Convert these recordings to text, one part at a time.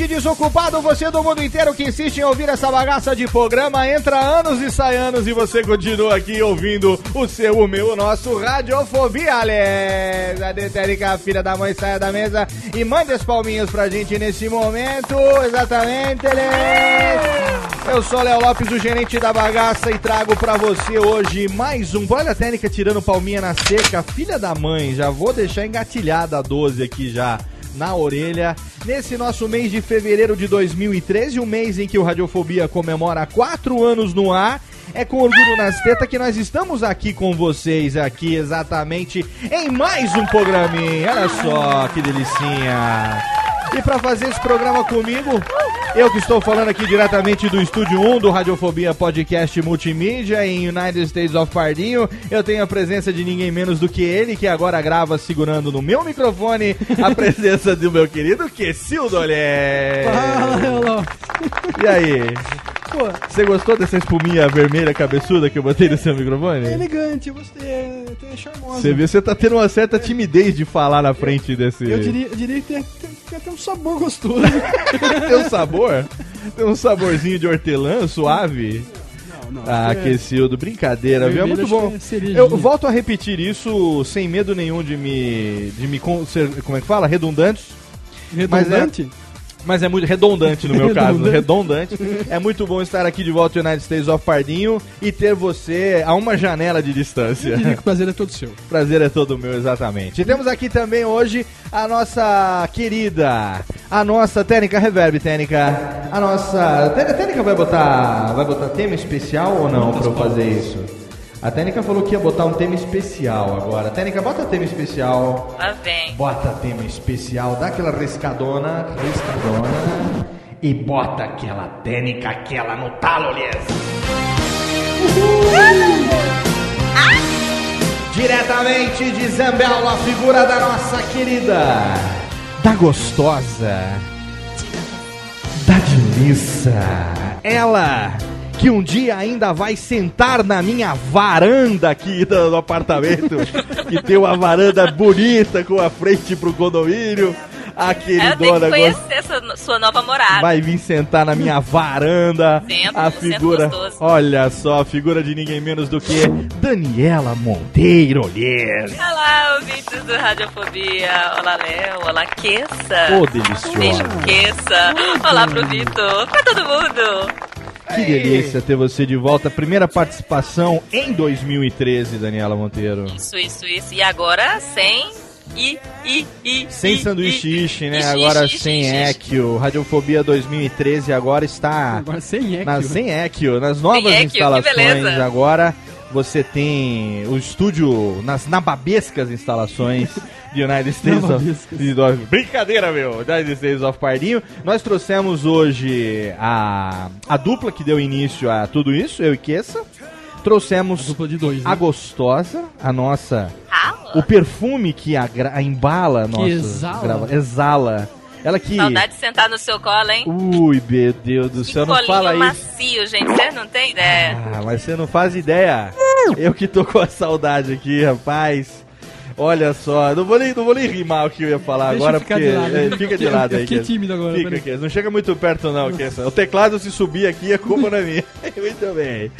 Ouvinte desocupado, você do mundo inteiro que insiste em ouvir essa bagaça de programa, entra anos e sai anos e você continua aqui ouvindo o seu, o meu, o nosso Radiofobia, Alex. A detérica filha da mãe saia da mesa e manda as palminhas pra gente nesse momento, exatamente, Alex. Eu sou Léo Lopes, o gerente da bagaça, e trago pra você hoje mais um. Olha a técnica tirando palminha na seca, filha da mãe, já vou deixar engatilhada a 12 aqui já na orelha. Nesse nosso mês de fevereiro de 2013, o mês em que o Radiofobia comemora quatro anos no ar. É com orgulho nas tetas que nós estamos aqui com vocês, aqui exatamente em mais um programinha. Olha só que delicinha. E para fazer esse programa comigo, eu que estou falando aqui diretamente do Estúdio 1 do Radiofobia Podcast Multimídia em United States of Pardinho, eu tenho a presença de ninguém menos do que ele, que agora grava segurando no meu microfone a presença do meu querido Quessildo Olé. Fala. E aí? Pô, Você gostou dessa espuminha vermelha cabeçuda que eu botei no seu microfone? é elegante, eu gostei, é, é charmosa. Você viu, você tá tendo uma certa timidez de falar na frente desse. Eu diria, eu diria que tem, tem, tem até um sabor gostoso. Tem um sabor? Tem um saborzinho de hortelã suave? não, não. Ah, é, Quessildo, brincadeira, viu? É muito bom. que é. Eu volto a repetir isso sem medo nenhum de me. de me con- ser, como é que fala? Redundantes. Redundante? Mas é muito redundante no meu caso, Redundante. É muito bom estar aqui de volta no United States of Pardinho e ter você a uma janela de Eu distância. diria que o prazer é todo seu. Prazer é todo meu, exatamente. E temos aqui também hoje a nossa querida, a nossa Técnica Reverb, Técnica. A nossa. Técnica vai botar. Vai botar tema especial ou não pra eu fazer isso? A Técnica falou que ia botar um tema especial agora. Técnica, bota tema especial. Lá vem. Bota tema especial, dá aquela riscadona, riscadona. E bota aquela técnica, aquela no talo, Lies. Diretamente de Zambel, a figura da nossa querida, da gostosa, da delícia. Ela que um dia ainda vai sentar na minha varanda aqui do, do apartamento, que tem uma varanda bonita com a frente pro condomínio. A Eu tenho que queridona gostosa. conhecer essa sua nova morada. Vai vir sentar na minha varanda. Sento, a figura. Olha só, a figura de ninguém menos do que Daniela Monteiro Olher. Olá, ouvintes do Radiofobia. Olá, Léo. Olá, Queça. Ô, deliciosa. Beijo, Queça. Olá pro Vitor. Pra todo mundo. Que delícia ter você de volta. Primeira participação em 2013, Daniela Monteiro. Isso, isso, isso. E agora sem I, I, I. Sem I, sanduíche I, ishi, né? ishi, Agora ishi, sem. Equio. Radiofobia 2013 agora está Agora sem eco. nas, sem Equio, nas novas instalações. Agora você tem o estúdio nas nababescas instalações de United States of, de- Brincadeira, meu! United States of Pardinho. Nós trouxemos hoje a, a dupla que deu início a tudo isso, eu e Kessa. Trouxemos Dupla de dois, né? a gostosa, a nossa Ah, o perfume que agra- a embala nossos exala. grava- exala. Ela que. Saudade de sentar no seu colo, hein? Ui, meu Deus do Que céu, não fala isso. macio, gente. Você não tem ideia. Ah, mas você não faz ideia. Eu que tô com a saudade aqui, rapaz. Olha só, não vou nem, não vou nem rimar o que eu ia falar Deixa agora, porque. de lado. é, fica de lado aí. fiquei Kessa. tímido agora, Fica. Kessa. Não chega muito perto, não, Kessa. O teclado, se subir aqui, é culpa na minha. muito bem.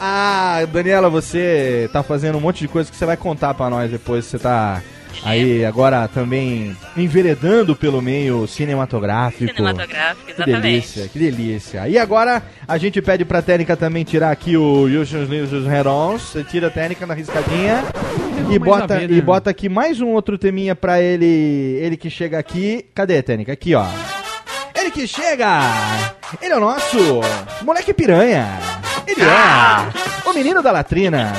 Ah, Daniela, você tá fazendo um monte de coisa que você vai contar pra nós depois. Você tá aí agora também enveredando pelo meio cinematográfico. Cinematográfico, Que exatamente. delícia, que delícia. E agora a gente pede pra técnica também tirar aqui o Yushos Livros Herons. Você tira a técnica na riscadinha e bota, ver, né? e bota aqui mais um outro teminha pra ele. Ele que chega aqui. Cadê a técnica? Aqui, ó. Ele que chega! Ele é o nosso moleque piranha. Ele é o menino da latrina.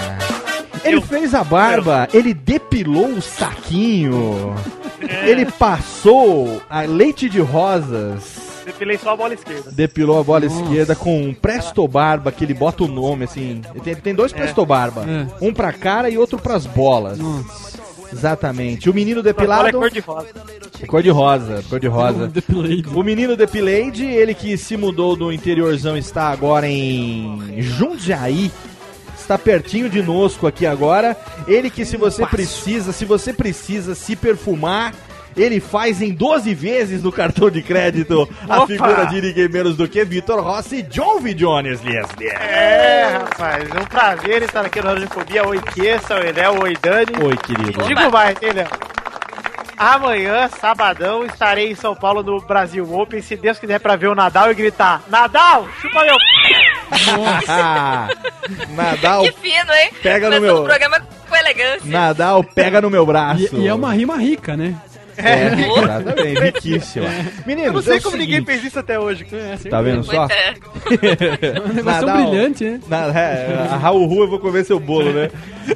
Ele fez a barba, ele depilou o saquinho. Ele passou a leite de rosas. Depilei só a bola esquerda. Depilou a bola esquerda com um Presto Barba, que ele bota o nome, assim. Ele tem, tem dois Presto Barba. É. Um pra cara e outro pras bolas. Nossa. Exatamente. O menino é depilado. cor de rosa. Cor de rosa, cor de rosa. O menino Depilade, ele que se mudou do interiorzão, está agora em Jundiaí. Está pertinho de Nosco aqui agora. Ele que se você precisa, se você precisa se perfumar, ele faz em 12 vezes no cartão de crédito a Opa! figura de ninguém menos do que Vitor Rossi e John V. Jones, Leslie. É, rapaz, é um prazer estar aqui no Radiofobia. Oi, Kessa, oi, Léo, oi, Dani. Oi, querido. Digo mais, hein, Léo? Amanhã, sabadão, estarei em São Paulo no Brasil Open. Se Deus quiser, pra ver o Nadal e gritar: Nadal, chupa meu. Nadal, Que fino, hein? Pega no Começando meu- o programa com elegância. Nadal pega no meu braço. E, e é uma rima rica, né? É, exatamente, riquíssima. Meninos, Eu não sei é o como ninguém seguinte, fez isso até hoje. Tá vendo só? é. É um negócio Nadal. brilhante, né? Na, é, a Raul Ru, eu vou comer seu bolo, né?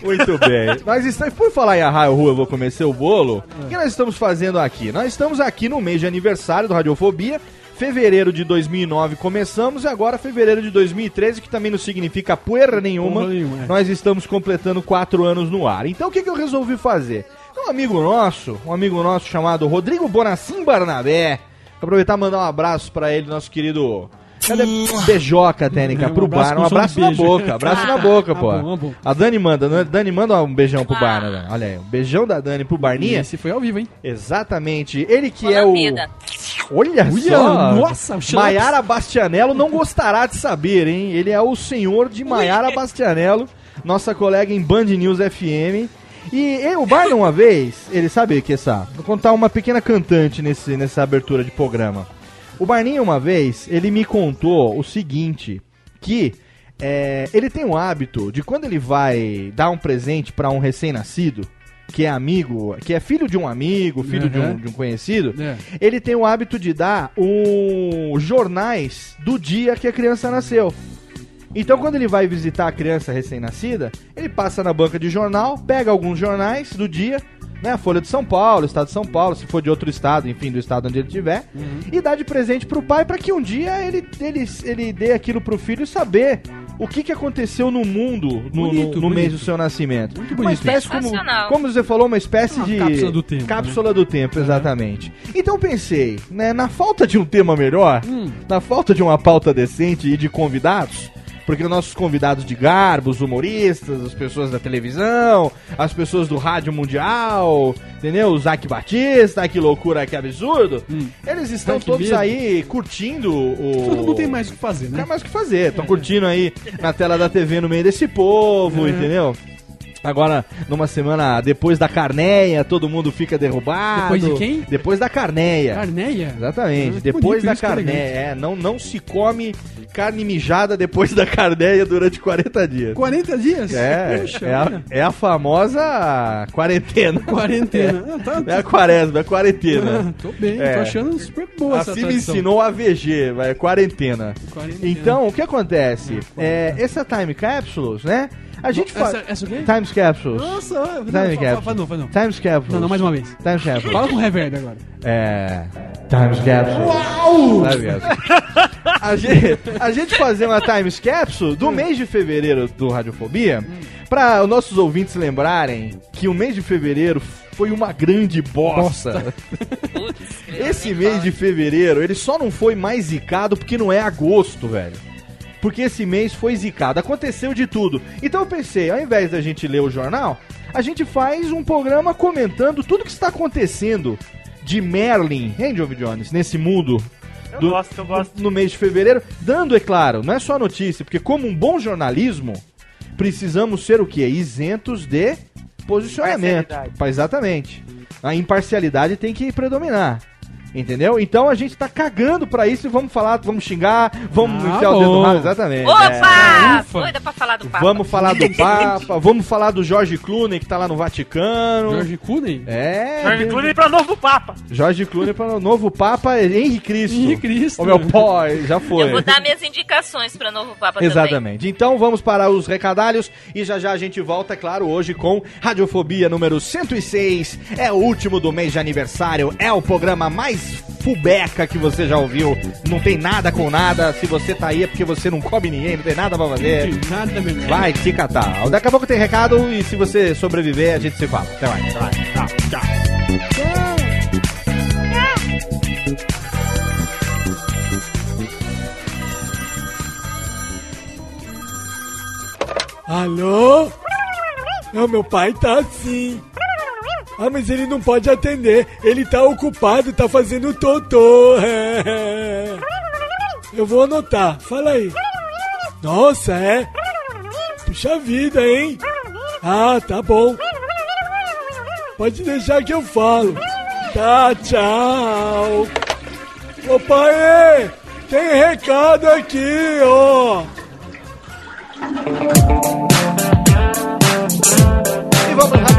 Muito bem. Nós estamos, por falar em a Raul Ru, eu vou comer seu bolo, o que nós estamos fazendo aqui? Nós estamos aqui no mês de aniversário do Radiofobia. Fevereiro de 2009 começamos e agora fevereiro de 2013, que também não significa poeira nenhuma. Porra é. Nós estamos completando quatro anos no ar. Então o que, que eu resolvi fazer? Um amigo nosso, um amigo nosso chamado Rodrigo Bonacim Barnabé. Aproveitar e mandar um abraço pra ele, nosso querido. Cadê? Beijoca, técnica, um pro bar. Um abraço na beijo. boca, abraço na boca, Ah, pô. bom, ah, bom. A Dani manda, né? Dani manda um beijão pro bar, né? Olha aí, um beijão da Dani pro Barninha. Esse foi ao vivo, hein? Exatamente. Ele que Boa é o. vida. Olha Uia, só! nossa. Maiara Bastianello não gostará de saber, hein? Ele é o senhor de Maiara Bastianello, nossa colega em Band News FM. E o Barney, uma vez, ele sabe que essa. Vou contar uma pequena cantante nesse, nessa abertura de programa. O Barninho, uma vez, ele me contou o seguinte: que é, ele tem um hábito de quando ele vai dar um presente pra um recém-nascido, que é amigo, que é filho de um amigo, filho de, um, Uhum. de um conhecido, É. ele tem o hábito de dar um jornais do dia que a criança nasceu. Então, quando ele vai visitar a criança recém-nascida, ele passa na banca de jornal, pega alguns jornais do dia, né? A Folha de São Paulo, Estado de São Paulo, se for de outro estado, enfim, do estado onde ele estiver, e dá de presente pro pai para que um dia ele, ele, ele dê aquilo pro filho saber o que, que aconteceu no mundo no, Bonito, no- no mês do seu nascimento. Muito Uma bonito. espécie como, como você falou, uma espécie Uma de cápsula do tempo, né? cápsula do tempo, exatamente. Então pensei, né, na falta de um tema melhor, Hum. na falta de uma pauta decente e de convidados, porque nossos convidados de garbo, os humoristas, as pessoas da televisão, as pessoas do rádio mundial, entendeu? O Zac Batista, que loucura, que absurdo. Eles estão Ai, todos medo. aí curtindo o. Todo mundo tem mais o que fazer, né? tem mais o que fazer. Estão curtindo aí na tela da TV no meio desse povo, É. entendeu? Agora, numa semana depois da carneia, todo mundo fica derrubado. Depois de quem? Depois da carneia. Carneia? Exatamente, Ah, depois bonito da carneia. É, não, não se come carne mijada depois da carneia durante 40 dias. 40 dias? É, Puxa, é, a, é a famosa quarentena. Quarentena. Ah, tá- É a quaresma, é a quarentena. Ah, tô bem, É. tô achando super boa A essa tradição. ensinou a VG, vai, quarentena. Quarentena. Então, o que acontece? É, essa Time Capsules, né? A gente faz. Essa, o quê? Times Capsules. Nossa, não, Time faz não, faz não. Times Capsules. Não, não, mais uma vez. Times Capsules. Fala com reverb agora. É. Times Capsule. Uau! A gente, a gente fazer uma Times Capsule do mês de fevereiro do Radiofobia, para os nossos ouvintes lembrarem que o mês de fevereiro foi uma grande bosta. Esse mês de fevereiro, ele só não foi mais zicado porque não é agosto, velho. Porque esse mês foi zicado. Aconteceu de tudo. Então eu pensei, ao invés da gente ler o jornal, a gente faz um programa comentando tudo que está acontecendo de Merlin, hein, Joe Jones, nesse mundo. Eu do- gosto, eu gosto. No mês de fevereiro, dando, é claro, não é só notícia, porque como um bom jornalismo, precisamos ser o quê? Isentos de posicionamento. Exatamente. A imparcialidade tem que predominar. Entendeu? Então a gente tá cagando pra isso e vamos falar, vamos xingar, vamos Ah, enfiar o dedo no bom. rabo, exatamente. Opa! É, ufa. Doida pra falar do Papa. Vamos falar do Papa, vamos falar do Jorge Clooney que tá lá no Vaticano. George Clooney? É, Jorge Clooney pra novo Papa. Jorge Clooney para o novo Papa Henrique Cristo. Henrique Cristo. O meu pó, já foi. Eu vou dar minhas indicações pra novo Papa também. Exatamente. Então vamos para os recadalhos e já já a gente volta, é claro, hoje com Radiofobia número 106. É o último do mês de aniversário, é o programa mais fubeca que você já ouviu. Não tem nada com nada. Se você tá aí é porque você não come ninguém, não tem nada pra fazer. Não tem Nada mesmo. Vai te catar. Daqui a pouco tem recado e se você sobreviver, a gente se fala. Até mais. Até mais. Tchau, tchau. Alô? Não, meu pai tá assim. Ah, mas ele não pode atender. Ele tá ocupado, tá fazendo totô. Eu vou anotar. Fala aí. Nossa, é? Puxa vida, hein? Ah, tá bom. Pode deixar que eu falo. Tá, tchau. Ô pai, tem recado aqui, ó.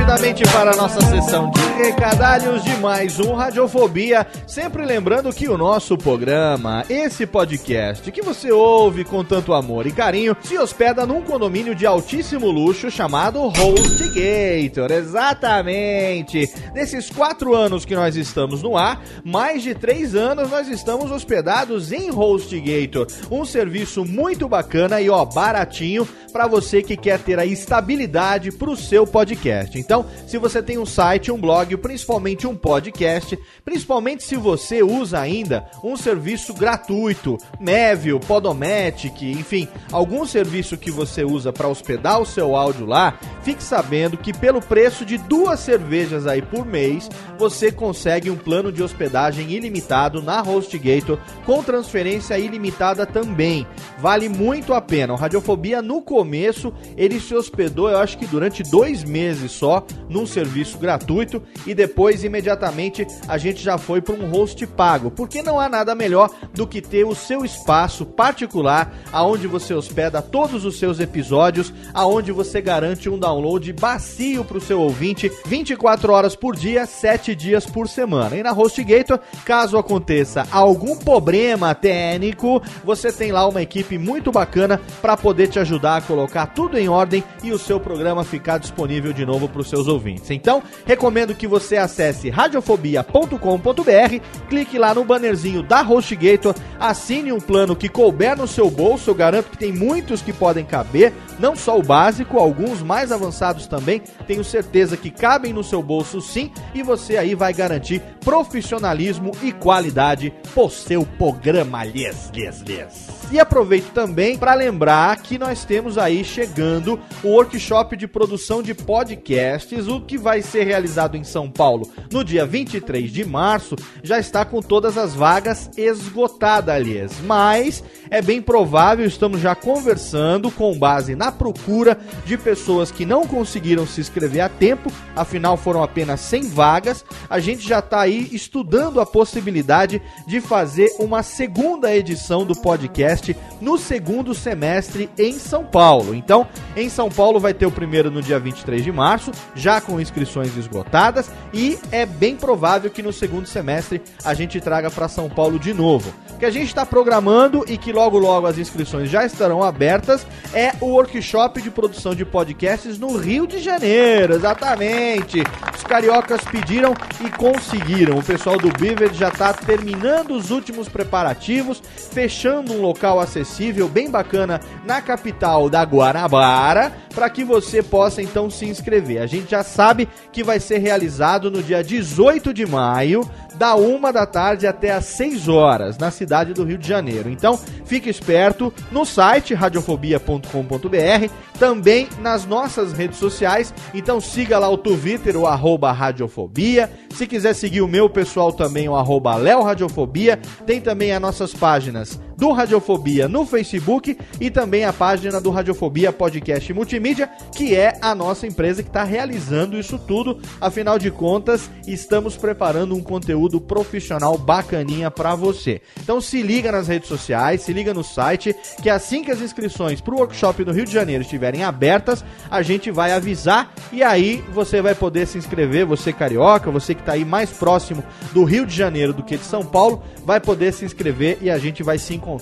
Rapidamente para a nossa sessão de recadalhos de mais um Radiofobia. Sempre lembrando que o nosso programa, esse podcast que você ouve com tanto amor e carinho, se hospeda num condomínio de altíssimo luxo chamado HostGator. Exatamente! Nesses quatro anos que nós estamos no ar, mais de três anos nós estamos hospedados em HostGator. Um serviço muito bacana e ó, baratinho para você que quer ter a estabilidade para o seu podcast. Então, se você tem um site, um blog, principalmente um podcast, principalmente se você usa ainda um serviço gratuito, Mevio, Podomatic, enfim, algum serviço que você usa para hospedar o seu áudio lá, fique sabendo que pelo preço de duas cervejas aí por mês, você consegue um plano de hospedagem ilimitado na HostGator com transferência ilimitada também. Vale muito a pena. O Radiofobia no começo ele se hospedou, eu acho que durante dois meses só, num serviço gratuito e depois imediatamente a gente já foi para um host pago, porque não há nada melhor do que ter o seu espaço particular, aonde você hospeda todos os seus episódios, aonde você garante um download bacio para o seu ouvinte, 24 horas por dia, 7 dias por semana. E na HostGator, caso aconteça algum problema técnico, você tem lá uma equipe muito bacana para poder te ajudar a colocar tudo em ordem e o seu programa ficar disponível de novo para os seus ouvintes. Então, recomendo que você acesse radiofobia.com.br, clique lá no bannerzinho da HostGator, assine um plano que couber no seu bolso, eu garanto que tem muitos que podem caber, não só o básico, alguns mais avançados também, tenho certeza que cabem no seu bolso sim, e você aí vai garantir profissionalismo e qualidade pro seu programa. Lhes, lhes, lhes. E aproveito também para lembrar que nós temos aí chegando o workshop de produção de podcasts, o que vai ser realizado em São Paulo no dia 23 de março, já está com todas as vagas esgotadas, aliás. Mas é bem provável, estamos já conversando com base na procura de pessoas que não conseguiram se inscrever a tempo, afinal foram apenas 100 vagas. A gente já está aí estudando a possibilidade de fazer uma segunda edição do podcast no segundo semestre em São Paulo. Então, em São Paulo vai ter o primeiro no dia 23 de março, já com inscrições esgotadas, e é bem provável que no segundo semestre a gente traga para São Paulo de novo. O que a gente está programando e que logo logo as inscrições já estarão abertas é o workshop de produção de podcasts no Rio de Janeiro, exatamente. Os cariocas pediram e conseguiram. O pessoal do Beaver já está terminando os últimos preparativos, fechando um local acessível bem bacana na capital da Guanabara, para que você possa então se inscrever. A gente já sabe que vai ser realizado no dia 18 de maio, da uma da tarde até às 6 horas, na cidade do Rio de Janeiro. Então, fique esperto no site radiofobia.com.br, também nas nossas redes sociais. Então, siga lá o Twitter, o arroba Radiofobia. Se quiser seguir o meu pessoal também, o arroba Léo Radiofobia. Tem também as nossas páginas do Radiofobia no Facebook e também a página do Radiofobia Podcast Multimídia, que é a nossa empresa que está realizando isso tudo. Afinal de contas, estamos preparando um conteúdo profissional bacaninha para você. Então se liga nas redes sociais, se liga no site, que assim que as inscrições para o workshop do Rio de Janeiro estiverem abertas, a gente vai avisar e aí você vai poder se inscrever, você carioca, você que está aí mais próximo do Rio de Janeiro do que de São Paulo, vai poder se inscrever e a gente vai se encontrar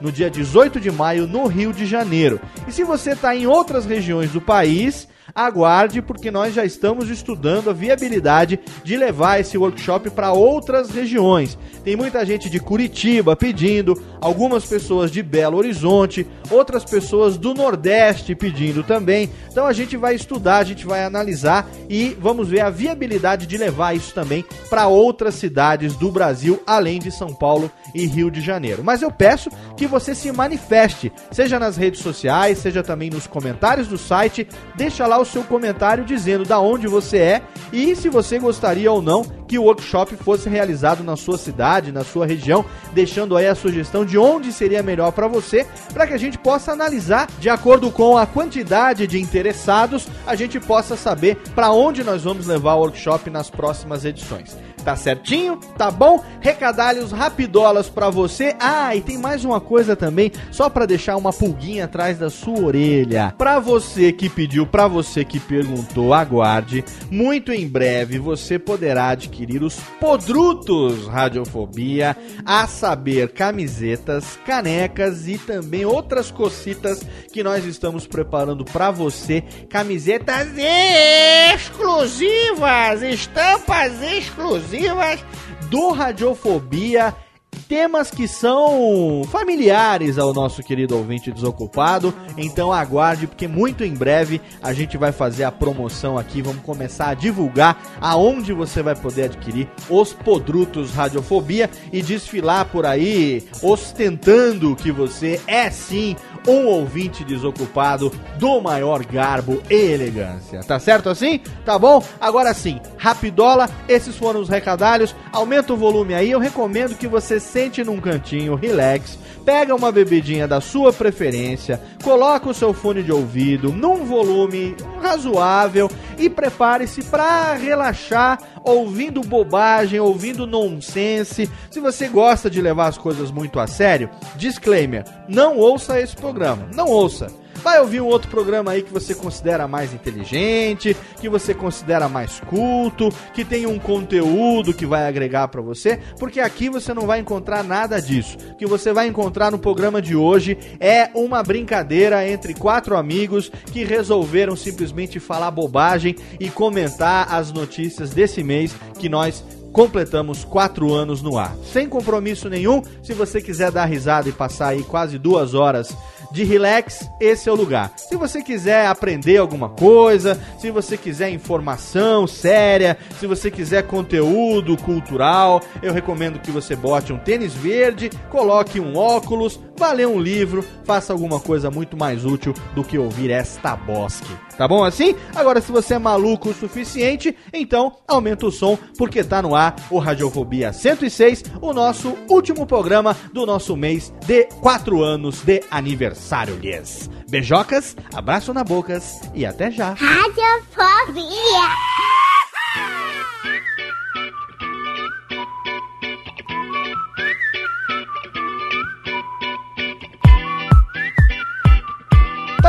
no dia 18 de maio no Rio de Janeiro. E se você está em outras regiões do país, aguarde, porque nós já estamos estudando a viabilidade de levar esse workshop para outras regiões. Tem muita gente de Curitiba pedindo, algumas pessoas de Belo Horizonte, outras pessoas do Nordeste pedindo também. Então a gente vai estudar, a gente vai analisar e vamos ver a viabilidade de levar isso também para outras cidades do Brasil, além de São Paulo e Rio de Janeiro. Mas eu peço que você se manifeste, seja nas redes sociais, seja também nos comentários do site, deixa lá o seu comentário dizendo da onde você é e se você gostaria ou não que o workshop fosse realizado na sua cidade, na sua região, deixando aí a sugestão de onde seria melhor para você, para que a gente possa analisar de acordo com a quantidade de interessados, a gente possa saber para onde nós vamos levar o workshop nas próximas edições. Tá certinho? Tá bom? Recadalhos rapidolas pra você. Ah, e tem mais uma coisa também, só pra deixar uma pulguinha atrás da sua orelha. Pra você que pediu, pra você que perguntou, aguarde. Muito em breve você poderá adquirir os podrutos Radiofobia, a saber, camisetas, canecas e também outras cocitas que nós estamos preparando pra você. Camisetas exclusivas, estampas exclusivas do Radiofobia. Temas que são familiares ao nosso querido ouvinte desocupado, então aguarde, porque muito em breve a gente vai fazer a promoção aqui. Vamos começar a divulgar aonde você vai poder adquirir os podrutos Radiofobia e desfilar por aí, ostentando que você é sim um ouvinte desocupado do maior garbo e elegância. Tá certo assim? Tá bom? Agora sim, rapidola, esses foram os recadalhos. Aumenta o volume aí, eu recomendo que você sente num cantinho, relax, pega uma bebidinha da sua preferência, coloca o seu fone de ouvido num volume razoável e prepare-se para relaxar ouvindo bobagem, ouvindo nonsense. Se você gosta de levar as coisas muito a sério, disclaimer, não ouça esse programa, não ouça. Vai ouvir um outro programa aí que você considera mais inteligente, que você considera mais culto, que tem um conteúdo que vai agregar para você, porque aqui você não vai encontrar nada disso. O que você vai encontrar no programa de hoje é uma brincadeira entre quatro amigos que resolveram simplesmente falar bobagem e comentar as notícias desse mês que nós completamos quatro anos no ar. Sem compromisso nenhum, se você quiser dar risada e passar aí quase duas horas de relax, esse é o lugar. Se você quiser aprender alguma coisa, se você quiser informação séria, se você quiser conteúdo cultural, eu recomendo que você bote um tênis verde, coloque um óculos, vá ler um livro, faça alguma coisa muito mais útil do que ouvir esta bosque. Tá bom assim? Agora, se você é maluco o suficiente, então aumenta o som, porque tá no ar o Radiofobia 106, o nosso último programa do nosso mês de 4 anos de aniversário, lhes. Beijocas, abraço na bocas e até já. Radiofobia.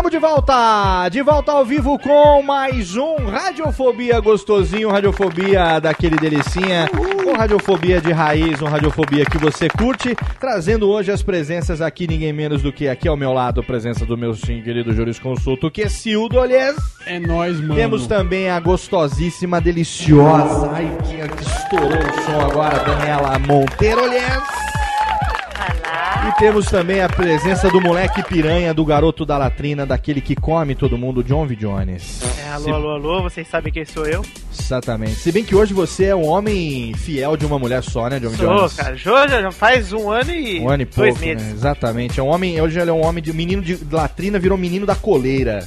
Tamo de volta! De volta ao vivo com mais um Radiofobia gostosinho, Radiofobia daquele delicinha, um Radiofobia de raiz, um Radiofobia que você curte, trazendo hoje as presenças aqui, ninguém menos do que aqui ao meu lado, a presença do meu sim querido Jurisconsulto, que é Cildo, aliás. É nóis, mano. Temos também a gostosíssima, deliciosa, ai, que, estourou o som agora, Daniela Monteiro, aliás. E temos também a presença do moleque piranha, do garoto da latrina, daquele que come todo mundo, John V. Jones. É, alô, Se- alô, alô, vocês sabem quem sou eu? Exatamente. Se bem que hoje você é um homem fiel de uma mulher só, né, John. Sou, Jones? cara. Jô já faz um ano e, Um ano e dois pouco, meses. né? Exatamente. É um homem, hoje ele é um homem de menino de latrina, virou menino da coleira.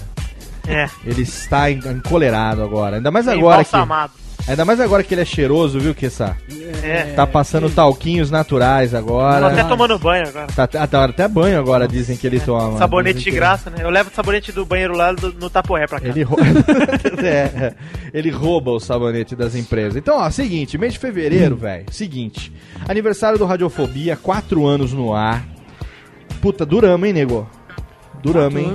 É, Ele está en- encolerado agora. Ainda mais agora que, embalsamado. Ainda mais agora que ele é cheiroso, viu, Kessa? É. Tá passando talquinhos naturais Tô agora. até tomando banho agora. Tá, tá, até banho agora, dizem que ele toma. Sabonete Dizem de que- graça, né? Eu levo o sabonete do banheiro lá do- no Tapoé pra cá. Ele, rou- É, ele rouba o sabonete das empresas. Então, ó, seguinte, mês de fevereiro, velho. Seguinte. Aniversário do Radiofobia, quatro anos no ar. Puta, durama, hein, nego? Durama, hein?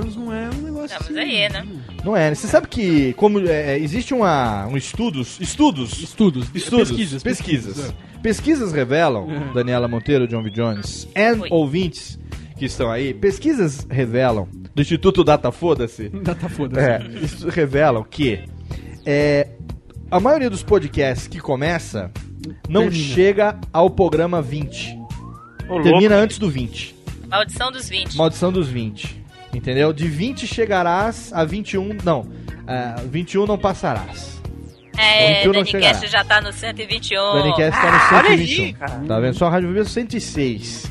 Anos não é assim. aí, né? Não é, né? Você sabe que como é, existe uma, um estudos, estudos, Estudos. estudos, Pesquisas. pesquisas. é. Pesquisas revelam, É. Daniela Monteiro, John V. Jones, e ouvintes que estão aí, pesquisas revelam, do Instituto Data Foda-se, Ainda tá foda é, revelam que é, a maioria dos podcasts que começa não Termina. chega ao programa 20. Ô, louco. Termina antes do 20. Maldição dos 20. Maldição dos 20. Entendeu? De 20 chegarás a 21. Não. A 21 não passarás. É, 21 não Danicast já tá no 121. O Danicast tá no Ah, olha aí, 121. cara. tá vendo? Só a Rádio Viva 106.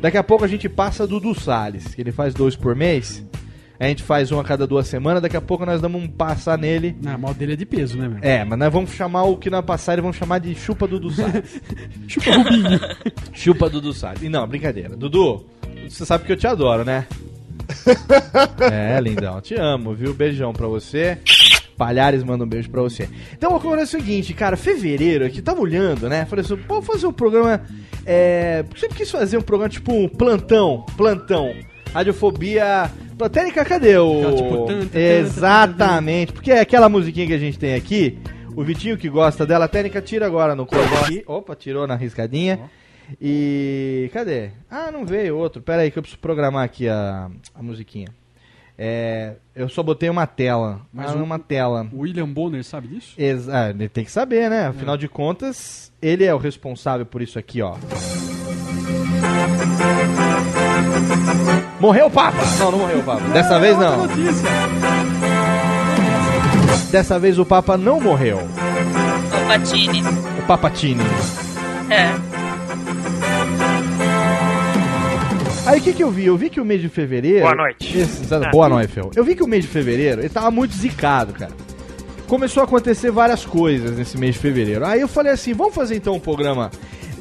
Daqui a pouco a gente passa do Dudu Salles, que ele faz dois por mês. A gente faz um a cada duas semanas. Daqui a pouco nós damos um passar nele. Não, mal dele é de peso, né, meu? É, mas nós vamos chamar o que nós passar, vamos chamar de chupa Dudu Salles. Chupa Rubinho. chupa Dudu Salles. E não, brincadeira. Dudu, você sabe que eu te adoro, né? é, lindão. Te amo, viu? Beijão pra você. Palhares manda um beijo pra você. Então, agora é o seguinte, cara, fevereiro aqui, tava olhando, né? Falei assim, vou fazer um programa. É. Sempre quis fazer um programa tipo um plantão. Plantão. Radiofobia. Platênica, cadê o. Tipo, tan, tan, tan, tan, Exatamente. Porque é aquela musiquinha que a gente tem aqui. O Vitinho que gosta dela, a técnica tira agora no cordão aqui. Opa, tirou na riscadinha. E. Cadê? Ah, não veio outro. Pera aí que eu preciso programar aqui a, a musiquinha. É, eu só botei uma tela. Mas Mas o- uma tela. O William Bonner sabe disso? Exa ah, ele tem que saber, né? Afinal de contas, ele é o responsável por isso aqui, ó. Morreu o Papa! Não, não morreu o Papa. Dessa vez outra não. notícia. Dessa vez o Papa não morreu. O Patini. O Papatini. É. Aí o que, que eu vi? Eu vi que o mês de fevereiro. Boa noite. Esse- Ah. boa noite, Fel. Eu vi que o mês de fevereiro ele tava muito zicado, cara. Começou a acontecer várias coisas nesse mês de fevereiro. Aí eu falei assim: vamos fazer então um programa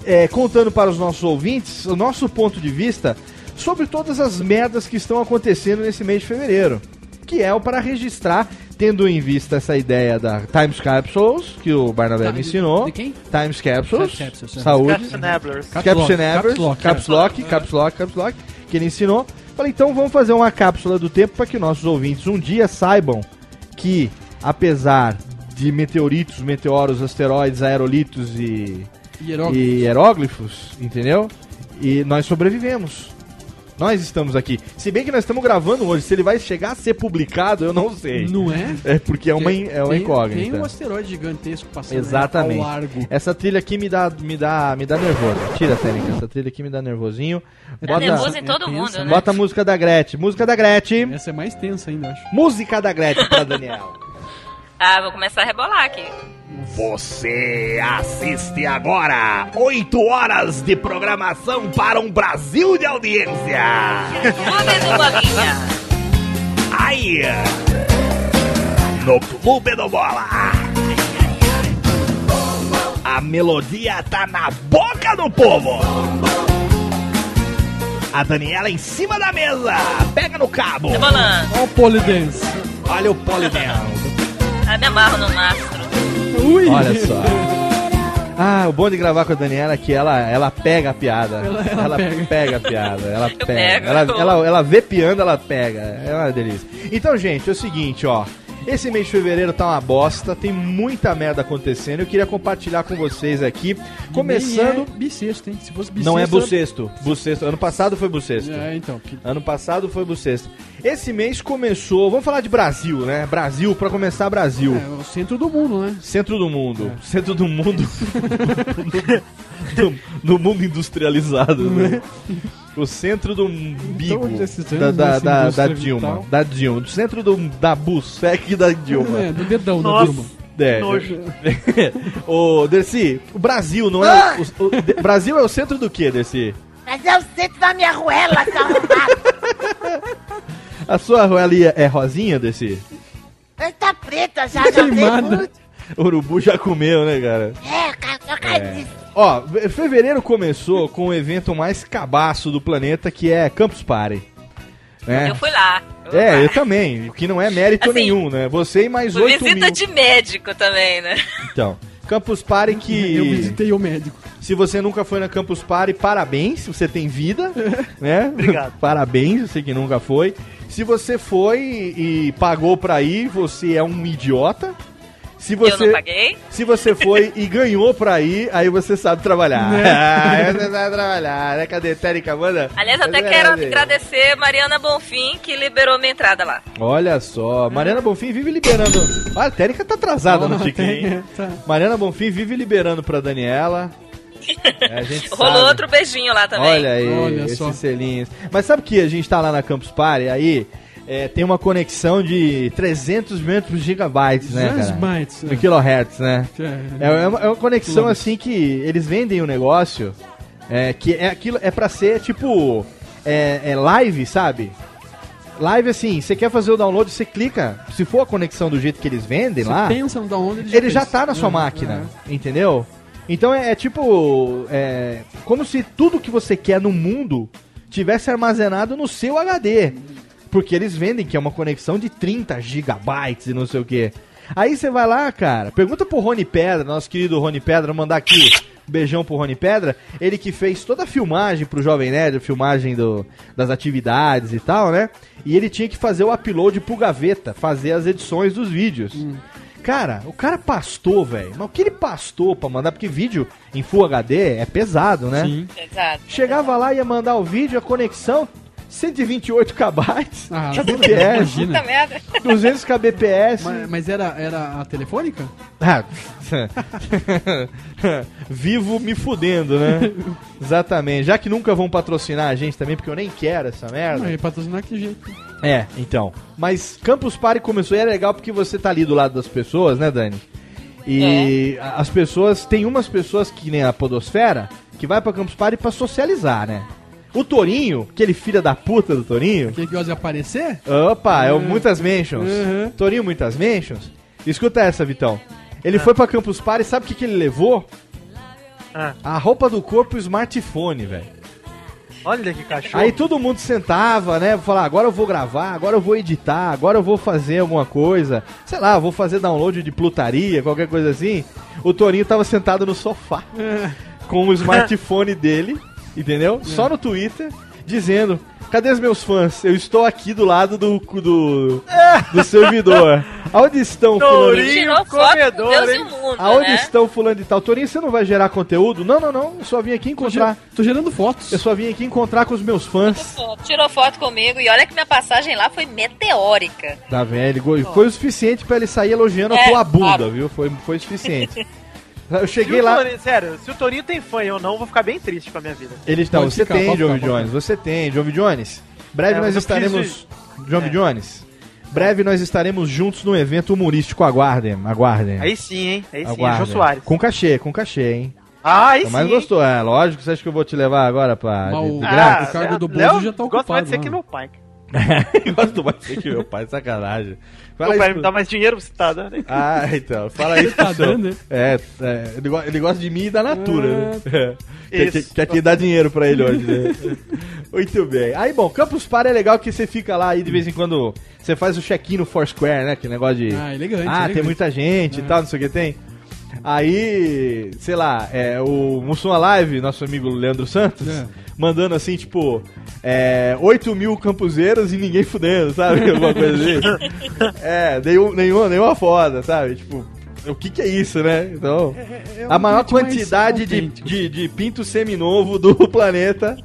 é, contando para os nossos ouvintes o nosso ponto de vista sobre todas as merdas que estão acontecendo nesse mês de fevereiro. Que é o para registrar, tendo em vista essa ideia da Times Capsules, que o Barnabé Tá, me de- ensinou. de quem? Times Capsules. É. saúde. Caps Nevers, Caps Lock, Caps é. Lock, Caps Lock, Caps Lock, que ele ensinou. Falei, então vamos fazer uma cápsula do tempo para que nossos ouvintes um dia saibam que, apesar de meteoritos, meteoros, asteroides, aerolitos e, Hieróglifo. e hieróglifos, entendeu? E nós sobrevivemos. Nós estamos aqui. Se bem que nós estamos gravando hoje, se ele vai chegar a ser publicado, eu não sei. Não é? É porque é uma, in- é uma Tem- incógnita. Tem um asteroide gigantesco passando Exatamente. ao largo. Essa trilha aqui me dá, me dá, me dá nervoso. Tira, Técnica. Essa trilha aqui me dá nervosinho. Tá Bota, nervoso em é todo tenso, mundo, né? né? bota a música da Gretchen. Música da Gretchen. Essa é mais tensa ainda, eu acho. Música da Gretchen pra Daniel. Ah, vou começar a rebolar aqui. Você assiste agora 8 horas de programação para um Brasil de audiência. Clube do Bolinha. Aí, no Clube do Bola. A melodia tá na boca do povo. A Daniela em cima da mesa, pega no cabo. Rebolando. Olha o Polydance. Olha o polidense. Ah, me amarro no mastro. Ui! Olha só. Ah, o bom de gravar com a Daniela é que ela, ela pega a piada. Ela- ela pega. a piada. Ela pega. pego. Ela, ela, ela vê piando, ela pega. É uma delícia. Então, gente, é o seguinte, ó. Esse mês de fevereiro tá uma bosta, tem muita merda acontecendo. Eu queria compartilhar com vocês aqui. Começando. É bissexto, hein? Se fosse bissexto... Não é bucesto. Bucesto. Ano passado foi bucesto. É, então. Que... Ano passado foi bucesto. Esse mês começou. Vamos falar de Brasil, né? Brasil, pra começar, Brasil. É o centro do mundo, né? Centro do mundo. Centro do mundo. no, no mundo industrializado. Né? O centro do umbigo Então, da, da, nessa da, da Dilma. vital. Da Dilma. Do centro do, da Bussec da Dilma. É, do dedão da Nossa. turma. É. Nojo. Ô, Dercy, o Brasil não é. O, o- de- Brasil é o centro do que, Dercy? Mas é o centro da minha ruela, seu. A sua roelia é rosinha, Dercy? Ele tá preta já, já tem Queimada. muito. O urubu já comeu, né, cara? É, cara, disso. Ó, fe- fevereiro começou com o evento mais cabaço do planeta, que é Campus Party. né? Eu fui lá. Eu É, lá. eu também, o que não é mérito Assim, nenhum, né? Você e mais Fui 8 visita mil. de médico também, né? Então, Campus Party que... Eu visitei o médico. Se você nunca foi na Campus Party, parabéns, você tem vida, né? Obrigado. parabéns, você que nunca foi. Se você foi e pagou pra ir, você é um idiota. Se Eu você, não paguei. se você foi e ganhou pra ir, aí você sabe trabalhar. Né? Ah, você sabe trabalhar, né? Cadê Térica, manda? Aliás, até quero Cadê? agradecer Mariana Bonfim, que liberou minha entrada lá. Olha só, Mariana Bonfim vive liberando. Ah, a Térica tá atrasada no Ó, Tiquinho. tem- tá. Mariana Bonfim vive liberando pra Daniela. É, a gente Rolou sabe. outro beijinho lá também. Olha aí, Olha esses só. selinhos. Mas sabe que a gente tá lá na Campus Party, aí é, tem uma conexão de 300 metros gigabytes, né, Três cara? bytes. No kilohertz, né? É, É, é uma, é uma conexão assim que eles vendem um negócio é, que é aquilo é para ser tipo é, é live, sabe? Live assim, você quer fazer o download, você clica. Se for a conexão do jeito que eles vendem Você lá, pensa no download, ele ele já tá na sua É, máquina, entendeu? Então é, é tipo. É, como se tudo que você quer no mundo tivesse armazenado no seu HD. Porque eles vendem que é uma conexão de 30 gigabytes e não sei o que. Aí você vai lá, cara, pergunta pro Rony Pedra, nosso querido Rony Pedra, mandar aqui um beijão pro Rony Pedra, ele que fez toda a filmagem pro Jovem Nerd, a filmagem do, das atividades e tal, né? E ele tinha que fazer o upload pro Gaveta, fazer as edições dos vídeos. Cara, o cara pastou, velho. Mas o que ele pastou pra mandar? Porque vídeo em Full HD é pesado, né? Sim. Exato. Chegava lá, ia mandar o vídeo, a conexão, 128 kb, Ah, kbps, Puta merda. 200 kbps. Mas, mas era, era a telefônica? Ah, Vivo me fudendo, né? Exatamente. Já que nunca vão patrocinar a gente também, porque eu nem quero essa merda. Não, patrocinar que jeito. É, então. Mas Campus Party começou e é legal porque você tá ali do lado das pessoas, né, Dani? E a- as pessoas, tem umas pessoas que nem a Podosfera, que vai pra Campus Party pra socializar, né? O Torinho, aquele filho da puta do Torinho, Quem que gosta de aparecer? opa, é o Uhum. Muitas Mentions. Uhum. Torinho Muitas Mentions. Escuta essa, Vitão. Ele foi pra Campus Party, sabe o que, que ele levou? Ah. A roupa do corpo e o smartphone, velho. Olha que cachorro. Aí todo mundo sentava, né? Falar, agora eu vou gravar, agora eu vou editar, agora eu vou fazer alguma coisa. Sei lá, vou fazer download de plutaria, qualquer coisa assim. O Torinho tava sentado no sofá É. com o smartphone dele, entendeu? Só no Twitter. dizendo: Cadê os meus fãs? Eu estou aqui do lado do, do, do servidor. Aonde estão, fulano? Tourinho com comedor, Deus e hein? o mundo, Aonde né? estão fulano de tal? Torinho, você não vai gerar conteúdo? Não, não, não. Eu só vim aqui encontrar. Tô gerando fotos. Eu só vim aqui encontrar com os meus fãs. Tirou foto comigo e olha que minha passagem lá foi meteórica. Tá vendo? Foi o suficiente pra ele sair elogiando a É, tua bunda, claro. viu? Foi, foi o suficiente. Eu Se o cheguei lá. Torinho- sério, se o Torinho tem fã eu não, eu vou ficar bem triste com a minha vida. Eles não, Pode você ficar, tem, ficar, Jones, você tem, John Jones. Breve É, nós estaremos. John É. Jones. Breve nós estaremos juntos no evento humorístico. Aguardem, aguardem. Aí sim, hein? Aí sim, aguardem. Jô Soares. Com cachê, com cachê, hein? Ah, aí sim. Mas gostou, é lógico. Você acha que eu vou te levar agora pra. Mas de- Ah, o cargo do Bozo já tá Gosto mais de ser ocupado, que meu pai. Gosto mais de ser que meu pai, sacanagem. Fala Meu pai isso me dá mais dinheiro, você tá dando? Ah, então. Fala isso Tá dando, né? É, é, ele, ele gosta de mim e da Natura, né? É. Quer, que- Isso. quer que dá dinheiro pra ele hoje, né? Muito bem. Aí, bom, Campus Party é legal que você fica lá e de vez em quando você faz o check-in no Foursquare, né? Que negócio de... Ah, elegante. Ah, tem elegante. muita gente e tal, não sei o que tem. Aí, sei lá, é, o Mussum Live, nosso amigo Leandro Santos, É. mandando assim, tipo, é, 8 mil campuseiros e ninguém fudendo, sabe? Alguma coisa assim. É, nenhum, nenhuma, nenhuma foda, sabe? Tipo, o que que é isso, né? Então, É um a maior quantidade de, de, de pinto seminovo do planeta.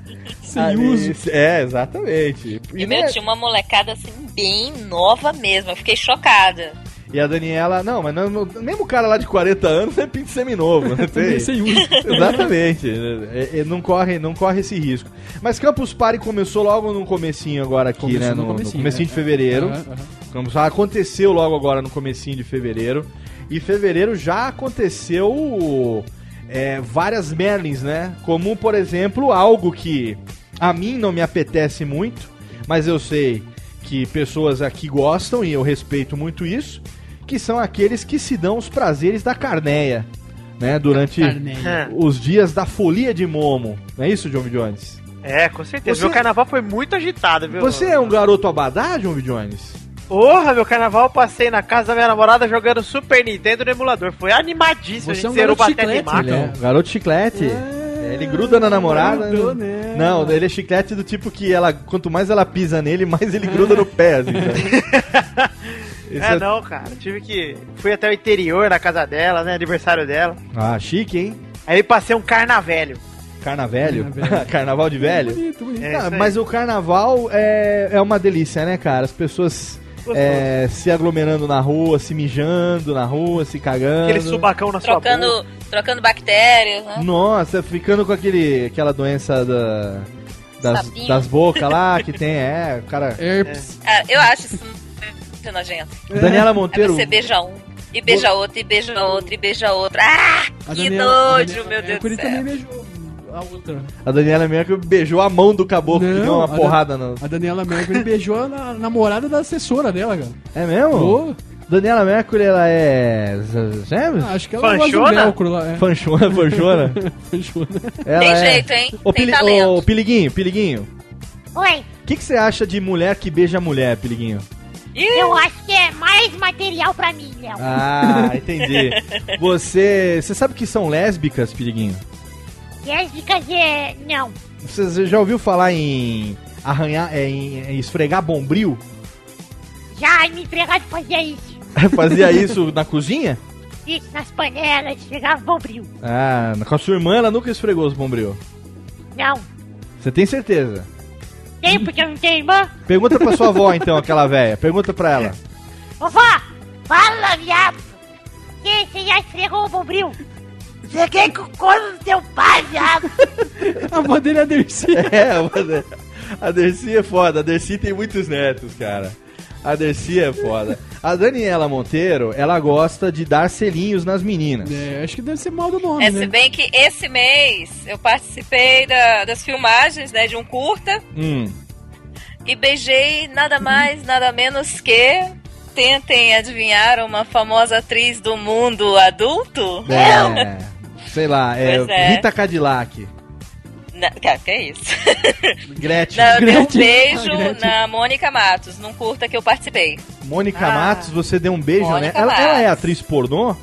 Sem Ali- uso. É, exatamente. E E, meu, né, tinha uma molecada assim, bem nova mesmo. Eu fiquei chocada. E a Daniela, não, mas não, não- mesmo o cara lá de 40 anos é pinto seminovo, né? Também Tem. sem uso. Exatamente. É, é, não, corre, não corre esse risco. Mas Campus Party começou logo no comecinho agora aqui, Começou né? no No, no comecinho, comecinho é. de fevereiro. Campus Party aconteceu logo agora no comecinho de fevereiro. E fevereiro já aconteceu é, várias Merlins, né? Como, por exemplo, algo que a mim não me apetece muito, mas eu sei que pessoas aqui gostam e eu respeito muito isso, que são aqueles que se dão os prazeres da carneia, né? Durante Carneia. os dias da folia de Momo. Não é isso, John Jones? É, com certeza. Você- Meu carnaval foi muito agitado, viu? Você é um garoto abadá, John Jones? Porra, meu carnaval eu passei na casa da minha namorada jogando Super Nintendo no emulador. Foi animadíssimo. Você é um zerou garoto Batata e chiclete, Maca. né? Um garoto chiclete. É, ele gruda na namorada. grudou né? Não, ele é chiclete do tipo que ela, quanto mais ela pisa nele, mais ele gruda no pé. Assim? Esse É, não, cara. Tive que. Fui até o interior na casa dela, né? Aniversário dela. Ah, chique, hein? Aí passei um carnavelho. Carnavelho? Carnavelho. Carnaval de velho? Bonito, bonito. É Ah, mas o carnaval é, é uma delícia, né, cara? As pessoas é, se aglomerando na rua, se mijando na rua, se cagando. Aquele subacão na sua boca. Trocando, trocando bactérias, né? Nossa, ficando com aquele, aquela doença da, das, Sapinho. das bocas lá, que tem, é, o cara... Herpes. Ah, eu acho isso muito nojento. Daniela Aí Monteiro... você beija um, e beija outro, e beija outro, e beija outro. Ah, que Daniela- nojo, Daniela- meu Deus do Curi céu. também beijou a Daniela Mercury beijou a mão do caboclo, que Não, deu uma porrada no... A Daniela Mercury beijou a na- namorada da assessora dela, cara. É mesmo? Daniela Mercury, ela é... Gêmeos? ah, acho que ela gosta do Fanchona? velcro lá. É. Fanchona, fanchona. Fanchona. Ela Tem é... jeito, hein? Ô, Tem Pili... Ô, Piliguinho, Piliguinho. Oi, O que, que você acha de mulher que beija mulher, Piliguinho? eu acho que é mais material pra mim, Léo. Ah, entendi. Você... Você sabe que são lésbicas, Piliguinho? Lésbicas é. Não. Você já ouviu falar em arranhar, é, em, em esfregar bombril? Já me empregado fazia isso. Fazia isso na cozinha? Isso nas panelas, chegava bombril. Ah, com a sua irmã ela nunca esfregou os bombril. Não. Você tem certeza? Tem porque eu não tenho irmã? Pergunta pra sua avó então, aquela velha. Pergunta pra ela. Vovó, fala, viado. Você, você já esfregou o bombril? Cheguei com o corno do teu pai, viado. A avó dele é a Dercy. É, mano, a Dercy é foda. A Dercy tem muitos netos, cara. A Dercy é foda. A Daniela Monteiro, ela gosta de dar selinhos nas meninas. É, acho que deve ser mal do nome, É, né? se bem que esse mês eu participei da- das filmagens, né, de um curta Hum. e beijei nada mais, nada menos que tentem adivinhar uma famosa atriz do mundo adulto. É, sei lá, é, é. Rita Cadillac. Na, que, que é isso? Gretchen. Não, dei um Gretchen. beijo Ah, Gretchen. na Mônica Matos, num curta que eu participei. Mônica Ah. Matos, você deu um beijo, Mônica né? Ela, ela é atriz pornô?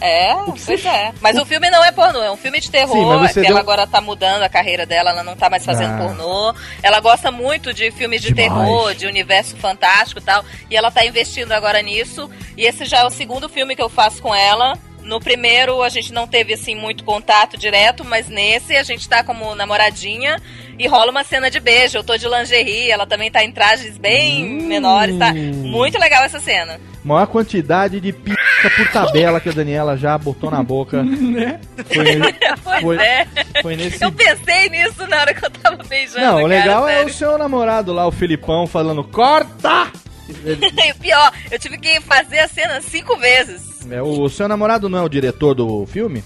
É, pois é. Mas o filme não é pornô, é um filme de terror. Sim, mas você que deu- Ela agora tá mudando a carreira dela, ela não tá mais fazendo Ah. pornô. Ela gosta muito de filmes de Demais. terror, de universo fantástico e tal. E ela tá investindo agora nisso. E esse já é o segundo filme que eu faço com ela. No primeiro a gente não teve assim muito contato direto, mas nesse a gente tá como namoradinha e rola uma cena de beijo. Eu tô de lingerie, ela também tá em trajes bem Hum. menores, tá? Muito legal essa cena. Maior quantidade de pica por tabela que a Daniela já botou na boca. Né? Foi, Foi- é. foi nesse. Eu pensei nisso na hora que eu tava beijando. Não, o cara, legal é o seu namorado lá, o Filipão, falando: corta! E pior, eu tive que fazer a cena cinco vezes. É, o seu namorado não é o diretor do filme?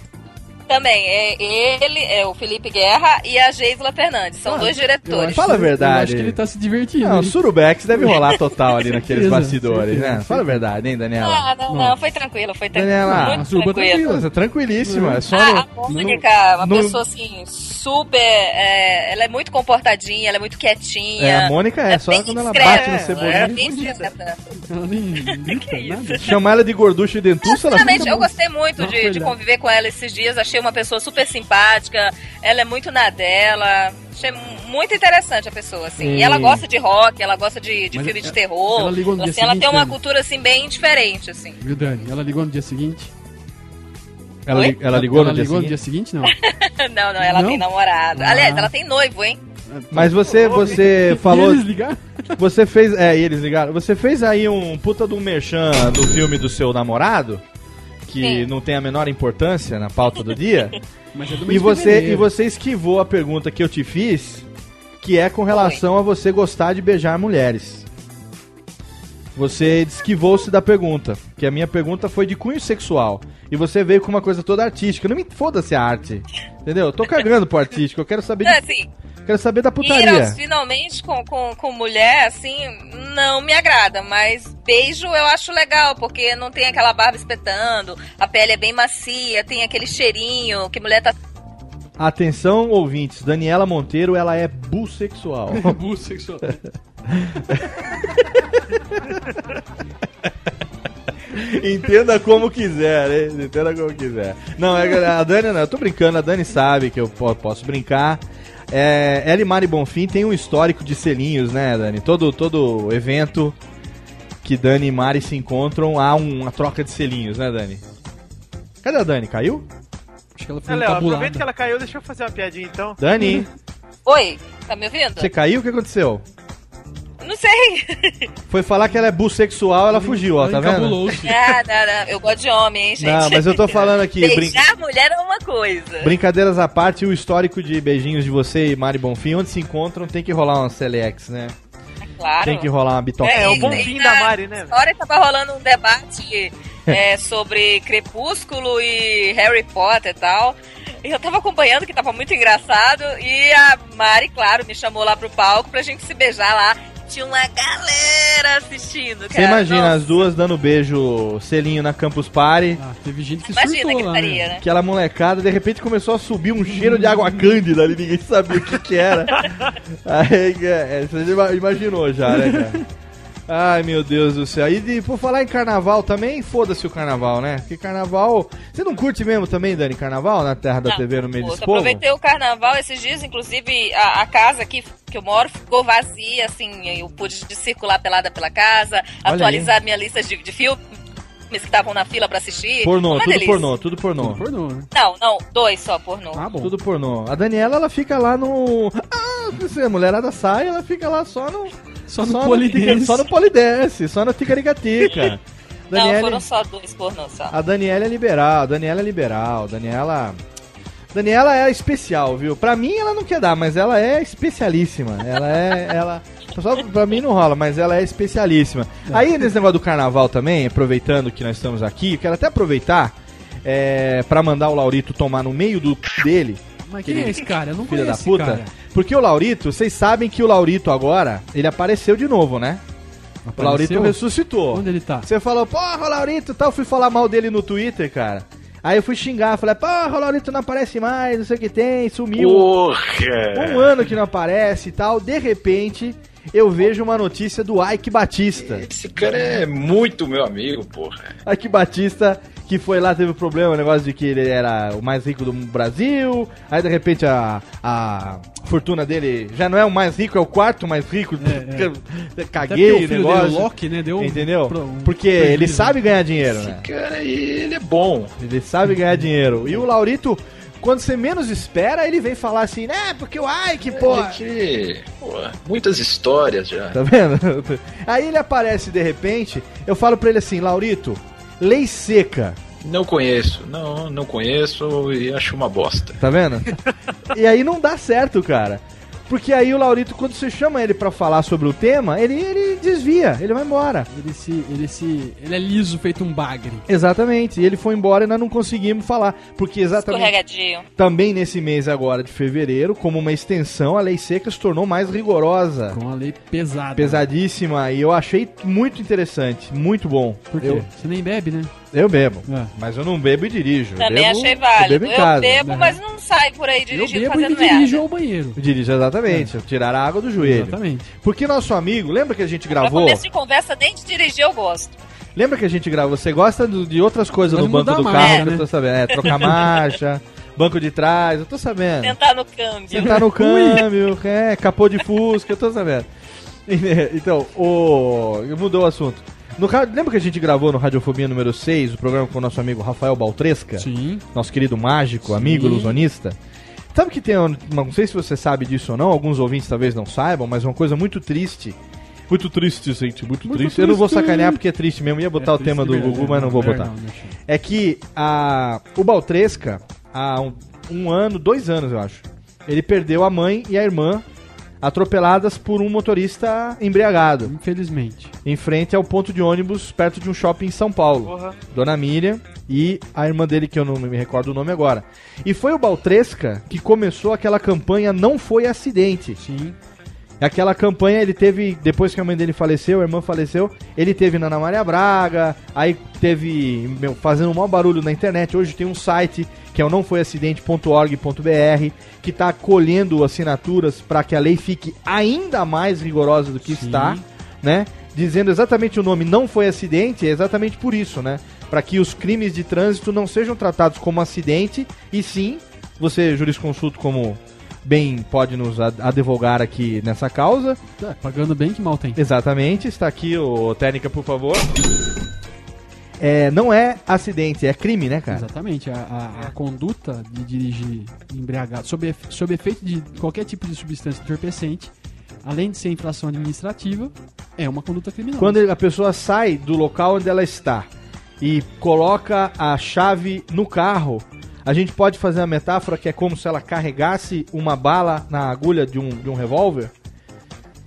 Também, é ele, é o Felipe Guerra e a Geisla Fernandes. São Ah, dois diretores. Fala a verdade. Eu acho que ele tá se divertindo. Não, hein? Surubex deve rolar total ali naqueles Certeza, bastidores, certeza, né? Fala a verdade, hein, Daniela? Ah, não, não, foi tranquilo, foi tranquilo. Daniela, a muito tranquilo. tranquila. Tranquilíssima. É só Ah, no- a Mônica, uma no- pessoa assim, super. é, ela é muito comportadinha, ela é muito quietinha. É, a Mônica é, só bem quando ela discreta, bate no É, cebolinho. bem discreta. Chamar ela de gorducha e dentuça, fica eu gostei muito Não, de, de conviver com ela esses dias. Achei uma pessoa super simpática. Ela é muito na dela. Achei mu- muito interessante a pessoa, assim. E, E- ela gosta de rock, ela gosta de, de Mas filme de ela- terror. ela ligou no dia assim, ela tem seguinte, uma né? cultura, assim, bem diferente, assim. Viu, Dani? Ela ligou no dia seguinte? Ela, li- ela ligou ela no dia ligou no seguinte? dia seguinte, não. não, não, ela Não? tem namorado. Ah. Aliás, ela tem noivo, hein? Mas você, você falou... eles ligaram? Você fez... É, eles ligaram. Você fez aí um puta do merchan do filme do seu namorado, que Sim. não tem a menor importância na pauta do dia. Mas é E você, fevereiro. e você esquivou a pergunta que eu te fiz, que é com relação a você gostar de beijar mulheres. Você esquivou-se da pergunta, que a minha pergunta foi de cunho sexual. E você veio com uma coisa toda artística. Não me foda-se a arte. Entendeu? Eu tô cagando pro artístico, eu quero saber, Não, de- assim, quero saber da putaria. aos finalmente com, com, com mulher, assim, não me agrada. Mas beijo eu acho legal, porque não tem aquela barba espetando, a pele é bem macia, tem aquele cheirinho que mulher tá Atenção, ouvintes, Daniela Monteiro, ela é bussexual. Abuso sexual. Entenda como quiser, hein? Entenda como quiser. Não, é, a Dani não, eu tô brincando, a Dani sabe que eu po- posso brincar. É, ela e Mari Bonfim tem um histórico de selinhos, né, Dani? Todo, todo evento que Dani e Mari se encontram, há um- uma troca de selinhos, né, Dani? Cadê a Dani? Caiu? Acho que ela foi É, Léo, aproveita que ela caiu, deixa eu fazer uma piadinha então. Dani, Oi, tá me ouvindo? você caiu? O que aconteceu? Não sei. Foi falar que ela é bussexual, ela fugiu, ó, tá vendo? Ah, não, não, eu gosto de homem, hein, gente. Não, mas eu tô falando aqui, brin- Beijar mulher é uma coisa. brincadeiras à parte, o histórico de beijinhos de você e Mari Bonfim, onde se encontram, tem que rolar uma Celex, né? Claro. Tem que rolar uma bitoca. É, é o bom fim na da Mari, né? Agora tava rolando um debate é, sobre Crepúsculo e Harry Potter e tal. E eu tava acompanhando, que tava muito engraçado. E a Mari, claro, me chamou lá pro palco pra gente se beijar lá. Tinha uma galera assistindo, Você cara. imagina Nossa, as duas dando beijo selinho na Campus Party, Ah, teve gente que Imagina surtou que lá, faria, né? né? aquela molecada, de repente começou a subir um cheiro de água cândida ali, ninguém sabia o que que era. Aí, é, você já imaginou já, né, cara? Ai, meu Deus do céu. E de, por falar em carnaval também, foda-se o carnaval, né? Porque carnaval... Você não curte mesmo também, Dani, carnaval na terra da Não, TV no meio eu povo? aproveitei o carnaval esses dias, inclusive a, a casa aqui que eu moro ficou vazia, assim, eu pude circular pelada pela casa, Olha atualizar minha lista de, de filmes que estavam na fila pra assistir. Pornô, Uma tudo delícia. pornô, tudo pornô. Tudo pornô, né? Não, não, dois só pornô. Ah, bom. Tudo pornô. A Daniela, ela fica lá no. Ah, você, a mulherada sai, ela fica lá só no. Só no polidense. tica- Só no polidense, só no ticaricatica. não, foram só dois pornô só. a Daniela é liberal, a Daniela é liberal, Daniela. Daniela é especial, viu? Pra mim ela não quer dar, mas ela é especialíssima. Ela é. Ela. Só pra mim não rola, mas ela é especialíssima. Aí nesse negócio do carnaval também, aproveitando que nós estamos aqui, eu quero até aproveitar é, para mandar o Laurito tomar no meio do c- dele. Mas quem é esse cara? Eu não Filha da conheço puta. esse cara. Porque o Laurito, vocês sabem que o Laurito agora, ele apareceu de novo, né? O Laurito Apareceu? ressuscitou. Onde ele tá? Você falou, porra, o Laurito e tal, fui falar mal dele no Twitter, cara. Aí eu fui xingar, falei, porra, o Laurito não aparece mais, não sei o que tem, sumiu. Um ano que não aparece e tal. De repente, eu vejo uma notícia do Ike Batista. Esse cara é muito meu amigo, porra. Ike Batista, que foi lá, teve o problema, o negócio de que ele era o mais rico do Brasil, aí de repente a, a fortuna dele já não é o mais rico, é o quarto mais rico. Até Caguei porque o o filho negócio. dele, o Loki, né, deu um- Entendeu? pro- um Porque prejuízo. ele sabe ganhar dinheiro, né? Cara, ele é bom. Ele sabe ganhar dinheiro. E o Laurito, quando você menos espera, ele vem falar assim, né? Porque o Ike, pô. É que, pô, muitas histórias já. Tá vendo? Aí ele aparece de repente, eu falo pra ele assim, Laurito, lei seca. Não conheço, não, não conheço e acho uma bosta. Tá vendo? e aí não dá certo, cara. Porque aí o Laurito, quando você chama ele pra falar sobre o tema, ele, ele desvia, ele vai embora. Ele se, ele se, ele é liso, feito um bagre. Exatamente. E ele foi embora e nós não conseguimos falar. Porque exatamente. Também nesse mês agora de fevereiro, como uma extensão, a lei seca se tornou mais rigorosa. Com uma lei pesada. Pesadíssima. E eu achei muito interessante. Muito bom. Por quê? Eu, Você nem bebe, né? Eu bebo. É. Mas eu não bebo e dirijo. Eu Também bebo- achei Eu válido. bebo Eu em casa. bebo, né? mas não saio por aí Eu dirigindo bebo e fazendo me dirijo merda. ao banheiro. Eu dirijo exatamente. Tirar a água do joelho. Exatamente. Porque nosso amigo, lembra que a gente Pra gravou? começo de conversa, nem de dirigir eu gosto. Lembra que a gente gravou? Você gosta de outras coisas Pode no banco do a carro marcha, que eu né? tô sabendo. É, trocar marcha, banco de trás, eu tô sabendo. Sentar no câmbio. Sentar no câmbio, é, capô de fusca, eu tô sabendo. Então, o. Mudou o assunto. No, ra- lembra que a gente gravou no Radiofobia número 6, o programa com o nosso amigo Rafael Baltresca? Sim. Nosso querido mágico, amigo Sim. ilusonista. Sabe que tem, não sei se você sabe disso ou não, alguns ouvintes talvez não saibam, mas uma coisa muito triste. Muito triste, gente, muito, Muito triste. Eu não vou triste. sacanear porque é triste mesmo. Ia botar É o tema do triste Gugu, mas não vou melhor botar. não. É que a, o Baltresca, há um, um ano, dois anos eu acho, ele perdeu a mãe e a irmã atropeladas por um motorista embriagado Infelizmente. em frente ao ponto de ônibus perto de um shopping em São Paulo. Porra. Dona Miriam e a irmã dele, que eu não me recordo o nome agora. E foi o Baltresca que começou aquela campanha Não Foi Acidente. Sim. Aquela campanha ele teve, depois que a mãe dele faleceu, a irmã faleceu, ele teve na Ana Maria Braga, aí teve meu, fazendo um maior barulho na internet. Hoje tem um site que é o nãofoiacidente.org.br que está colhendo assinaturas para que a lei fique ainda mais rigorosa do que Sim. está, né? Dizendo exatamente o nome não foi acidente, é exatamente por isso, né? Para que os crimes de trânsito não sejam tratados como acidente e sim, você jurisconsulto como bem pode nos ad- advogar aqui nessa causa. Tá, pagando bem que mal tem. Exatamente, está aqui o técnica, por favor. É, não é acidente, é crime, né, cara? Exatamente. A, a- a conduta de dirigir embriagado, sob, sob efeito de qualquer tipo de substância entorpecente, além de ser infração administrativa, é uma conduta criminosa. Quando a pessoa sai do local onde ela está e coloca a chave no carro, a gente pode fazer a metáfora que é como se ela carregasse uma bala na agulha de um, de um revólver.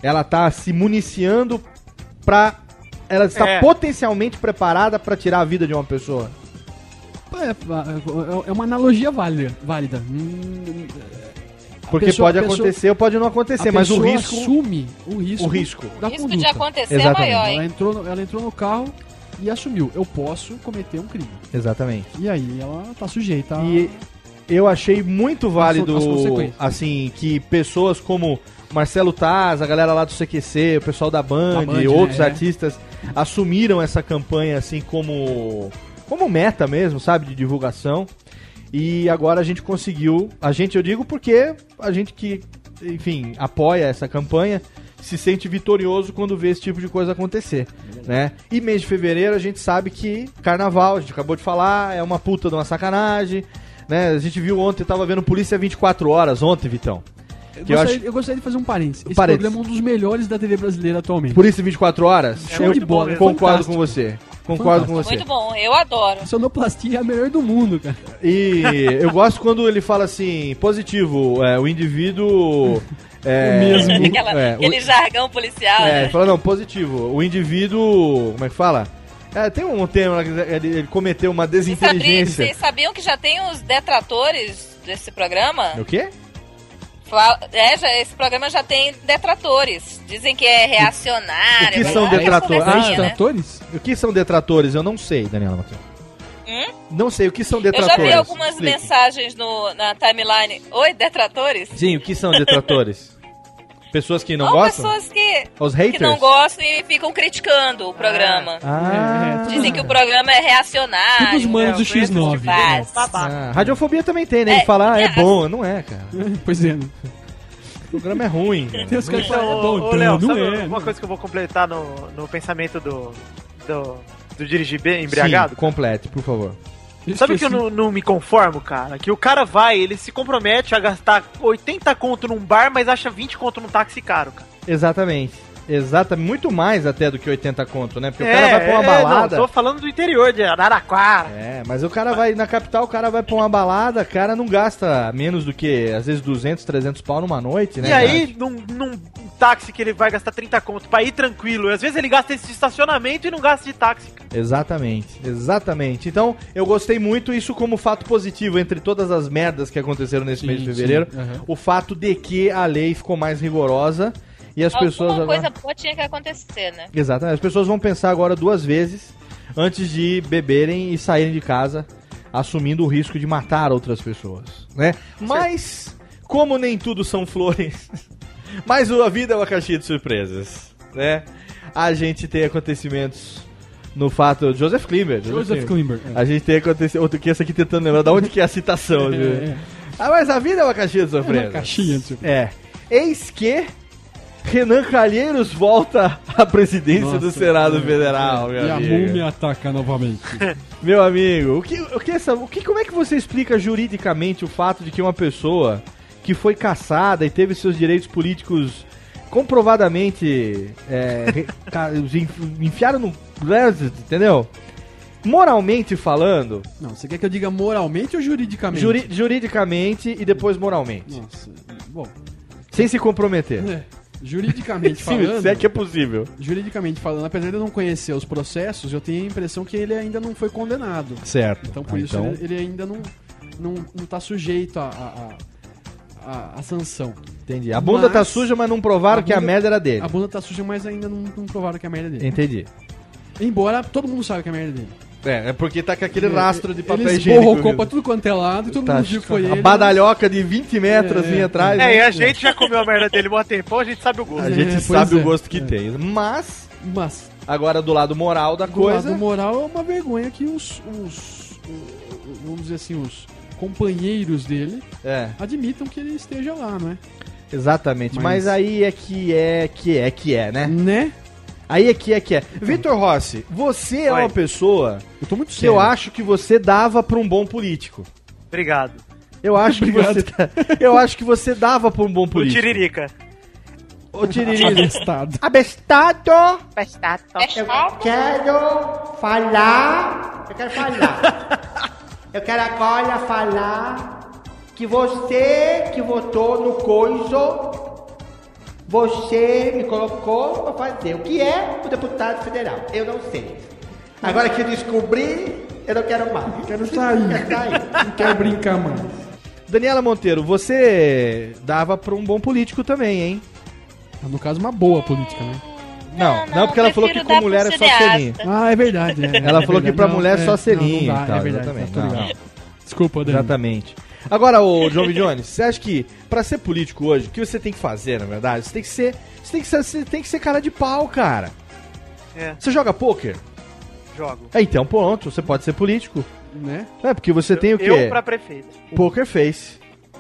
Ela está se municiando para ela está É. potencialmente preparada para tirar a vida de uma pessoa. É, é- é uma analogia válida. válida. Hum, Porque pessoa- pode pessoa- acontecer ou pode não acontecer, a mas o risco assume o risco, o risco. da O risco de acontecer Exatamente. é maior, Ela hein? entrou, no, ela entrou no carro e assumiu. Eu posso cometer um crime. Exatamente. E aí ela tá sujeita a... E eu achei muito válido, as consequências. assim, que pessoas como Marcelo Taz, a galera lá do CQC, o pessoal da Band, Da Band, e outros né? artistas assumiram essa campanha, assim, como, como meta mesmo, sabe, de divulgação. E agora a gente conseguiu, a gente eu digo porque a gente que, enfim, apoia essa campanha, se sente vitorioso quando vê esse tipo de coisa acontecer, né? E mês de fevereiro a gente sabe que carnaval, a gente acabou de falar, é uma puta de uma sacanagem, né? A gente viu ontem, tava vendo Polícia 24 horas ontem, Vitão. Eu que eu gostaria, acho- eu gostaria de fazer um parênteses. Esse Parênteses. programa é um dos melhores da TV brasileira atualmente. Polícia 24 horas, Show eu de bola, é concordo fantástico. com você. Concordo com você. Muito bom, eu adoro. Sonoplastia é a melhor do mundo, cara. E eu gosto quando ele fala assim, positivo, é, o indivíduo... É, O mesmo. Aquela, é, o- aquele jargão policial, É, né? fala, não, positivo. O indivíduo. Como é que fala? É, tem um termo lá que ele, ele cometeu uma desinteligência. vocês sabiam que já tem os detratores desse programa? O quê? Fala- É, já, esse programa já tem detratores. Dizem que é reacionário. O que são blá, detratores? Ah, né? Tratores? O que são detratores? Eu não sei, Daniela Matheus. Hum? Não sei, o que são Eu já detratores? vi algumas Explique. mensagens no, na timeline. Oi, detratores? Sim, o que são detratores? Pessoas que não Ou gostam? pessoas que, Os que haters? não gostam e ficam criticando o programa. Ah, Dizem que o programa é reacionário. Tipo os manos do X9. Faz. ah, radiofobia também tem, né? Ele É, fala, ah, é é, bom. Não é, cara. pois é. O programa é ruim. Tem os caras que Então, falam, é bom, ô, então, Léo, não sabe é. uma coisa que eu vou completar no, no pensamento do, do, do dirigir bem embriagado? Sim, complete, por favor. Sabe que eu não, não me conformo, cara? Que o cara vai, ele se compromete a gastar 80 conto num bar, mas acha 20 conto num táxi caro, cara. Exatamente. Exatamente. Muito mais até do que 80 conto, né? Porque É, o cara vai pra uma é, balada. Não, tô falando do interior, de Araraquara. É, mas o cara vai na capital, o cara vai pra uma balada, o cara não gasta menos do que, às vezes, 200, 300 pau numa noite, né? e aí, num, num táxi que ele vai gastar 30 conto pra ir tranquilo, às vezes ele gasta esse estacionamento e não gasta de táxi, cara. Exatamente, exatamente. Então, eu gostei muito isso como fato positivo entre todas as merdas que aconteceram nesse Sim, mês de fevereiro. aham. O fato de que a lei ficou mais rigorosa e as pessoas Alguma agora... coisa boa tinha que acontecer, né? Exatamente. As pessoas vão pensar agora duas vezes antes de beberem e saírem de casa, assumindo o risco de matar outras pessoas, né? Mas, como nem tudo são flores, mas a vida é uma caixinha de surpresas, né? A gente tem acontecimentos no fato Joseph Klimber. Joseph Klimber. é. A gente tem acontecido outro que essa aqui tentando lembrar da onde que é a citação. É, é. Ah, mas a vida é uma caixinha de É surpresas. uma caixinha de surpresa. É. Eis que Renan Calheiros volta à presidência Nossa, do Senado é, Federal, é. meu E a amigo. múmia ataca novamente. Meu amigo, o que, o que essa, o que, como é que você explica juridicamente o fato de que uma pessoa que foi caçada e teve seus direitos políticos comprovadamente é, enfiaram no... entendeu? Moralmente falando, Não, você quer que eu diga moralmente ou juridicamente? juri- juridicamente e depois moralmente, Nossa, bom. sem se comprometer. É, juridicamente falando, se é que é possível. juridicamente falando, apesar de eu não conhecer os processos, eu tenho a impressão que ele ainda não foi condenado. Certo. Então por Ah, isso então- ele, ele ainda não, não, não tá sujeito a, a, a, a sanção. Entendi. A bunda tá Mas- suja, mas não provaram a que a bunda- merda era dele. A bunda tá suja, mas ainda não, não provaram que é a merda dele. Entendi. Embora todo mundo sabe que é a merda dele. É, é porque tá com aquele rastro de papel ele higiênico. mesmo. pra tudo quanto é lado e todo Tá, mundo viu que foi a ele. badalhoca de 20 metros É, assim é. atrás. É, né? e a gente já comeu a merda dele há tempão, a gente sabe o gosto. A É, gente pois sabe é. o gosto que É. tem. Mas, Mas, agora do lado moral da do coisa. lado moral, é uma vergonha que os, os, o- vamos dizer assim, os companheiros dele É, admitam que ele esteja lá, não é? exatamente. Mas... Mas- aí é que é que é que é, né? Né? Aí é que é que é. Vitor Rossi, você é Oi. uma pessoa Eu tô muito que sério. eu acho que você dava pra um bom político. Obrigado. Eu acho que Obrigado. você eu acho que você dava pra um bom O político. Tiririca. Ô Tiririca. Abestado. Abestado! Bastado. É Quero falar. Eu quero falar. Eu quero agora falar que você que votou no coiso, você me colocou pra fazer o que é o deputado federal. Eu não sei. Agora que eu descobri, eu não quero mais. Quero sair. Quero sair. Não quero brincar mais. Daniela Monteiro, você dava pra um bom político também, hein? No caso, uma boa política, né? Não, Não, não, porque ela falou que com mulher é só selinho. Ah, é verdade. é, Ela é falou que verdade. pra Não, mulher é só selinho Não, não dá, tal, é verdade. exatamente. Ligado. Desculpa, Dani. Exatamente. Agora, ô John V. Jones, você acha que pra ser político hoje, o que você tem que fazer, na verdade? Você tem que ser. Você tem que ser, você tem que ser cara de pau, cara. É, Você joga pôquer? jogo. É, então pronto, você pode ser político. Né? É, porque você tem o quê? Eu pra prefeito. Poker face.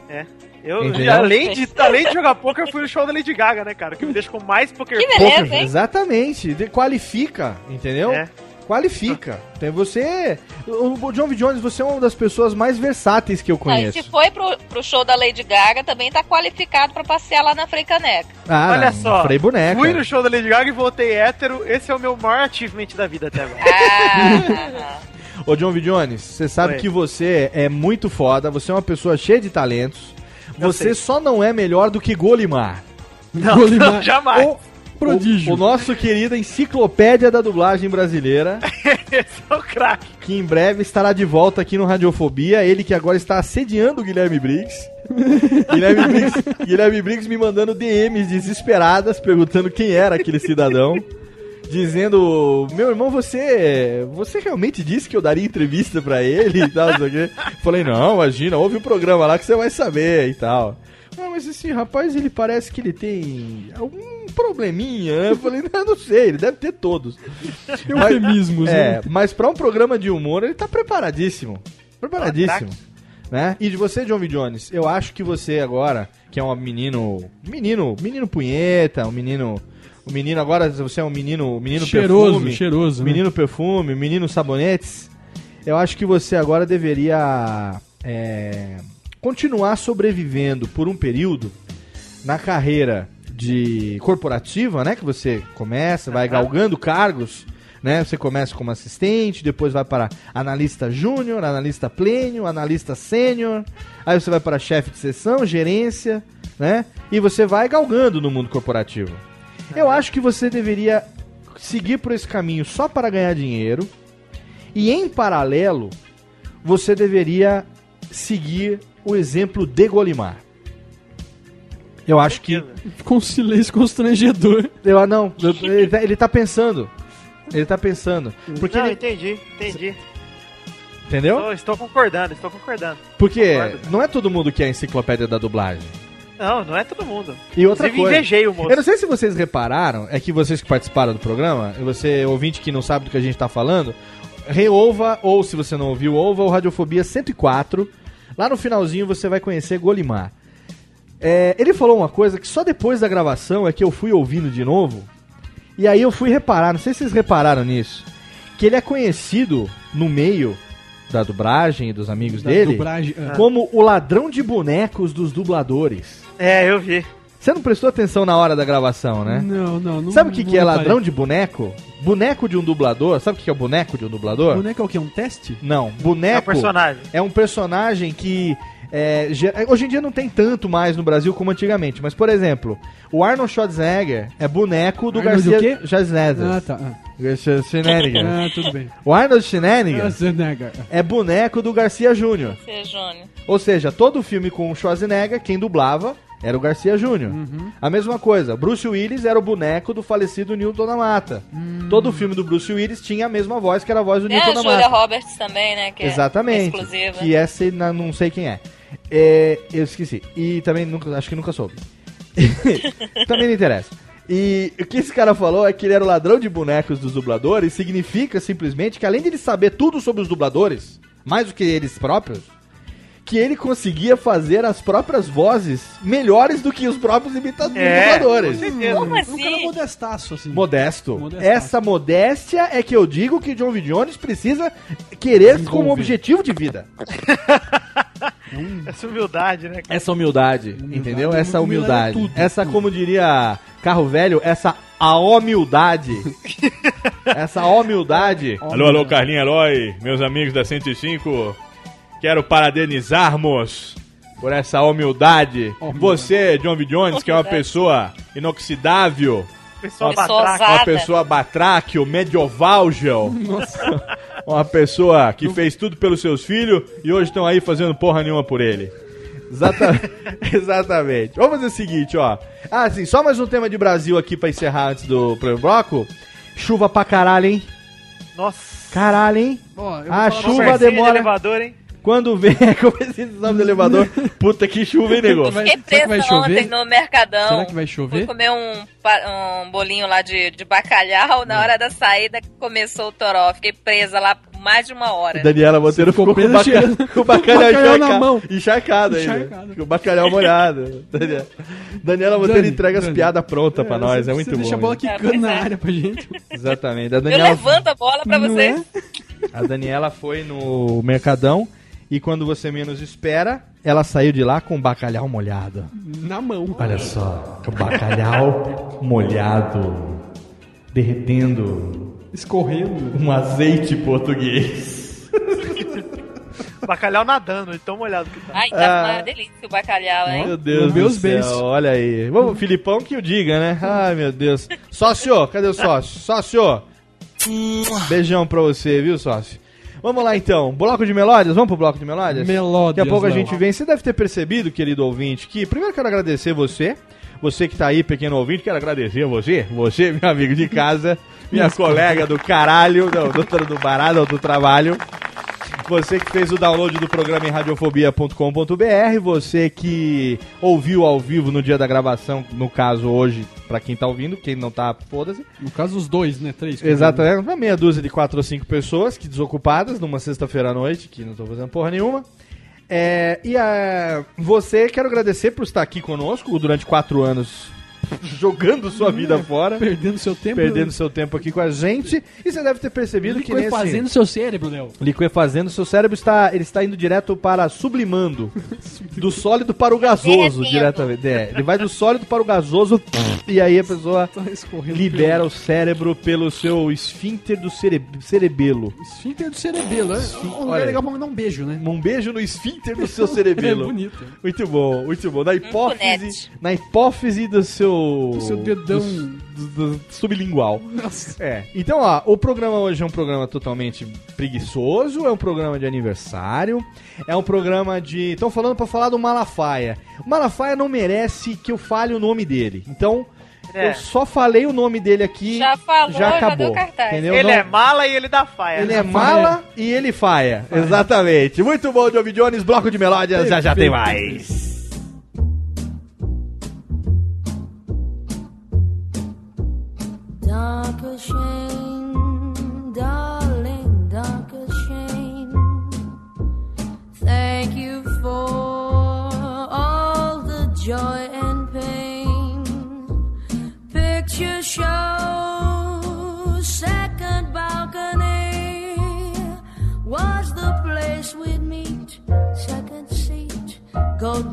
É. Eu, Entendeu? além, de, além de jogar poker, eu fui no show da Lady Gaga, né, cara? Que me deixa com mais poker Que face. beleza, Poker, hein? exatamente. De- qualifica, entendeu? É. Qualifica. Tem você. O o John V. Jones, você é uma das pessoas mais versáteis que eu e conheço. se foi pro, pro show da Lady Gaga, também tá qualificado pra passear lá na Frei Caneca. Ah, Olha só, Frei boneca. Fui no show da Lady Gaga e voltei hétero. Esse é o meu maior achievement da vida até agora. Ah, Ô John V. Jones, você sabe Oi. que você é muito foda, você é uma pessoa cheia de talentos. Eu Você sei. só não é melhor do que Golimar. Não, Golimar- não, jamais. O prodígio. O, o nosso querido enciclopédia da dublagem brasileira, Esse é o craque. que em breve estará de volta aqui no Radiofobia. Ele que agora está assediando o Guilherme Briggs. Guilherme, Briggs Guilherme Briggs me mandando DMs desesperadas, perguntando quem era aquele cidadão. Dizendo, meu irmão, você você realmente disse que eu daria entrevista pra ele e tal, não sei o quê. Falei, não, imagina, ouve o programa lá que você vai saber e tal. Ah, mas esse rapaz, ele parece que ele tem algum probleminha. né? Eu falei, não, não sei, ele deve ter todos. Eufemismos, mas, né? É, mas pra um programa de humor, ele tá preparadíssimo. Preparadíssimo. Né? E de você, John V. Jones, eu acho que você agora, que é um menino. Menino, menino punheta, um menino. O menino agora, você é um menino, menino Cheiroso, perfume, cheiroso, né? menino perfume, menino sabonetes. Eu acho que você agora deveria é, continuar sobrevivendo por um período na carreira de corporativa, né? Que você começa, vai galgando cargos, né? Você começa como assistente, depois vai para analista júnior, analista plênio, analista sênior, aí você vai para chefe de seção, gerência, né? E você vai galgando no mundo corporativo. Eu acho que você deveria seguir por esse caminho só para ganhar dinheiro e em paralelo você deveria seguir o exemplo de Golimar. Eu acho que Com um silêncio constrangedor. eu não, eu- ele, tá, ele tá pensando. Ele tá pensando. Porque Não, ele- entendi, entendi. entendeu? Estou, estou concordando, estou concordando. Porque Concordo. não é todo mundo que é a enciclopédia da dublagem. Não, não é todo mundo. E outra Inclusive, coisa. invejei o moço. Eu não sei se vocês repararam, é que vocês que participaram do programa, e você ouvinte que não sabe do que a gente tá falando, reouva, ou se você não ouviu, ouva o Radiofobia 104. Lá no finalzinho você vai conhecer Golimar. É, ele falou uma coisa que só depois da gravação é que eu fui ouvindo de novo. E aí eu fui reparar, não sei se vocês repararam nisso, que ele é conhecido no meio da dublagem e dos amigos Da dele dublagem, ah. como o ladrão de bonecos dos dubladores. É, eu vi. Você não prestou atenção na hora da gravação, né? Não, não, não. Sabe o que, não que é reparei. ladrão de boneco? Boneco de um dublador. Sabe o que é o boneco de um dublador? Boneco é o quê? Um teste? Não, boneco É o personagem. é um personagem que é, ge- hoje em dia não tem tanto mais no Brasil como antigamente. Mas, por exemplo, o Arnold Schwarzenegger é boneco do Arnold Garcia o quê? Schwarzenegger. Ah, tá. Ah. Garcia Schwarzenegger. Ah, tudo bem. O Arnold Schwarzenegger Ah, Schwarzenegger. é boneco do Garcia Júnior. Ou seja, todo filme com o Schwarzenegger, quem dublava era o Garcia Júnior. Uhum. A mesma coisa, Bruce Willis era o boneco do falecido Newton da Mata. Hum. Todo filme do Bruce Willis tinha a mesma voz que era a voz do a Newton da Julia Mata. Roberts também, né? Que Exatamente. É exclusiva. que essa eu na- não sei quem é. É, Eu esqueci. E também nunca, acho que nunca soube. também não interessa. E o que esse cara falou é que ele era o ladrão de bonecos dos dubladores, significa simplesmente que além de ele saber tudo sobre os dubladores, mais do que eles próprios, que ele conseguia fazer as próprias vozes melhores do que os próprios imita- É, dubladores. com certeza. Como Um cara assim? modestaço, assim. Modesto. Modestaço. Essa modéstia é que eu digo que John V. Jones precisa querer como Desenvolver. objetivo de vida. Essa humildade, né? cara? Essa humildade, Humildade entendeu? Essa humildade humildade. é tudo, essa, tudo. como diria Carro Velho, essa a humildade. essa humildade. Alô, alô, Carlinhos Eloy, meus amigos da 105. Quero parabenizarmos por essa humildade. Humildade. Você, John V. Jones, que é uma Humildade. pessoa inoxidável, Pessoa Pessoa batraca. ousada. uma pessoa batráquio, medievalgel, uma pessoa que fez tudo pelos seus filhos e hoje estão aí fazendo porra nenhuma por ele. Exata- Exatamente. Vamos fazer o seguinte, ó. Ah, sim, só mais um tema de Brasil aqui pra encerrar antes do primeiro bloco. Chuva pra caralho, hein? Nossa. Caralho, hein? Vou A falar- chuva Conversinha de demora. elevador, hein? Quando vem, como esse nome do elevador? Puta que chuva, hein? Vai- Fiquei presa chover? ontem no Mercadão. Será que vai Fui chover? comer um, um bolinho lá de, de bacalhau. Na hora da saída começou o toró. Fiquei presa lá por mais de uma hora. Daniela Monteiro Ficou ficou com baca... com o bacalhau, bacalhau na mão. encharcado ainda. O bacalhau molhado. Daniela, Daniela Monteiro Dani, entrega as Dani. piadas prontas pra nós, é muito bom. deixa a bola né? quicando É, pois na é. área pra gente. Exatamente. A Eu Daniela, levanto a bola pra vocês. a Daniela foi no Mercadão e quando você menos espera, ela saiu de lá com o bacalhau molhado. Na mão. Olha só, bacalhau molhado, derretendo Escorrendo. um azeite português. Bacalhau nadando, de tão molhado que tá. Ai, tá Ah. uma delícia o bacalhau, hein? Meu Deus Meus do céu, beijos. olha aí. Vamos, Filipão que o diga, né? Ai, meu Deus. Sócio, cadê o sócio? Sócio! Beijão pra você, viu, sócio? Vamos lá então, bloco de melódias? Vamos pro bloco de melódias? Melódias, Daqui a pouco a gente vem. Você deve ter percebido, querido ouvinte, que primeiro quero agradecer você. Você que tá aí, pequeno ouvinte, quero agradecer você. Você, meu amigo de casa, minha colega do caralho, não, do, do barato, do trabalho. Você que fez o download do programa em radiofobia.com.br, você que ouviu ao vivo no dia da gravação, no caso hoje, pra quem tá ouvindo, quem não tá, foda-se. No caso, os dois, né? Três. Exatamente, uma meia dúzia de quatro ou cinco pessoas que desocupadas numa sexta-feira à noite, que não tô fazendo porra nenhuma. É, e a, você, quero agradecer por estar aqui conosco durante quatro anos jogando sua vida fora. Perdendo seu tempo. Perdendo seu tempo aqui com a gente. E você deve ter percebido que nesse... fazendo seu cérebro, Léo. Liquefazendo, seu cérebro está, ele está indo direto para sublimando. do sólido para o gasoso, diretamente. É, ele vai do sólido para o gasoso e aí a pessoa Tá libera o cérebro pelo seu esfíncter do cere cerebelo. Esfíncter do cerebelo. É um lugar aí. legal pra mandar um beijo, né? Um beijo no esfíncter do seu É cerebelo. bonito. Muito bom, muito bom. Na hipófise, na hipófise do seu Do seu dedão. do- do- do sublingual. Nossa. É. Então, ó, o programa hoje é um programa totalmente preguiçoso, é um programa de aniversário, é um programa de. Estão falando pra falar do Malafaia. O Malafaia não merece que eu fale o nome dele. Então, É. eu só falei o nome dele aqui. Já falou, já já acabou. deu cartaz. Entendeu? Ele Não- é mala e ele dá faia. ele é mala e ele faia. Exatamente. Muito bom, Jovi Jones, bloco de melódias. Já já tem mais.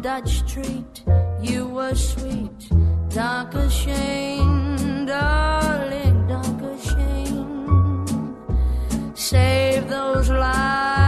Dutch treat. You were sweet, dark a shame, darling, dark a shame. Save those lies,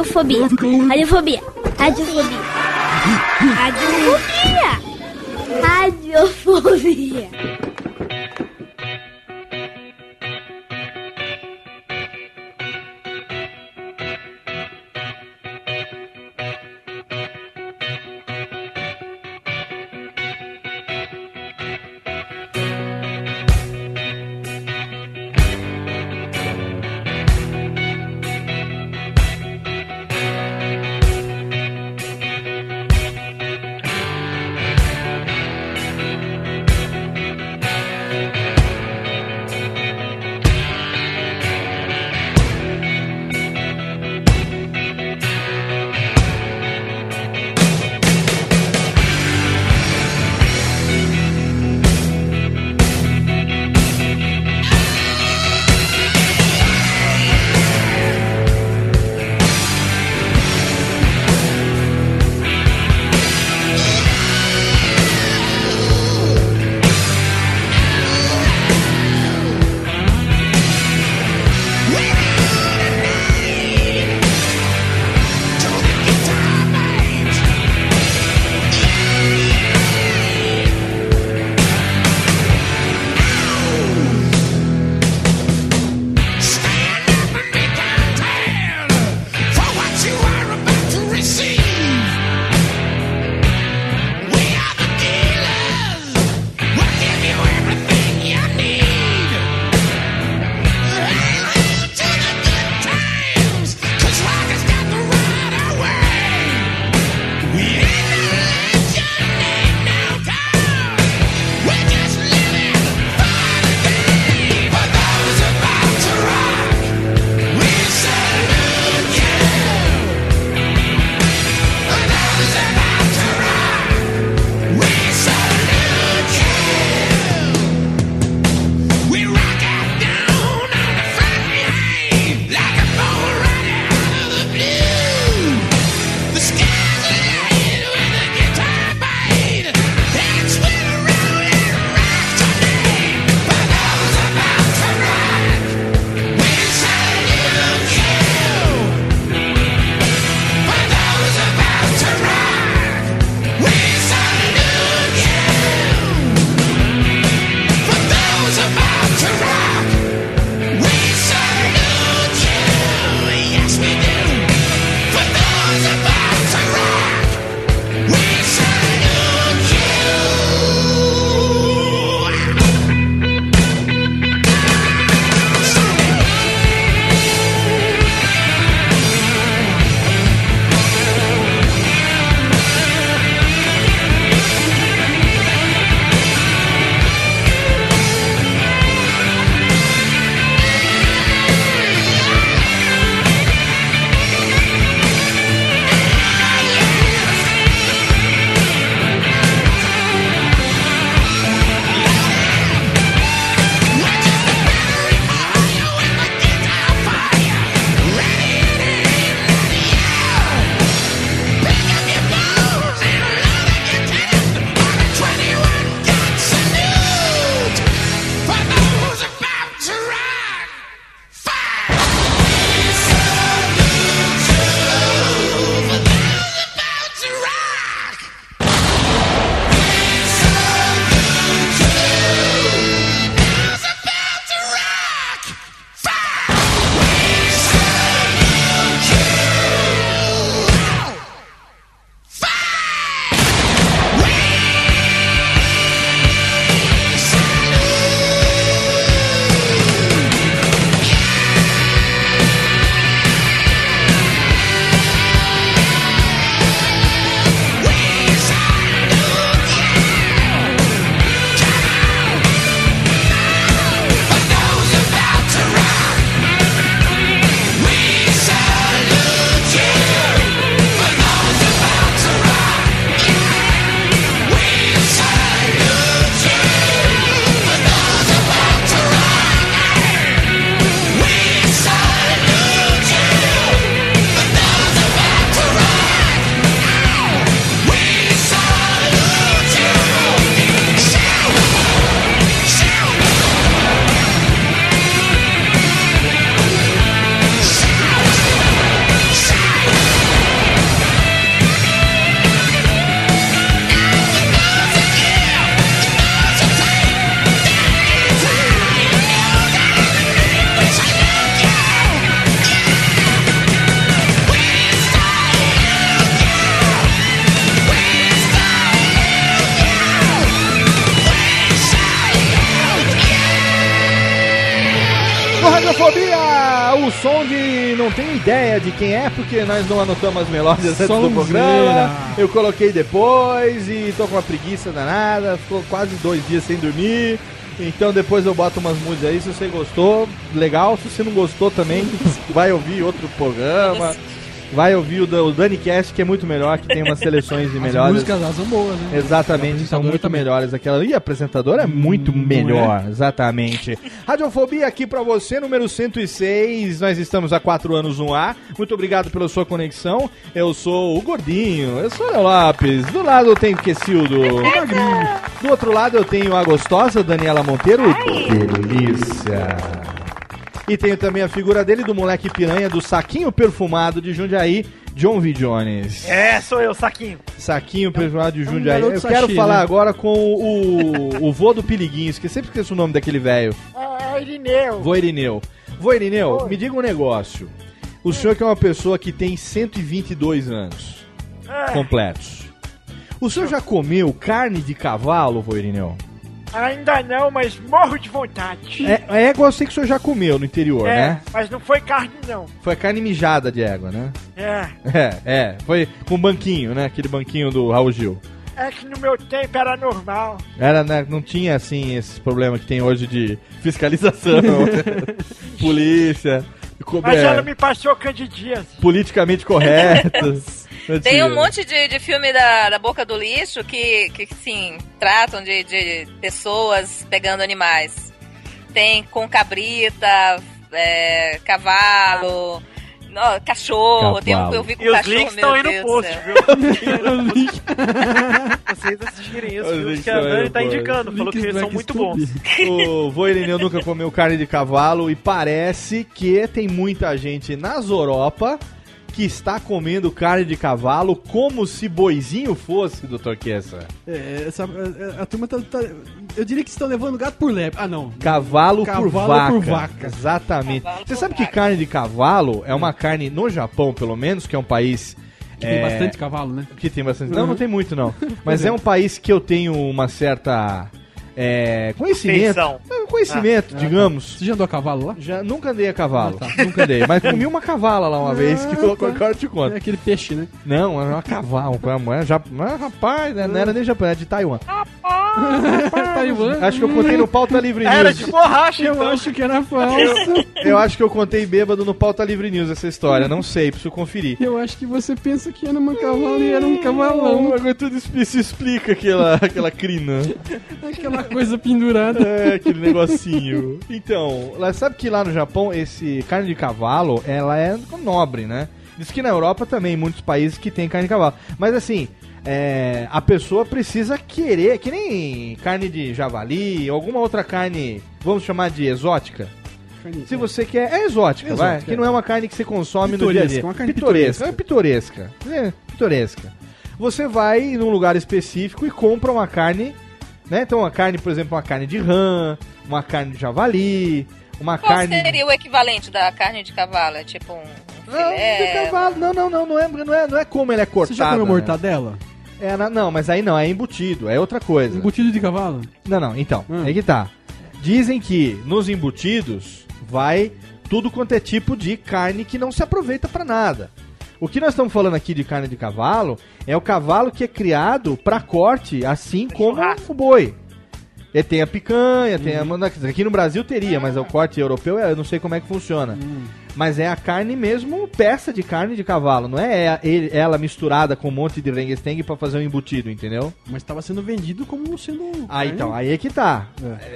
Radiofobia. Radiofobia. Radiofobia. Radiofobia. Radiofobia. Radiofobia! O som de não tenho ideia de quem é, porque nós não anotamos as melódias antes do programa. Eu coloquei depois e tô com uma preguiça danada, ficou quase dois dias sem dormir. Então depois eu boto umas músicas aí, se você gostou, legal. Se você não gostou também, vai ouvir outro programa. Vai ouvir o da- o Dani Cast, que é muito melhor, que tem umas seleções de As melhores. músicas lá são boas, né? Exatamente, são muito também. melhores aquela. E a apresentadora é muito melhor, exatamente. Radiofobia aqui pra você, número 106. Nós estamos há quatro anos no ar. Muito obrigado pela sua conexão. Eu sou o Gordinho, eu sou o Léo Lopes. Do lado eu tenho o Quesildo. Do outro lado eu tenho a gostosa Daniela Monteiro. Delícia. E tenho também a figura dele, do moleque piranha, do saquinho perfumado de Jundiaí, John V. Jones. É, sou eu, Saquinho. Saquinho perfumado de Jundiaí. garoto Eu quero sachê, falar né? agora com o, o vô do Piliguinho, que sempre esqueço o nome daquele velho. É, Irineu. Vô Irineu. Vô Irineu, me diga um negócio. O senhor que é uma pessoa que tem 122 anos É, completos. O senhor já comeu carne de cavalo, vô Irineu? Ainda não, mas morro de vontade. É, é égua eu sei que o senhor já comeu no interior, É, né? mas não foi carne, não. Foi carne mijada de égua, né? É. É, é. Foi com banquinho, né? Aquele banquinho do Raul Gil. É que no meu tempo era normal. Era, né, não tinha, assim, esses problemas que tem hoje de fiscalização, polícia, Mas é, ela me passou candidias. politicamente corretos. Tem um monte de, de filme da, da boca do lixo que, que sim, tratam de, de pessoas pegando animais. Tem com cabrita, é, cavalo, cachorro. Tem um que eu vi com E os cachorro, links meu estão aí no post, viu? Vocês assistirem os Os filmes links que a Dani tá indicando. Falou que Links eles do são muito bons. O vô Irineu nunca comeu carne de cavalo e parece que tem muita gente nas Europa que está comendo carne de cavalo como se boizinho fosse, doutor Kessa. É, essa, a, a turma tá, tá- Eu diria que estão levando gato por lebre. Ah, não. Cavalo, por, Cavalo vaca. por vaca. Exatamente. Cavalo Você por sabe que vaca. carne de cavalo é uma carne no Japão, pelo menos, que é um país Que tem é, bastante cavalo, né? que tem bastante. Não, Uhum. não tem muito não. Mas é um país que eu tenho uma certa é, conhecimento, Feição. É, conhecimento, digamos. Você já andou a cavalo lá? Já nunca andei a cavalo, Ah, tá. nunca andei. Mas comi uma cavala lá uma vez que eu agora eu te É conto. aquele peixe, né? Não, era uma cavala, uma é já, mas, rapaz, né, não era nem japonês, era de Taiwan. Taiwan. Acho que eu contei no Pauta Livre News. Era de borracha, Eu então. acho que era falso. Eu acho que eu contei bêbado no Pauta Livre News essa história. Não sei, preciso conferir. Eu acho que você pensa que era uma cavalo e era um cavalão. Agora tudo se explica aquela, aquela crina. Aquela coisa pendurada. É, aquele negocinho. Então, lá- sabe que lá no Japão, esse carne de cavalo, ela é nobre, né? Diz que na Europa também, muitos países que tem carne de cavalo. Mas assim, é, a pessoa precisa querer, que nem carne de javali, alguma outra carne, vamos chamar de exótica. Se você quer, é exótica, vai. Exótica, Que não é uma carne que você consome no dia a Pitoresca, dia. uma carne pitoresca. É pitoresca. É, pitoresca. Você vai num lugar específico e compra uma carne, né? Então, uma carne, por exemplo, uma carne de rã, uma carne de javali, uma Qual carne. seria o equivalente da carne de cavalo? É tipo um, um Não, de filé? cavalo. Não, não, não, não é, não é, não é como ele é cortado. Você já comeu né? mortadela? É, não, mas aí não, é embutido, é outra coisa. Embutido de cavalo? Não, não, então, Hum. aí que tá. Dizem que nos embutidos vai tudo quanto é tipo de carne que não se aproveita pra nada. O que nós estamos falando aqui de carne de cavalo é o cavalo que é criado pra corte, assim como o boi. E tem a picanha, tem a manda- Aqui no Brasil teria, mas o corte europeu eu não sei como é que funciona. Mas é a carne mesmo, peça de carne de cavalo, não é ele- ela misturada com um monte de rengue pra fazer um embutido, entendeu? Mas estava sendo vendido como sendo. Ah, carne. então, aí é que tá.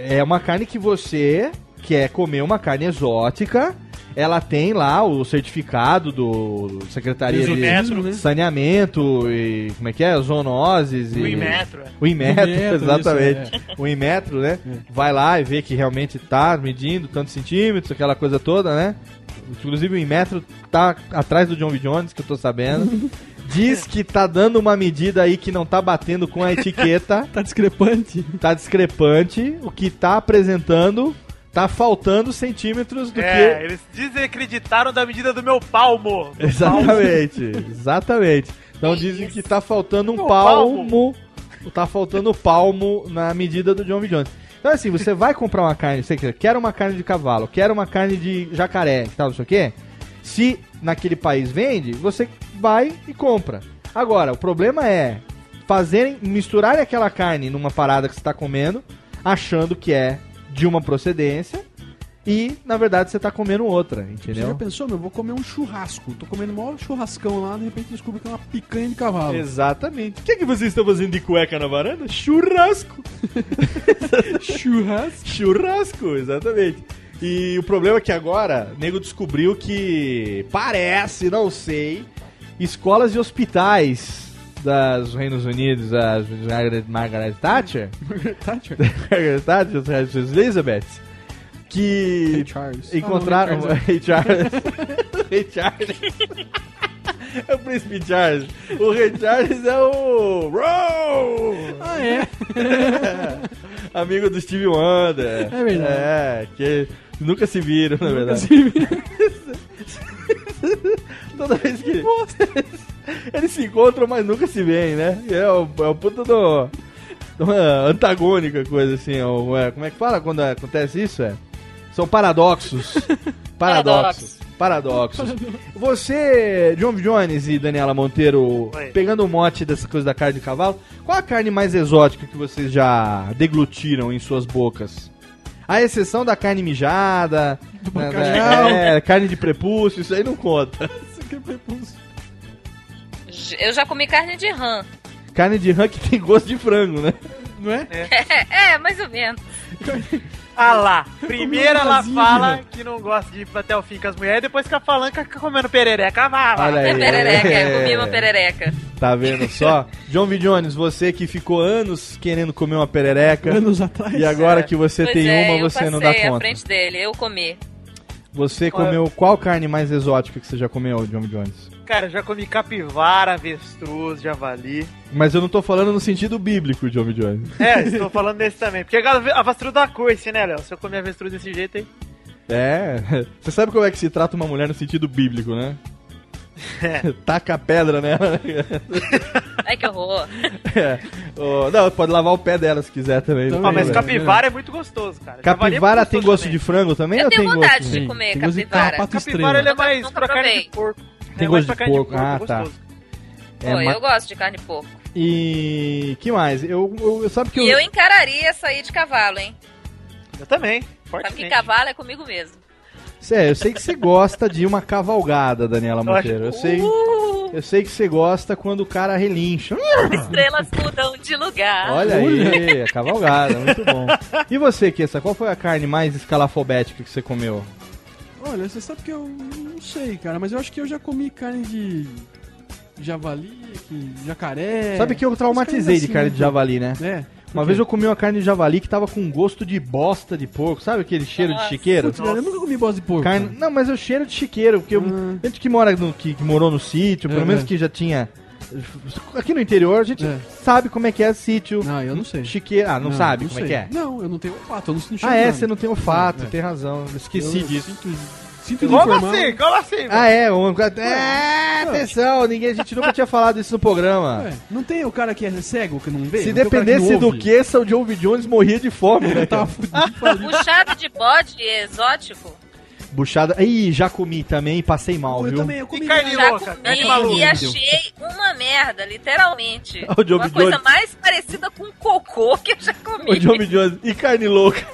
É. uma carne que você quer comer uma carne exótica. Ela tem lá o certificado do Secretaria de? Saneamento e como é que é? Zoonoses e O Imetro, é. O Imetro, exatamente. isso, O Imetro, né? Vai lá e vê que realmente tá medindo tantos centímetros, aquela coisa toda, né? Inclusive o Imetro tá atrás do John V. Jones, que eu tô sabendo. Diz que tá dando uma medida aí que não tá batendo com a etiqueta. tá discrepante. Tá discrepante. O que tá apresentando tá faltando centímetros do É, que. eles desacreditaram da medida do meu palmo. Do Exatamente, exatamente. Então dizem que tá faltando um Meu palmo. Tá faltando palmo na medida do John V. Jones. Então, assim, você vai comprar uma carne, você quer, quer uma carne de cavalo, quer uma carne de jacaré tal, não sei o quê. Se naquele país vende, você vai e compra. Agora, o problema é fazerem, misturarem aquela carne numa parada que você tá comendo, achando que é de uma procedência, e, na verdade, você tá comendo outra, Você já entendeu? pensou, meu, eu vou comer um churrasco. Tô comendo o maior churrascão lá, de repente descubro que é uma picanha de cavalo. Exatamente. O que, é que vocês estão fazendo de cueca na varanda? Churrasco. Churrasco. Churrasco, exatamente. E o problema é que agora, o nego descobriu que parece, não sei, escolas e hospitais das Reinos Unidos, as Margaret, Margaret Thatcher, Thatcher? Margaret Thatcher, as Elizabeth, que Ray Charles. encontraram não, Ray Ray Charles. Ray Charles. É o Príncipe Charles. O Ray Charles é o. Row! Ah, é? Amigo do Steve Wonder. É verdade. É, que nunca se viram, na verdade. se viram. Toda vez que. Eles se encontram, mas nunca se veem, né? É o, é o puta do. de Uma antagônica coisa assim. é é, como é que fala quando acontece isso? É? São paradoxos. Paradoxos. Paradoxos. Você, John Jones e Daniela Monteiro, Oi. pegando o mote dessa coisa da carne de cavalo, qual a carne mais exótica que vocês já deglutiram em suas bocas? A exceção da carne mijada, né, é, carne de prepúcio, isso aí não conta. Eu já comi carne de rã. Carne de rã que tem gosto de frango, né? Não é? É, mais ou menos. Ah lá, primeiro ela fala que não gosta de ir até o fim com as mulheres, depois fica falando que fica comendo perereca. Vai lá. Olha aí. É perereca, eu comi uma perereca. Tá vendo só? John V. Jones, você que ficou anos querendo comer uma perereca. Anos atrás. E agora que você Pois tem é, uma, você não dá à conta. frente dele, eu comi. Você comeu qual carne mais exótica que você já comeu, John V. Jones? Cara, eu já comi capivara, avestruz, javali. Mas eu não tô falando no sentido bíblico, John. Jones. É, estou falando desse também. Porque a avestruz dá coice, né, Léo? Se eu comer avestruz desse jeito aí. É. Você sabe como é que se trata uma mulher no sentido bíblico, né? Taca a pedra nela. Ai, que horror. É. Ô, não, pode lavar o pé dela se quiser também. não Ah, mas problema. capivara é muito gostoso, cara. É Capivara muito tem gostoso gosto também. de frango também Eu tenho tem vontade gosto? de comer Tem gosto de capivara. Capivara ele é mais pra carne de porco. Tem é gosto de pra carne porco. Ah, é tá. gostoso. É, Pô, ma- eu gosto de carne de porco. E que mais? Eu, eu, eu- sabe que E eu encararia sair de cavalo, hein? Eu também, Sabe que cavalo é comigo mesmo. Cê, eu sei que você gosta de uma cavalgada, Daniela Eu Monteiro. Eu sei, Uh, eu sei que você gosta quando o cara relincha. estrelas mudam de lugar. Olha aí, a cavalgada, muito bom. E você, Kessa, qual foi a carne mais escalafobética que você comeu? Olha, você sabe que eu não sei, cara, mas eu acho que eu já comi carne de javali, que- jacaré. Sabe que eu traumatizei de coisas carne assim, de javali, né? É. Uma vez eu comi uma carne de javali que tava com gosto de bosta de porco, sabe aquele cheiro de Nossa. chiqueiro? Putz, cara, eu nunca comi bosta de porco. Carne... Não, mas é o cheiro de chiqueiro, porque eu- Ah. gente que mora no que, que morou no sítio, pelo É, menos é. que já tinha aqui no interior, a gente É. sabe como é que é sítio. Não, eu não sei. Chiqueiro, ah, não, sabe como é sei. que é? Não, eu não tenho olfato, eu não sinto Ah, é, você não tem olfato, É, é. tem razão. Esqueci Eu disso. Sinto, sinto Como informar. assim? Como assim? Ah, é, um... é, atenção, ninguém, a gente nunca tinha falado isso no programa. Ué, não tem o cara que é cego, que não vê? Se Não que dependesse não do que, o John. Jones morria de fome, né? Tava fudido. Puxado de bode exótico? Buchada. Ih, já comi também e passei mal, Eu viu? também, eu comi. E carne Já louca? comi Carne maluca? e achei uma merda, literalmente. Uma Jones. coisa mais parecida com cocô que eu já comi. O John V. Jones. E carne louca.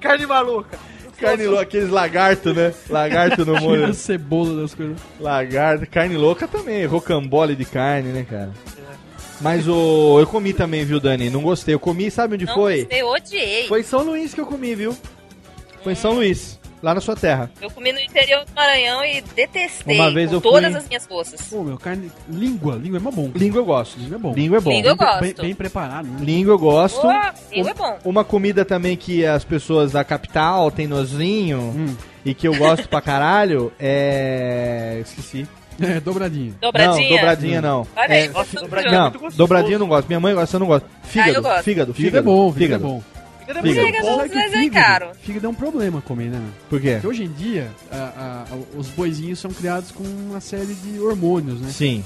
Carne maluca. Carne louca, aqueles lagarto, né? Lagarto no molho. a cebola das coisas. Lagarto, carne louca também, rocambole de carne, né, cara? Mas o eu comi também, viu, Dani? Não gostei. Eu comi, sabe onde Não foi? gostei, odiei. Foi em São Luís que eu comi, viu? Foi em São Luís, lá na sua terra. Eu comi no interior do Maranhão e detestei Uma vez com eu todas fui- as minhas forças. Pô, meu, carne. Língua, língua é mó bom. Língua eu gosto. Língua é bom. Língua é bom. Língua eu Bem- gosto. Bem, bem preparado, né? Língua eu gosto. Pô, língua é bom. Uma comida também que as pessoas da capital têm nozinho Hum. e que eu gosto pra caralho é. Esqueci. É, dobradinho. Dobradinha. Não, dobradinha não. Olha aí, É, dobradinha Não, muito gostoso. dobradinha eu não gosto. Minha mãe gosta, eu não gosto. Fígado, eu gosto. fígado, fígado. Fígado é bom, fígado é bom. Fígado é Fígado. muito Fígado bom. é caro. fígado é um problema comer, né? Por quê? Porque hoje em dia, a- a- a- os boizinhos são criados com uma série de hormônios, né? Sim.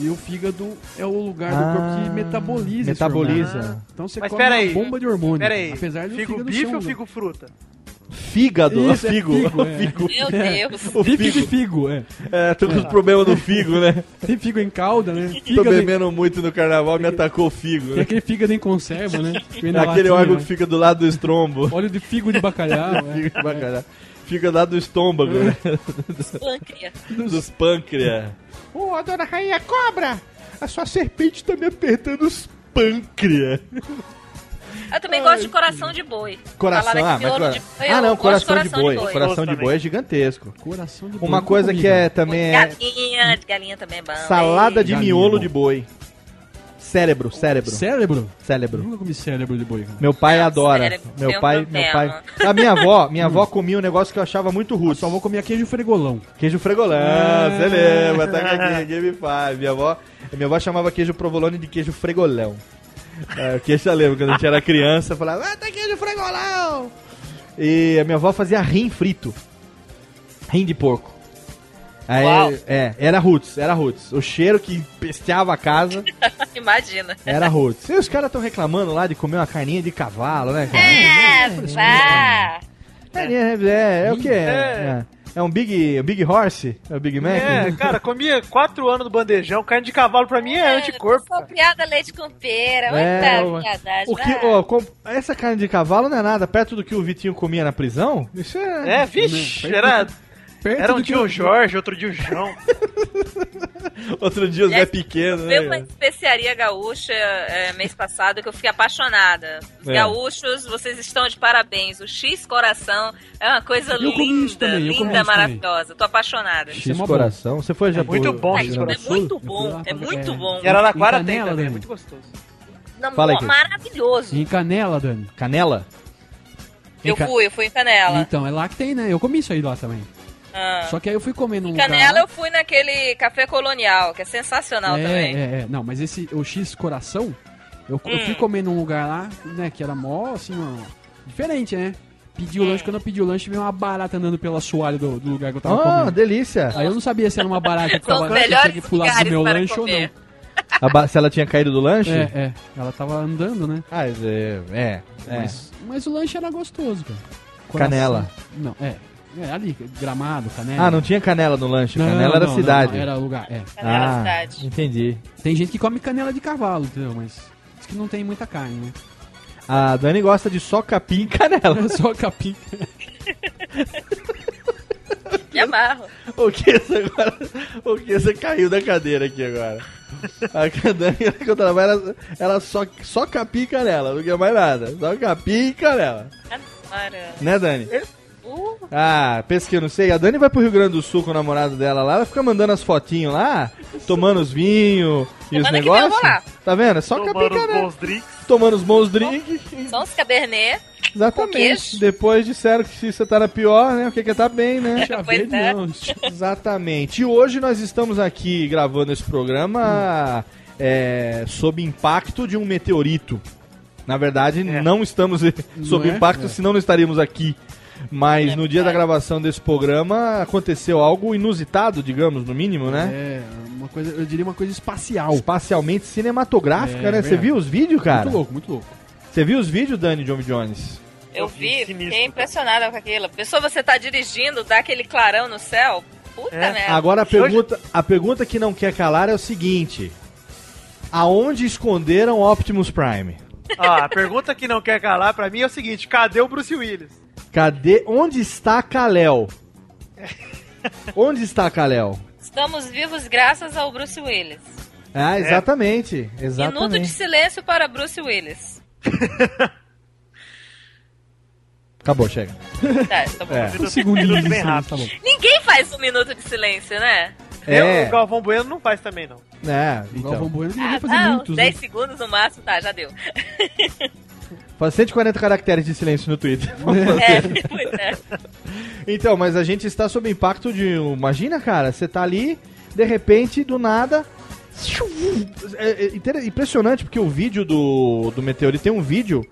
E o fígado é o lugar do Ah, corpo que metaboliza. esse metaboliza. hormônio. Então você Mas come uma bomba de hormônio. Peraí. Apesar do Figo fígado bife ser ou figo fruta? Fígado, Isso, é figo. figo, é. figo. Meu É. Deus. O Bife de figo. figo, é. É, tô com os problemas do figo, né? Tem figo em calda, né? Tô Fígado em- bebendo muito no carnaval, me atacou o figo, Tem né? aquele fígado em conserva, né? Na Aquele latinha, órgão né? que fica do lado do estrombo. Óleo de figo de bacalhau. é. Fica bacana. Fica do lado do estômago, né? Pâncreas. Dos pâncreas. Ô, a dona Rainha Cobra, a sua serpente tá me Apertando os pâncreas. Eu também gosto de coração de boi. Coração, Falaram ah, mas miolo cora- de boi, ah, eu não, gosto coração de boi. Coração de boi é gigantesco. Coração de boi. Uma coisa que é também é Galinha, de galinha também é bom. salada de Galinha, miolo bom. de boi. Cérebro, cérebro. Cérebro? Cérebro. Nunca comi cérebro de boi, cara. Meu pai adora. cérebro Meu pai, meu pai. A minha avó, minha avó comia um negócio que eu achava muito rude. Só vou comer queijo fregolão. Queijo fregolão, Ah. você lembra, tá aqui, Game 5. Minha avó, minha avó chamava queijo provolone de queijo fregolão. É, o queijo eu lembro, quando a gente era criança, eu falava, ah, tá queijo fregolão. E a minha avó fazia rim frito. Rim de porco. Aí, Uau. é, era roots, era roots. O cheiro que pesteava a casa Imagina. era roots. E os caras estão reclamando lá de comer uma carninha de cavalo, né, cara? É, vá. Carninha, é, é o que? É. é um big, um big horse? É o Big Mac? É, cara, comia quatro anos no bandejão, carne de cavalo pra mim é anticorpo. Sou criada leite com pera. É, Muita o- que, ó, com- essa carne de cavalo não é nada perto do que o Vitinho comia na prisão? Isso é. É, vixe, era, Perto era um do dia que o Jorge, outro dia o João. Outro dia o Zé Pequeno, Veio uma né? especiaria gaúcha é, mês passado que eu fiquei apaixonada. Os É. gaúchos, vocês estão de parabéns. O X Coração é uma coisa Eu linda, eu linda, também. maravilhosa. Tô apaixonada. É X mó coração. Você foi já É muito bom É, é muito bom, é muito bom. E Araraquara Em tem Canela, também, é Dani. muito gostoso. Não, Fala aí, maravilhoso. Em Canela, Dani. Canela? Eu fui, eu fui em Canela. Então, é lá que tem, né? Eu comi isso aí lá também. Ah. Só que aí eu fui comer num Em lugar... Canela eu fui naquele café colonial, que é sensacional é, também. É, é, não, mas esse, o X Coração, eu, eu Hum. fui comer num lugar lá, né, que era mó, assim, ó, diferente, né? Pedi o Hum. lanche, quando eu pedi o lanche, veio uma barata andando pela soalha do, do lugar que eu tava Ah, comendo. delícia. Aí eu não sabia se era uma barata que tava que pular do meu lanche comer. A ba- se ela tinha caído do ou não. lanche? É, é. Ela tava andando, né? Ah, é. É. é. Mas, mas o lanche era gostoso, cara. Canela. Não, é. É, ali, gramado, canela. Ah, não tinha canela no lanche. Não, canela era não, cidade. não, era lugar, é. Canela ah, cidade. entendi. Tem gente que come canela de cavalo, entendeu? Mas diz que não tem muita carne, né? A Dani gosta de só capim e canela. Só capim. Me amarro. O que você agora? O que você caiu da cadeira aqui agora? A Dani, quando ela vai, ela, ela só, só capim e canela, não quer mais nada. Só capim e canela. Cara. Né, Dani? Uh, Ah, pensa que eu não sei. A Dani vai pro Rio Grande do Sul com o namorado dela lá, ela fica mandando as fotinhos lá, tomando os vinhos e os negócios. Tá vendo? É só Tomando os bons drinks. Tomando os bons drinks. são os cabernet. Exatamente. Depois disseram que se você tá na pior, né? O que que é tá bem, né? Pois é. não. Exatamente. E hoje nós estamos aqui gravando esse programa é, sob impacto de um meteorito. Na verdade, É. não estamos sob é? impacto, É. senão não estaríamos aqui. Mas É no dia da verdade. gravação desse programa aconteceu algo inusitado, digamos, no mínimo, né? É, uma coisa, eu diria uma coisa espacial. Espacialmente cinematográfica, É, né? Você viu os vídeos, cara? Muito louco, muito louco. Você viu os vídeos, Dani John Jones? Eu vi, fiquei impressionada com aquilo. Pessoa, você tá dirigindo, dá aquele clarão no céu. Puta É. merda. Agora a pergunta, a pergunta que não quer calar é o seguinte: Aonde esconderam Optimus Prime? Ah, a pergunta que não quer calar pra mim é o seguinte: cadê o Bruce Willis? Cadê? Onde está Kalel? Onde está Kalel? Estamos vivos graças ao Bruce Willis. Ah, exatamente, Minuto de exatamente. silêncio para Bruce Willis. Acabou, chega. Tá, tá bom. É. Um segundinho Minuto de bem silêncio, rápido. tá bom. Ninguém faz um minuto de silêncio, né? É. Eu, o Galvão Bueno não faz também, não. É, O Galvão então. Bueno Ah, devia fazer não, muitos, né? 10 segundos no máximo, tá, já deu. Faz 140 caracteres de silêncio no Twitter. É, pois é. Então, mas a gente está sob impacto de. um- Imagina, cara, você tá ali, de repente, do nada. É, é impressionante porque o vídeo do, do meteorito tem um vídeo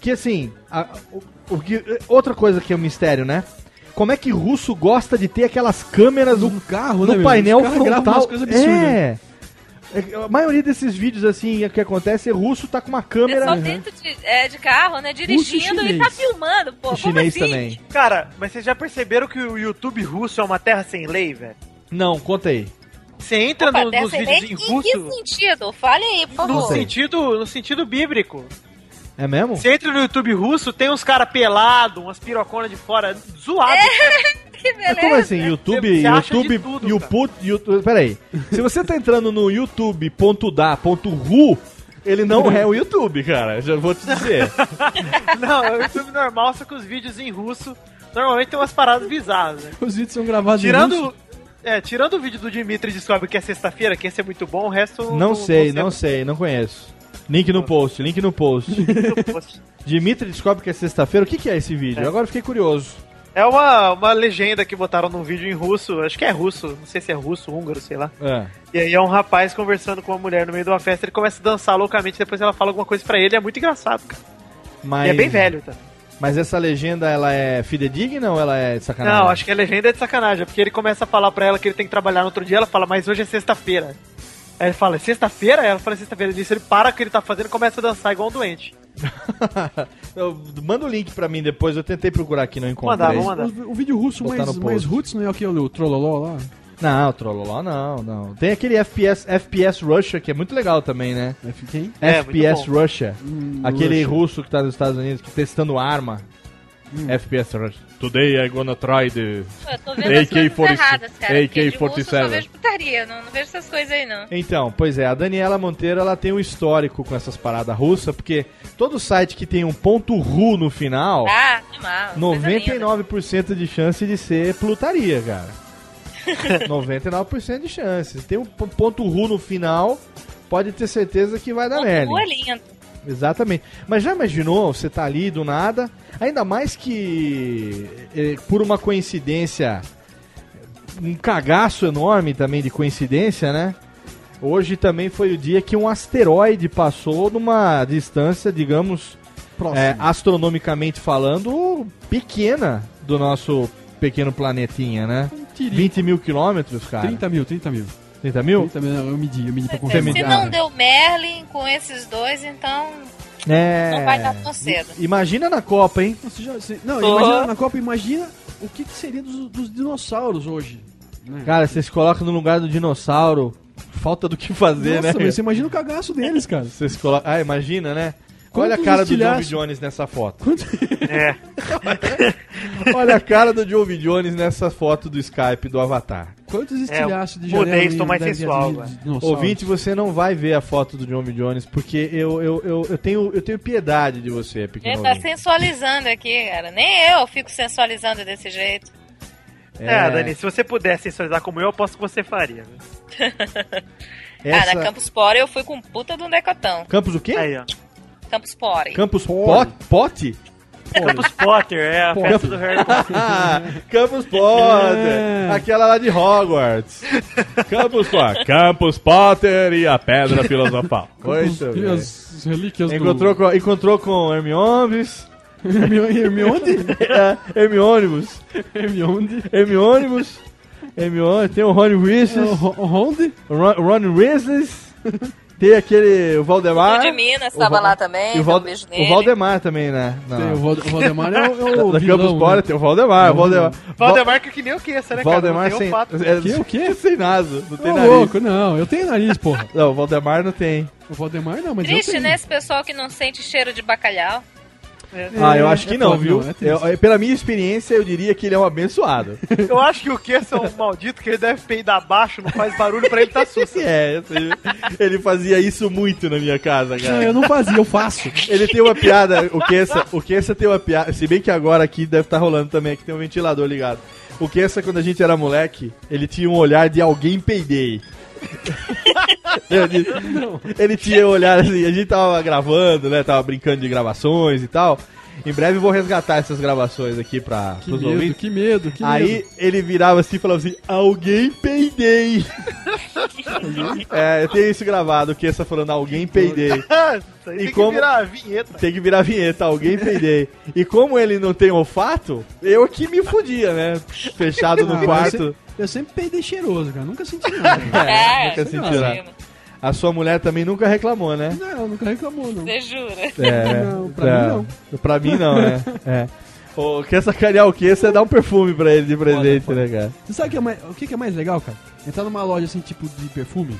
que assim. a- o, o que, outra coisa que é um mistério, né? Como é que russo gosta de ter aquelas câmeras No carro, no né, painel gravam frontal? umas coisas absurdas. É. É, A maioria desses vídeos, assim, que acontece, é russo tá com uma câmera. Pessoal dentro de, é, de carro, né? Dirigindo e, chinês. tá filmando, pô. E como chinês assim? também. Cara, mas vocês já perceberam que o YouTube russo é uma terra sem lei, velho? Não, conta aí. Você entra Opa, no- nos vídeos lei, em em russo que sentido? Fale aí, por no favor. sentido, no sentido bíblico. É mesmo? Você entra no YouTube russo, tem uns caras pelados, umas piroconas de fora, zoado. que Mas beleza. como assim? YouTube, Você YouTube, tudo, YouTube, YouTube, peraí. Se você tá entrando no youtube.da.ru, ele não é o YouTube, cara. Já vou te dizer. Não, é o YouTube normal, só que os vídeos em russo normalmente tem umas paradas bizarras, né? Os vídeos são gravados em Tirando, russo. é, tirando o vídeo do Dimitri descobre que é sexta-feira, que esse é muito bom, o resto Não sei, não sei, não conheço. Link no post, link no post. Dimitri descobre que é sexta-feira. O que, que é esse vídeo? É. Agora fiquei curioso. É uma, uma legenda que botaram num vídeo em russo, acho que é russo, não sei se é russo, húngaro, sei lá. É. E aí é um rapaz conversando com uma mulher no meio de uma festa, ele começa a dançar loucamente, depois ela fala alguma coisa pra ele, é muito engraçado, cara. Mas, E é bem velho, tá? Mas essa legenda, ela é fidedigna ou ela é de sacanagem? Não, acho que a legenda é de sacanagem, porque ele começa a falar pra ela que ele tem que trabalhar no outro dia, ela fala, mas hoje é sexta-feira. Aí ele fala, "É sexta-feira? Ela fala, sexta-feira. Nisso ele para o que ele tá fazendo e começa a dançar igual um doente. Eu- manda o link pra mim depois, eu tentei procurar aqui, não encontrei. Mandar, vamos mandar. O, o vídeo russo mais, mais roots não é aquele o Trolloló lá? Não, Trolloló não, não. Tem aquele FPS, FPS Russia, que é muito legal também, né? F quem? É, FPS Russia. Hum, aquele Russia. russo que tá nos Estados Unidos, que testando arma. Hum. FPS Russia. Today I'm gonna try the Eu tô vendo as coisas AK-47. erradas, cara. porque de russo eu AK-47. só vejo putaria, não, não vejo essas coisas aí, não. Então, pois é, a Daniela Monteiro ela tem um histórico com essas paradas russas, porque todo site que tem um ponto .ru no final, Ah, linda. 99% de chance de ser plutaria, cara. 99% de chance. Se tem um ponto .ru no final, pode ter certeza que vai dar merda. Ponto é lindo. Exatamente. Mas já imaginou, você tá ali do nada, ainda mais que eh, por uma coincidência, um cagaço enorme também de coincidência, né? Hoje também foi o dia que um asteroide passou numa distância, digamos, é, astronomicamente falando, pequena do nosso pequeno planetinha, né? Tirico. 20 mil quilômetros, cara. 30 mil, 30 mil. 30 mil? 30 mil, não, eu medi, eu medi pra Se, confirmar. se não deu Merlin com esses dois, então É. não vai dar tão cedo. Imagina na Copa, hein? Nossa, já- se- não, imagina na Copa, imagina o que, que seria dos, dos dinossauros hoje. né? Cara, você se coloca no lugar do dinossauro, falta do que fazer, Nossa, né? mas você imagina o cagaço deles, cara. Você se coloca... Ah, imagina, né? Olha a Quantos cara do John? Jones nessa foto. Quanto- É. Olha a cara do John Jones nessa foto do Skype do Avatar. Quantos estilhaços de mudei, janela estou mais sensual de agora. dinossauros? Ouvinte, você não vai ver a foto do John Jones, porque eu, eu, eu, eu, tenho, eu tenho piedade de você, pequeno Ele tá ouvinte. sensualizando aqui, cara. Nem eu fico sensualizando desse jeito. É, Dani, se você pudesse sensualizar como eu, eu aposto que você faria. né? Essa... Ah, na Campus Party eu fui com puta de um decotão. Campus o quê? Aí, ó. Campus Party. Campus Pot? Pote? Campus Potter, é a festa do Harry Potter. Ah, Campus Potter, É. aquela lá de Hogwarts. Campus Potter, Campus Potter e a Pedra Filosofal. Muito E bem. as, as relíquias Encontrou com, encontrou com Hermiones, do... Hermione? é, Hermiônibus, Hermione? Hermiônibus, Hermione, tem o Ron Weasley, Onde? o Ron, Ron Weasley, tem aquele o Valdemar. O de Minas tava o Va- lá também, o, deu Val- um beijo o. Valdemar também, né? Não. Tem o, Val- o Valdemar é o, é o da vilão, Campus né? Party tem o Valdemar, o Valdemar. Valdemar que é que nem o que, né, cara? Valdemar sem, é, Que, o quê? sem naso, não tem nariz. louco, não, eu tenho nariz, porra. Não, o Valdemar não tem. O Valdemar não, mas eu Triste, né? Esse pessoal que não sente cheiro de bacalhau. Ah, eu acho que é não, foda, viu? não, é. Eu- pela minha experiência, eu diria que ele é um abençoado. Eu acho que o que é um maldito que ele deve peidar baixo, não faz barulho pra ele tá susto. é, ele fazia isso muito na minha casa, Não, cara. eu não fazia, eu faço. Ele tem uma piada, o Kessa, o Kessa tem uma piada, se bem que agora aqui deve estar rolando também, que tem um ventilador ligado. O Kessa, quando a gente era moleque, ele tinha um olhar de alguém peidei. ele, ele tinha olhar assim, a gente tava gravando, né, tava brincando de gravações e tal. Em breve vou resgatar essas gravações aqui para Que os medo, ouvintes. que medo, que Aí medo. ele virava assim e falava assim: Alguém peidei. é, eu tenho isso gravado, o Kessa falando: Alguém peidei. E tem como- que virar a vinheta. Tem que virar vinheta, alguém peidei. E como ele não tem olfato, eu que me fudia, né? Fechado no quarto. Eu sempre peidei cheiroso, cara. Nunca senti nada. É, É, nunca senti imagina. nada. A sua mulher também nunca reclamou, né? Não, nunca reclamou, não. Você jura? É, Não, pra mim não. Pra mim não, né? É. Ô, quer sacanear o quê? Você dá um perfume pra ele de presente, né, cara? Você sabe o que é mais- o que é mais legal, cara? Entrar numa loja assim, tipo de perfume.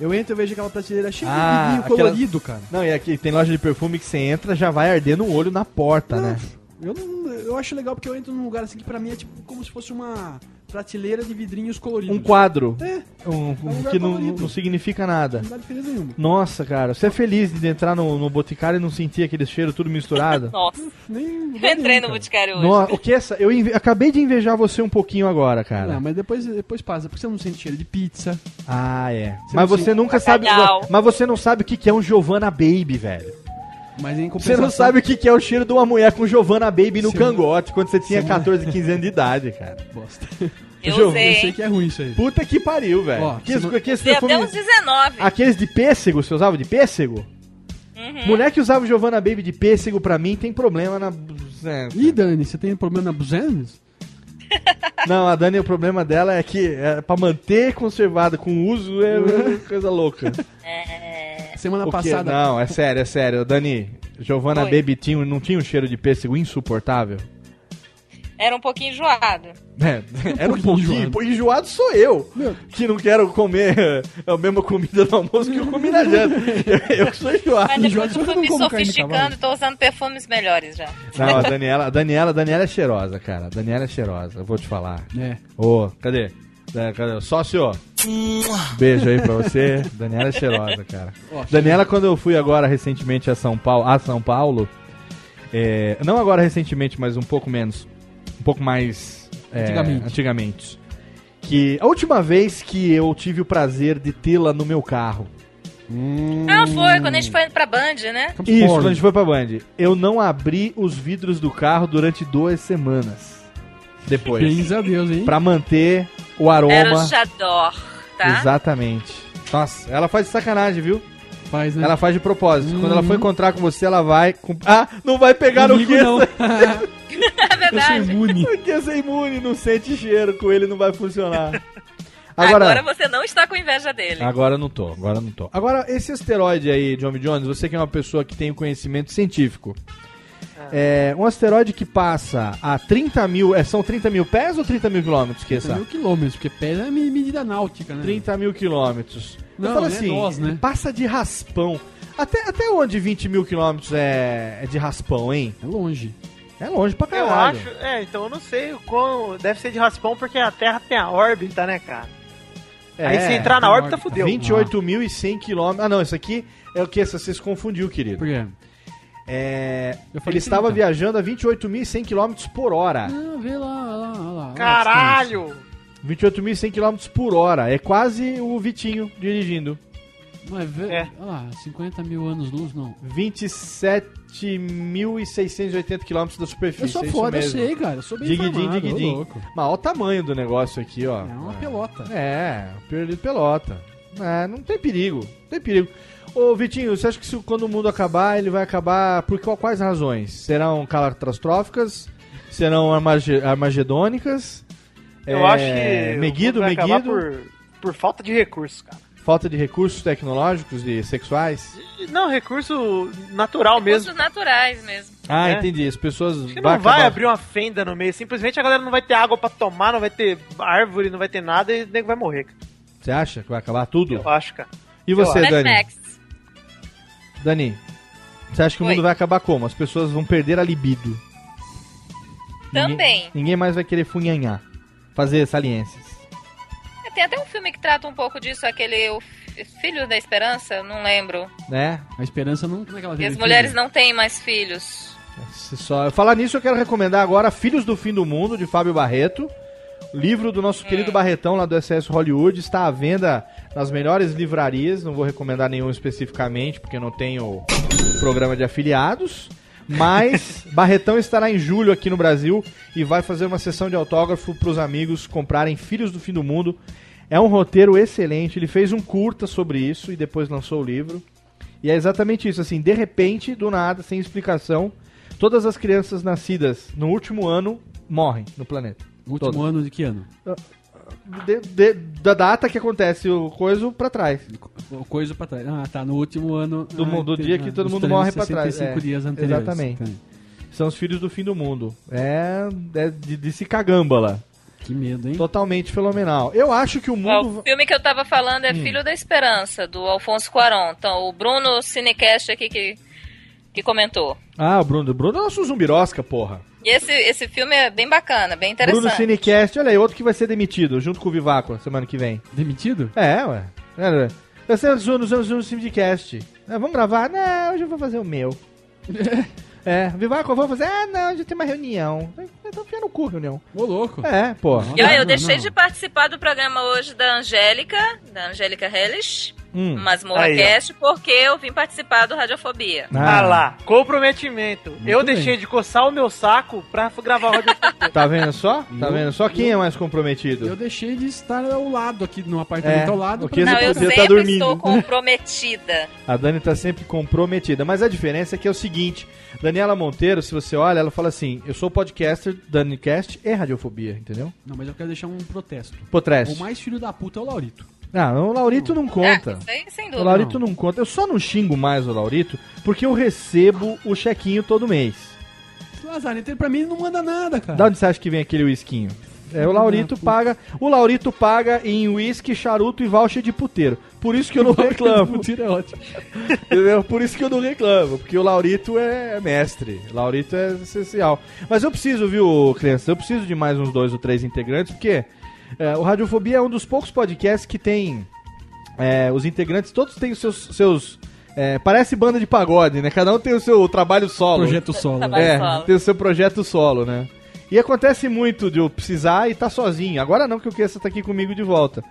Eu entro e vejo aquela prateleira cheia de vidrinho Hum. Ah, aquela- colorido, cara. Não, e aqui tem loja de perfume que você entra já vai ardendo o olho na porta, né? Eu, não, eu acho legal porque eu entro num lugar assim que pra mim é tipo como se fosse uma prateleira de vidrinhos coloridos. Um quadro. É. Um, É um lugar que não, não significa nada. Não dá diferença nenhuma. Nossa, cara, você é feliz de entrar no, no boticário e não sentir aquele cheiro tudo misturado? Nossa. Nem Eu entrei no Boticário hoje. Nossa, o que é essa? Eu inve- acabei de invejar você um pouquinho agora, cara. Não, mas depois, depois passa, porque você não sente cheiro de pizza. Ah, é. Você mas você sente- nunca sabe. Mas você não sabe o que que é um Giovanna Baby, velho. Mas em Você compensação... não sabe o que que é o cheiro de uma mulher com Giovanna Baby no Você- cangote quando você tinha Você- 14, 15 anos de idade, cara. Bosta. Eu usei, Eu sei que é ruim isso aí. Puta que pariu, velho. Você não- até uns 19. Aqueles de pêssego, você usava de pêssego? Uhum. Mulher que usava Giovanna Baby de pêssego pra mim tem problema na. buceta. Ih, Dani, você tem problema na buzenas? Não, a Dani, o problema dela é que é, pra manter conservada com uso é coisa louca. Semana O quê? passada... Não, é sério, é sério. Dani, Giovanna Oi. Baby tinha, não tinha um cheiro de pêssego insuportável? Era um pouquinho enjoado. É, era um pouquinho pouquinho. enjoado. Enjoado sou eu. Meu. Que não quero comer a mesma comida no almoço que eu comi na janta. Eu, eu sou enjoado. Mas depois enjoado, eu fui não me cavalo. sofisticando e tô usando perfumes melhores já. Não, a Daniela, a Daniela, a Daniela é cheirosa, cara. A Daniela é cheirosa, eu vou te falar. É. Ô? Da- cadê? Sócio, beijo aí pra você. Daniela é cheirosa, cara. Daniela, quando eu fui agora recentemente a São Paulo, a São Paulo, é, não agora recentemente, mas um pouco menos, um pouco mais é, Antigamente. antigamente, que a última vez que eu tive o prazer de tê-la no meu carro. Ah, foi, quando a gente foi pra Band, né? Isso, quando a gente foi pra Band. Eu não abri os vidros do carro durante duas semanas. Depois. Graças a Deus, hein? Pra manter o Era aroma. o Chador, tá? Exatamente. Nossa, ela faz de sacanagem, viu? Faz, né? Ela faz de propósito. Quando ela for Uhum. encontrar com você, ela vai. Com... Ah, não vai pegar no Comigo que? não. É Eu sou verdade. imune. Porque você é imune, não sente cheiro, com ele não vai funcionar. Agora... Agora, você não está com inveja dele. agora eu não tô, agora eu não tô. Agora, esse asteroide aí, John. Jones, você que é uma pessoa que tem conhecimento científico. É, um asteroide que passa a 30 mil. É, são 30 mil pés ou 30 mil quilômetros? Que 30 mil quilômetros, porque pé é me- medida náutica, né? 30 mil quilômetros. Não, eu falo é assim, nós, né? passa de raspão. Até, até onde 20 mil quilômetros é, é de raspão, hein? É longe. É longe pra Eu caralho. acho, é, então eu não sei o quão. Deve ser de raspão porque a Terra tem a órbita, né, cara? Aí se entrar na órbita, órbita. fudeu. 28.100 quilômetros. Ah, não, isso aqui é o que? Você se confundiu, querido. Por quê? É, Eu falei ele estava 30. viajando a 28.100 km por hora. Ah, vê lá, olha lá, olha lá. a Caralho! 28.100 km por hora. É quase o Vitinho dirigindo. Mas vê, É. olha lá, 50 mil anos luz, não. 27.680 km da superfície. Eu sou é isso foda, eu sei, cara. Eu sou bem Diguidim, informado, louco. Mas olha o tamanho do negócio aqui, ó. É uma pelota. É, perdido pelota. É, não tem perigo. Não tem perigo. Ô, Vitinho, você acha que se, quando o mundo acabar, ele vai acabar por qual- quais razões? Serão catastróficas? Serão armage- armagedônicas? Eu É, acho que. Meguido, vai Meguido? Por, por falta de recursos, cara. Falta de recursos tecnológicos e sexuais? Não, recurso natural mesmo. Recursos naturais mesmo. Ah, É. entendi. As pessoas. Acho que não vai acabar- abrir uma fenda no meio. Simplesmente a galera não vai ter água pra tomar, não vai ter árvore, não vai ter nada e o nego vai morrer. cara. Você acha que vai acabar tudo? Eu acho, cara. E você. Dani? Mad Max. Dani, você acha que o Oi. mundo vai acabar como? As pessoas vão perder a libido. Ninguém- Também. Ninguém mais vai querer funhanhar. Fazer saliências. Tem até um filme que trata um pouco disso, aquele o Fi- Filho da Esperança, não lembro. Né? A esperança não. Como é que ela E as filho? mulheres não têm mais filhos. Se Só... Falar nisso, eu quero recomendar agora Filhos do Fim do Mundo, de Fábio Barreto. Livro do nosso querido Barretão, lá do SS Hollywood, está à venda nas melhores livrarias. Não vou recomendar nenhum especificamente, porque não tenho programa de afiliados. Mas Barretão estará em julho aqui no Brasil e vai fazer uma sessão de autógrafo para os amigos comprarem Filhos do Fim do Mundo. É um roteiro excelente. Ele fez um curta sobre isso e depois lançou o livro. E é exatamente isso, assim, de repente, do nada, sem explicação, todas as crianças nascidas no último ano morrem no planeta. O último Todas. ano de que ano? de- de- da data que acontece o coisa pra trás. O coisa pra trás. Ah, tá. No último ano. Do, ah, do tem- dia ah, que todo dos mundo morre pra trás. 365 É, dias anteriores. Exatamente. Tá. São os filhos do fim do mundo. É, é de, de se cagâmbala. Que medo, hein? Totalmente fenomenal. Eu acho que o mundo. O filme que eu tava falando é Hum. Filho da Esperança, do Alfonso Cuarón. Então, o Bruno Cinecast aqui que, que comentou. Ah, o Bruno. O Bruno é nosso zumbirosca, porra. E esse, esse filme é bem bacana, bem interessante. Bruno Cinecast, olha aí, outro que vai ser demitido, junto com o Vivaco, semana que vem. Demitido? É, ué. É, Vai ser no no Simcast. É, vamos gravar? Não, hoje eu vou fazer o meu. É, Vivaco, eu vou fazer. Ah, não, hoje tem uma reunião. Então enfia no cu, reunião. Ô, louco. É, pô. E ó, eu Não, deixei não. de participar do programa hoje da Angélica, da Angélica Hellish, Hum. Masmorra. Cast, porque eu vim participar do Radiofobia. Ah lá, comprometimento. eu bem. deixei de coçar o meu saco pra gravar o Radiofobia. Tá vendo só? Tá Eu- vendo só? Quem é mais comprometido? Eu deixei de estar ao lado aqui, no apartamento É, ao lado. o que pra- Não, eu podia sempre tá dormindo. estou comprometida. A Dani tá sempre comprometida. Mas a diferença é que é o seguinte: Daniela Monteiro, se você olha, ela fala assim: eu sou podcaster, DaniCast e Radiofobia, entendeu? Não, mas eu quero deixar um protesto. Potreste. O mais filho da puta é o Laurito. Não, o Laurito não conta. Ah, isso aí, sem O dúvida. Laurito não conta. Eu só não xingo mais o Laurito porque eu recebo o chequinho todo mês. Lazarento, ele pra mim não manda nada, cara. Da onde você acha que vem aquele whiskinho? É, o Laurito paga. O Laurito paga em whisky, charuto e voucher de puteiro. Por isso que eu não reclamo. Tiro é ótimo. Entendeu? Por isso que eu não reclamo, porque o Laurito é mestre. Laurito é essencial. Mas eu preciso, viu, crianças? Eu preciso de mais uns dois ou três integrantes, porque é, o Radiofobia é um dos poucos podcasts que tem. é, os integrantes, todos têm os seus. seus é, parece banda de pagode, né? Cada um tem o seu trabalho solo. Projeto solo. É, solo. tem o seu projeto solo, né? E acontece muito de eu precisar e tá sozinho. Agora não, que o Kessa tá aqui comigo de volta.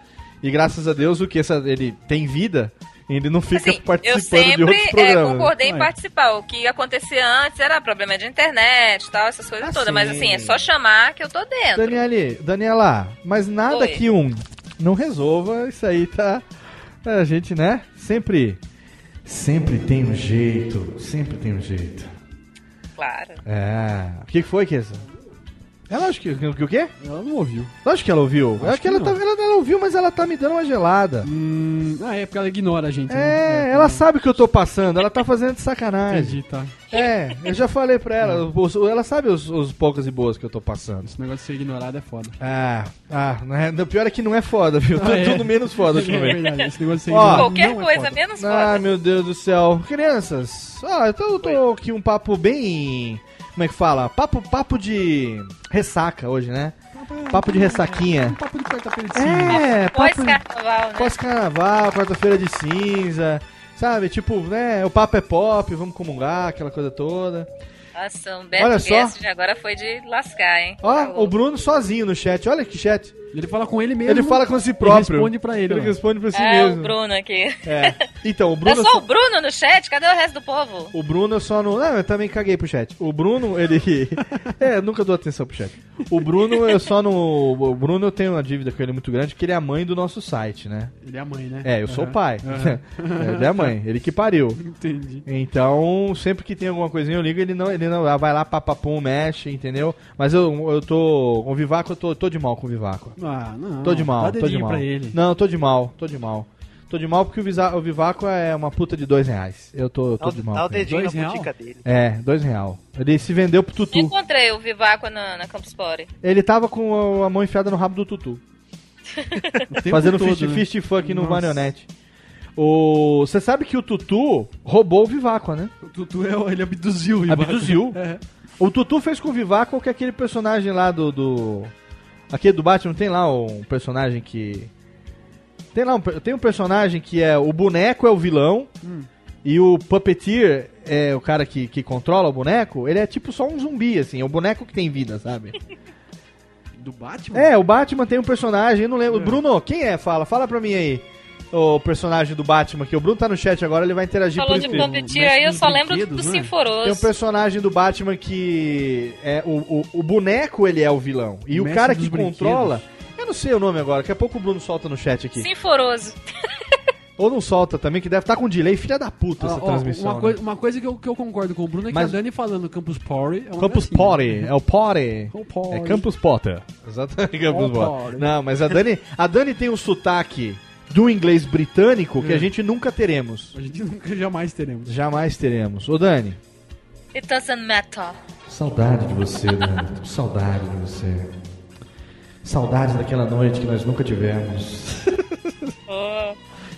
E graças a Deus o Kessa, ele tem vida, ele não fica Assim, eu participando de sempre outros é, programas. concordei em Ué. participar. O que acontecia antes era problema de internet e tal, essas coisas Ah, todas. Mas sim. assim, é só chamar que eu tô dentro. Daniele, Daniela, mas nada Oi. que um não resolva, isso aí tá. A gente, né? Sempre. Sempre tem um jeito. Sempre tem um jeito. Claro. É. O que que foi, Kessa? É lógico que, que o quê? Ela não ouviu. Lógico que ela ouviu. Acho Acho que, que ela, tá, ela, ela ouviu, mas ela tá me dando uma gelada. Hum, ah, é porque ela ignora a gente. É, né? ela sabe o que eu tô passando, ela tá fazendo de sacanagem. Entendi, tá. É, eu já falei pra ela, os- ela sabe os, os poucas e boas que eu tô passando. Esse negócio de ser ignorado é foda. Ah, ah, não é- o pior é que não é foda, viu? Ah, é? Tudo menos foda É ultimamente. verdade, esse negócio de ser Ó, ignorado Qualquer não é coisa, foda. menos Ah, foda. meu Deus do céu. Crianças, ó, então eu tô aqui um papo bem. Como é que fala? Papo, papo de ressaca hoje, né? Papo de ressaquinha. Um papo de quarta-feira de cinza. É, papo de Pós-carnaval, né? pós-carnaval, quarta-feira de cinza. Sabe, tipo, né? O papo é pop, vamos comungar, aquela coisa toda. Nossa, um Beto Olha só. Guest já agora foi de lascar, hein? Ó, o Bruno sozinho no chat, olha que chat. Ele fala com ele mesmo. Ele fala com si próprio. responde pra ele. Ele ó. responde pra si É, o mesmo. Bruno aqui. É. Então, o É Bruno. só o Bruno no chat? Cadê o resto do povo? O Bruno eu só não. Não, eu também caguei pro chat. O Bruno, ele. é, nunca dou atenção pro chat. O Bruno, eu só não. O Bruno, eu tenho uma dívida com ele muito grande, porque ele é a mãe do nosso site, né? Ele é a mãe, né? É, eu sou o pai. Aham. ele é a mãe, ele que pariu. Entendi. Então, sempre que tem alguma coisinha eu ligo, ele não, ele não ah, vai lá, papapum, mexe, entendeu? Mas eu, eu tô. Com o Vivaco, eu tô, tô de mal com o Vivaco. Ah, não. Tô de mal, tô de mal. pra ele. Não, tô de mal, tô de mal. Tô de mal porque o, Visa, o Vivaco é uma puta de dois reais. Eu tô, tô Dá, de o- mal. dá o dedinho Dois na real? dele. É, dois real. Ele se vendeu pro Tutu. Encontrei o Vivaco na, na Campus Party. Ele tava com a- a mão enfiada no rabo do Tutu. O Fazendo todo, fist, né? fist fuck no marionete. O... Você sabe que o Tutu roubou o Vivaco, né? O Tutu, é, o- ele abduziu. o Ivaco. Abduziu? É. O Tutu fez com o Vivaco que é aquele personagem lá do. do... Aquele do Batman tem lá um personagem que. Tem lá um, tem um personagem que é. O boneco é o vilão. Hum. E o Puppeteer é o cara que, que controla o boneco. Ele é tipo só um zumbi, assim. É o boneco que tem vida, sabe? Do Batman? É, o Batman tem um personagem, eu não lembro. É. Bruno, quem é? Fala, fala pra mim aí. O personagem do Batman, que o Bruno tá no chat agora, ele vai interagir Falou por de aí, eu só lembro do né? Tem um Sinforoso. personagem do Batman que é o, o, o boneco ele é o vilão e O o cara que brinquedos. controla, eu não sei o nome agora, daqui a pouco o Bruno solta no chat aqui. Sinforoso. Ou não solta também, que deve estar com delay, filha da puta, essa Ó, transmissão. uma, né? coi- uma coisa que eu, que eu concordo com o Bruno é que Mas- a Dani falando Campus Party é uma Campus gracinha. Party, é o Party. É Campus Potter. Exatamente, Campus Potter. Não, mas a Dani, a Dani tem um sotaque do inglês britânico que É. a gente nunca teremos. A gente nunca jamais teremos. Jamais teremos. Ô Dani, It doesn't matter. saudade de você, Dani. Saudade de você. Saudade daquela noite que nós nunca tivemos. Oh,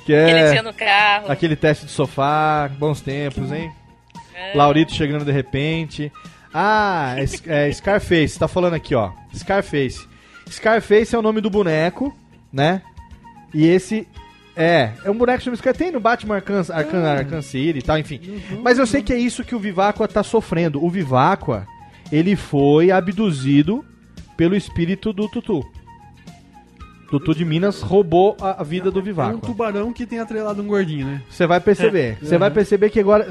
Que Aquele é no carro. aquele teste de sofá, bons tempos, hein? É. Laurito chegando de repente. Ah, é, Sc- Scarface, tá falando aqui, ó. Scarface. Scarface é o nome do boneco, né? E esse é, é um boneco que chama Scar. Tem no Batman Arkham, Arkham, Arkham City e tal, enfim. Mas eu sei que é isso que o Viváqua tá sofrendo. O Viváqua, ele foi abduzido pelo espírito do Tutu. Tutu de Minas roubou a, vida do É um tubarão que tem atrelado um gordinho, né? Você vai perceber. Você Uhum. vai perceber que agora.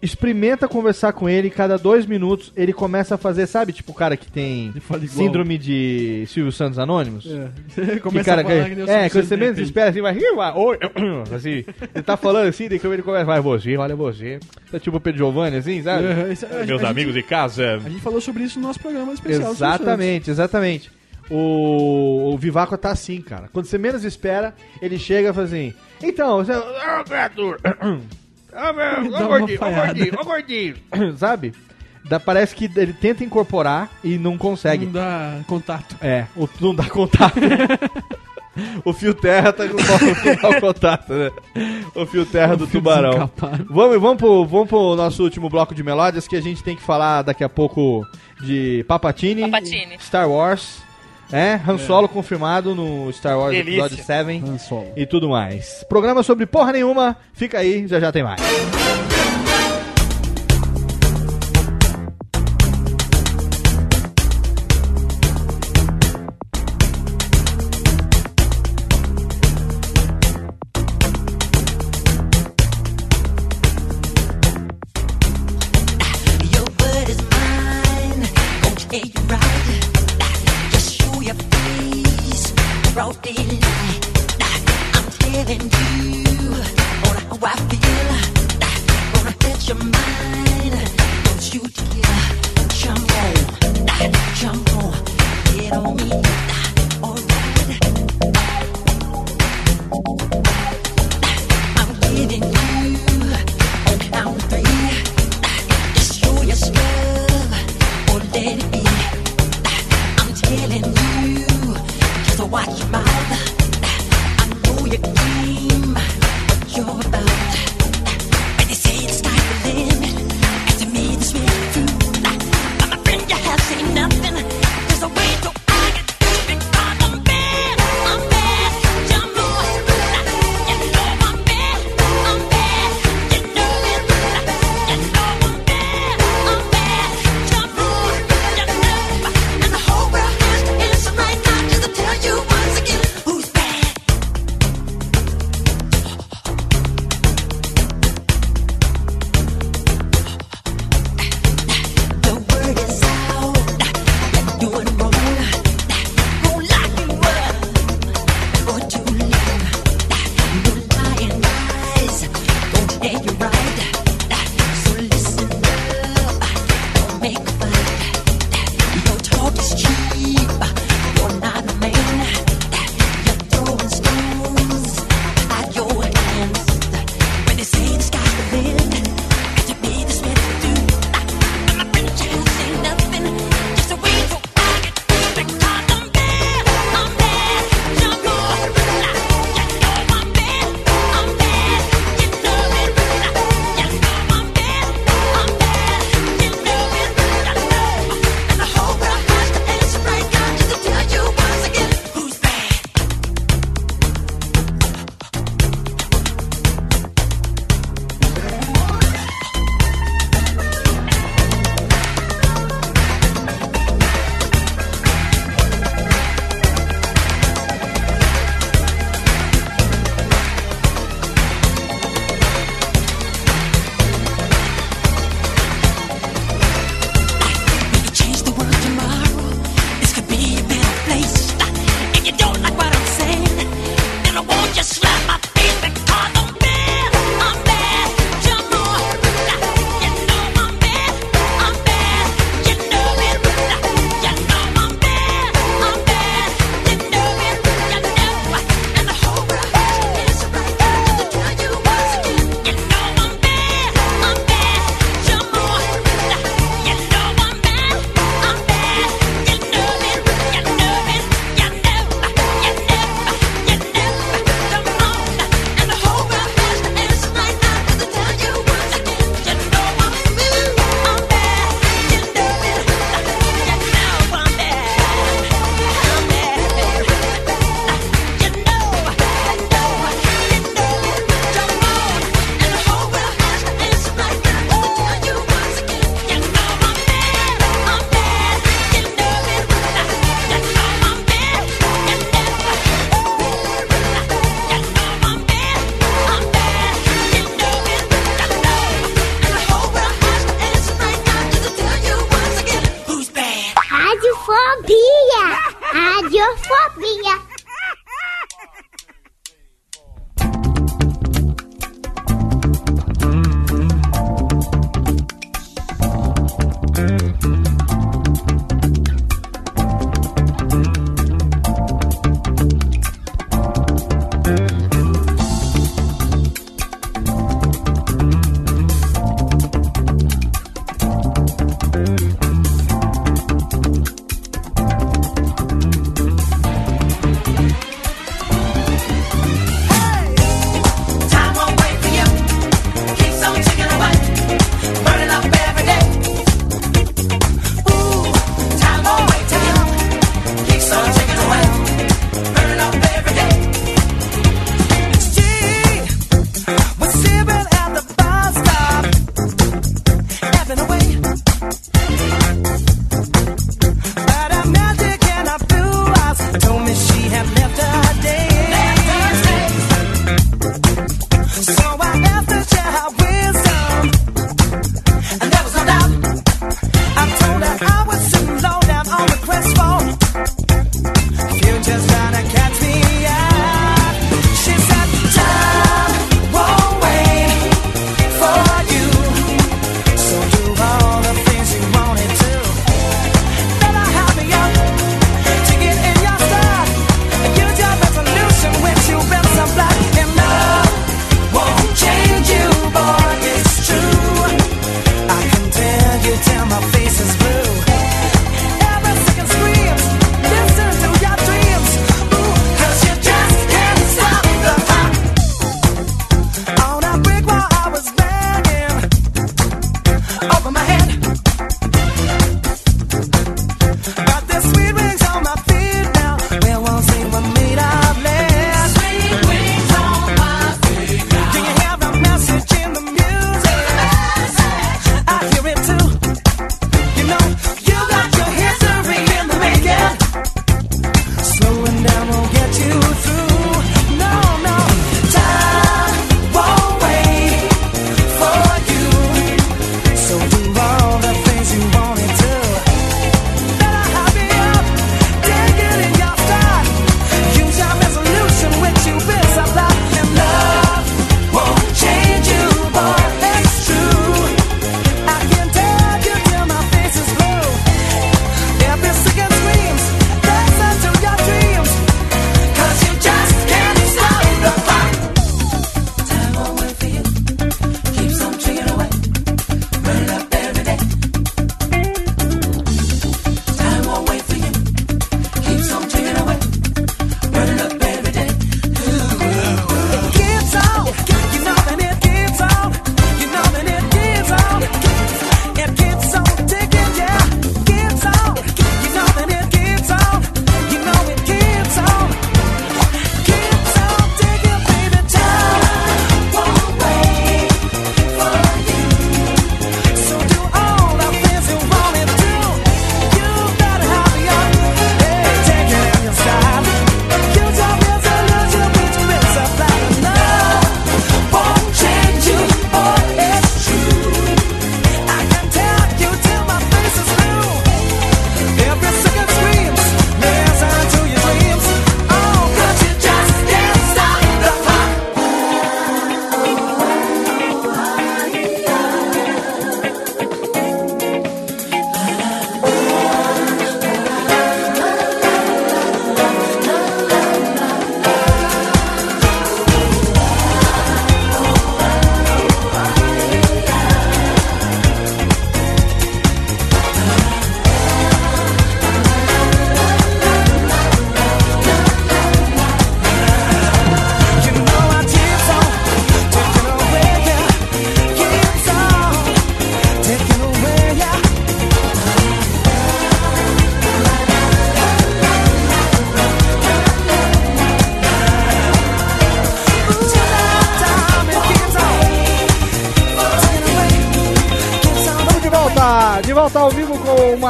Experimenta conversar com ele, cada dois minutos ele começa a fazer, sabe, tipo o cara que tem síndrome de Silvio Santos Anônimos? É. Que Começa cara a falar que- que é, quando você menos espera assim, vai oi, assim, ele tá falando assim, daí que ele começa, vai você, olha você. Tá tipo o Pedro Giovanni, assim, sabe? É, isso- a- Meus a amigos gente- de casa. A gente falou sobre isso no nosso programa especial. do Silvio Exatamente, exatamente. O, o Vivaco tá assim, cara. Quando você menos espera, ele chega e fala assim: Então, você. Ô, meu, uma gordinho, ô, falhada. gordinho, ô, gordinho! Sabe? Dá, parece que ele tenta incorporar e não consegue. Não dá contato. É, o, não dá contato. o fio terra tá com o contato, né? O fio terra do tubarão. Vamos, vamos, pro, vamos pro nosso último bloco de melódias que a gente tem que falar daqui a pouco de Papatini, Papatini. Star Wars, é, Han Solo confirmado no Star Wars Delícia. Episódio 7 Han Solo. e tudo mais. Programa sobre porra nenhuma, fica aí, já já tem mais.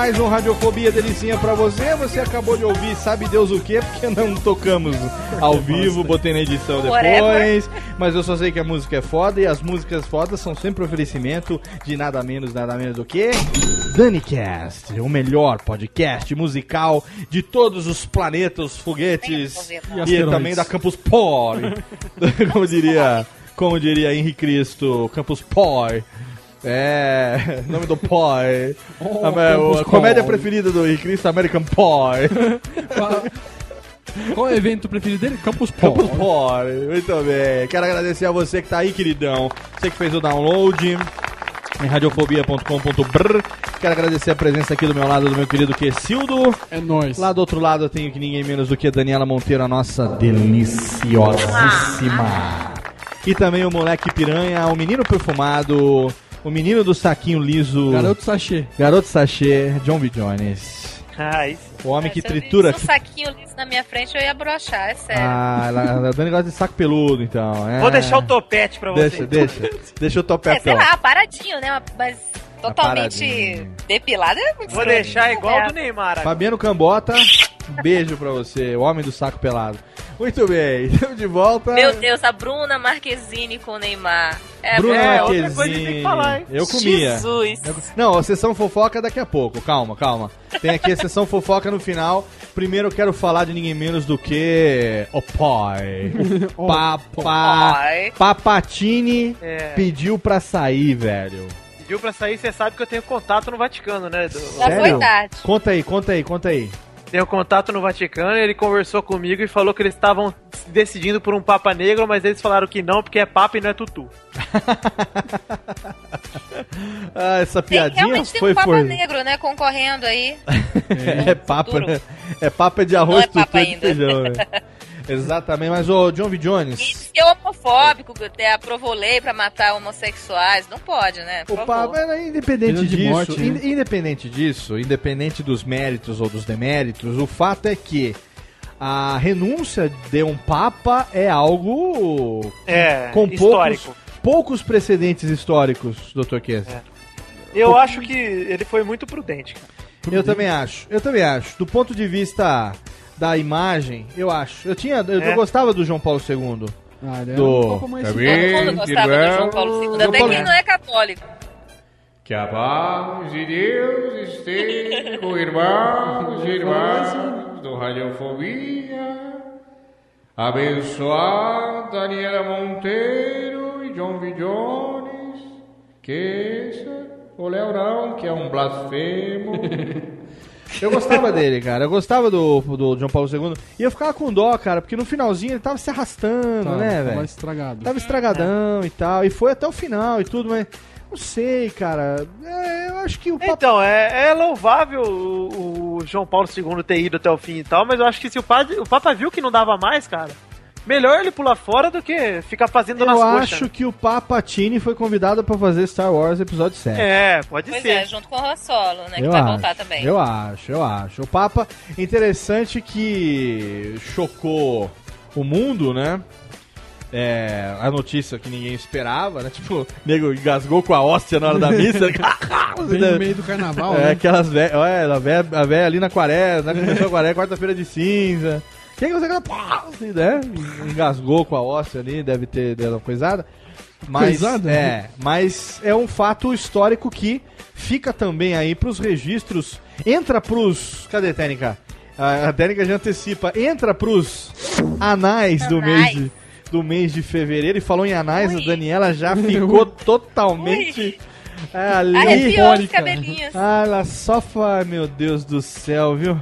Mais um Radiofobia Delicinha pra você. Você acabou de ouvir, sabe Deus o que, porque não tocamos ao vivo, botei na edição depois. Mas eu só sei que a música é foda e as músicas fodas são sempre oferecimento de nada menos, nada menos do que DaniCast, o melhor podcast musical de todos os planetas, foguetes E e, também da Campus Party. como diria, como diria Henrique Cristo, Campus Party. É, nome do Pie. Oh, a, a Campus comédia preferida do Cristo, American Pie. Qual é o evento preferido dele? Campus Campus Party. Party. Muito bem. Quero agradecer a você que tá aí, queridão. Você que fez o download em radiofobia.com.br. Quero agradecer a presença aqui do meu lado do meu querido Quesildo. É nóis. Lá do outro lado eu tenho que ninguém menos do que a Daniela Monteiro, a nossa deliciosíssima. E também o moleque piranha, o menino perfumado, o menino do saquinho liso. Garoto sachê. Garoto sachê, John B. Jones. Ah, isso. O homem que Se eu tritura. visse um saquinho liso na minha frente, eu ia brochar, é sério. Ah, ela- a Dani gosta de saco peludo, então. é. Vou deixar o topete pra você. Deixa, deixa. Deixa o é, sei lá, paradinho, né? Mas totalmente depilado é muito Vou estranho. deixar igual É. do Neymar. agora. Fabiano Cambota, beijo pra você, o homem do saco pelado. Muito bem, estamos de volta. Meu Deus, a Bruna Marquezine com o Neymar. É, Bruna É, bom. outra coisa que tem que falar, hein? Eu comia. Jesus. Não, a sessão fofoca daqui a pouco, calma, calma. Tem aqui a sessão fofoca no final. Primeiro eu quero falar de ninguém menos do que o pai. Papa, Ai. Papatini É. pediu pra sair, velho. Pediu pra sair, você sabe que eu tenho contato no Vaticano, né? Do- Já foi tarde. Conta aí, conta aí, conta aí. Tenho contato no Vaticano, ele conversou comigo e falou que eles estavam se decidindo por um Papa Negro, mas eles falaram que não, porque é Papa e não é Tutu. Ah, essa Tem, piadinha realmente tem foi um Papa foi. Negro, né? Concorrendo aí. É, papa, futuro. né? É papa de arroz, Não é tutu papa de ainda. feijão, né? Exatamente, mas o John V. Jones, Isso que é homofóbico, que até aprovou lei pra matar homossexuais. Não pode, né? Por o favor. papa era independente Pena de disso, morte, né? in- independente disso, independente dos méritos ou dos deméritos, o fato é que a renúncia de um papa é algo É, com histórico. poucos, poucos precedentes históricos, Dr. Kess. Eu acho que ele foi muito prudente, cara. Eu também acho. Eu também acho. Do ponto de vista da imagem, eu acho. Eu tinha, eu, eu É. gostava do João Paulo II. Ah, ele Do- um pouco mais Tá. Todo mundo gostava do João Paulo II, João até Paulo- quem não é católico. Que a paz de Deus esteja com irmãos e irmãs do Radiofobia. Abençoar Daniela Monteiro e John V. Jones. Que isso? O Leorão, que é um blasfemo. Eu gostava dele, cara. Eu gostava do, do João Paulo II. E eu ficava com dó, cara, porque no finalzinho ele tava se arrastando, Tá, né, tava velho? estragado. Tava estragadão e tal. E foi até o final e tudo, mas. Não sei, cara. É, eu acho que o papo. Então, é, é louvável o, o João Paulo II ter ido até o fim e tal, mas eu acho que se o, padre, o Papa viu que não dava mais, cara, melhor ele pular fora do que ficar fazendo nas Eu coxas. acho que o Papatini foi convidado pra fazer Star Wars Episódio 7. É, pode Pois ser. é, junto com o Han Solo, né? Que eu vai acho, voltar também. Eu acho, eu acho. O Papa, interessante que chocou o mundo, né? É, a notícia que ninguém esperava, né? Tipo, o nego engasgou com a hóstia na hora da missa. Bem no meio do carnaval, É, né? aquelas velhas. Olha, a véia, a véia ali na quaresma, né? Começou a quaresma, quarta-feira de cinza. Quem que você pá, assim, né? Engasgou com a hóstia ali, deve ter dado uma coisada. Mas, Coisada? é, mas é um fato histórico que fica também aí pros registros. Entra pros. Cadê a técnica? A, a técnica já antecipa. Entra pros anais do Anais. mês de, do mês de fevereiro. E falou em anais, Ui. a Daniela já ficou totalmente. é, ali. Arrepiou os cabelinhos. Ah, ela só fa... Meu Deus do céu, viu?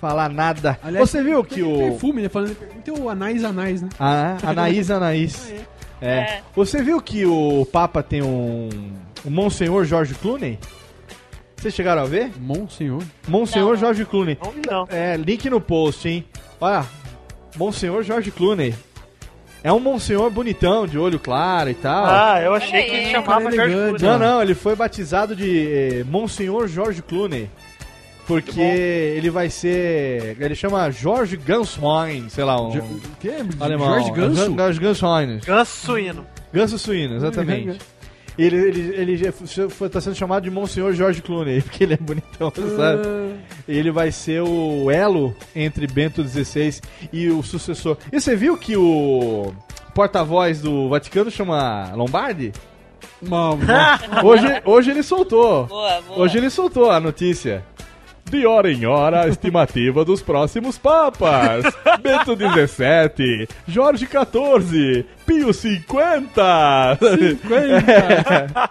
Falar nada. Aliás, Você viu que tem o... perfume, né? Falando, tem o Anais Anais, né? A Anaís Anaís. É. É. Você viu que o Papa tem um... O Monsenhor Jorge Clooney? Vocês chegaram a ver? Monsenhor. Monsenhor Não. Jorge Clooney. Não não. É, link no post, hein? Olha, Monsenhor Jorge Clooney. É um Monsenhor bonitão, de olho claro e tal. Ah, eu achei que aí. chamava George elegante. Clooney. Não, não, ele foi batizado de eh, Monsenhor Jorge Clooney. Porque ele vai ser. Ele chama Jorge Ganswein, sei lá, um. Jo- Que? alemão. Jorge Ganso? Jorge Ganswein. Ganso suíno. Ganso suíno, exatamente. Ele, ele, ele foi- tá sendo chamado de Monsenhor Jorge Clooney, porque ele é bonitão, sabe? Ele vai ser o elo entre Bento XVI e o sucessor. E você viu que o porta-voz do Vaticano chama Lombardi? hoje, hoje ele soltou. Boa, boa. Hoje ele soltou a notícia. De hora em hora, a estimativa dos próximos papas. Bento XVII, Jorge XIV, Pio 50. 50.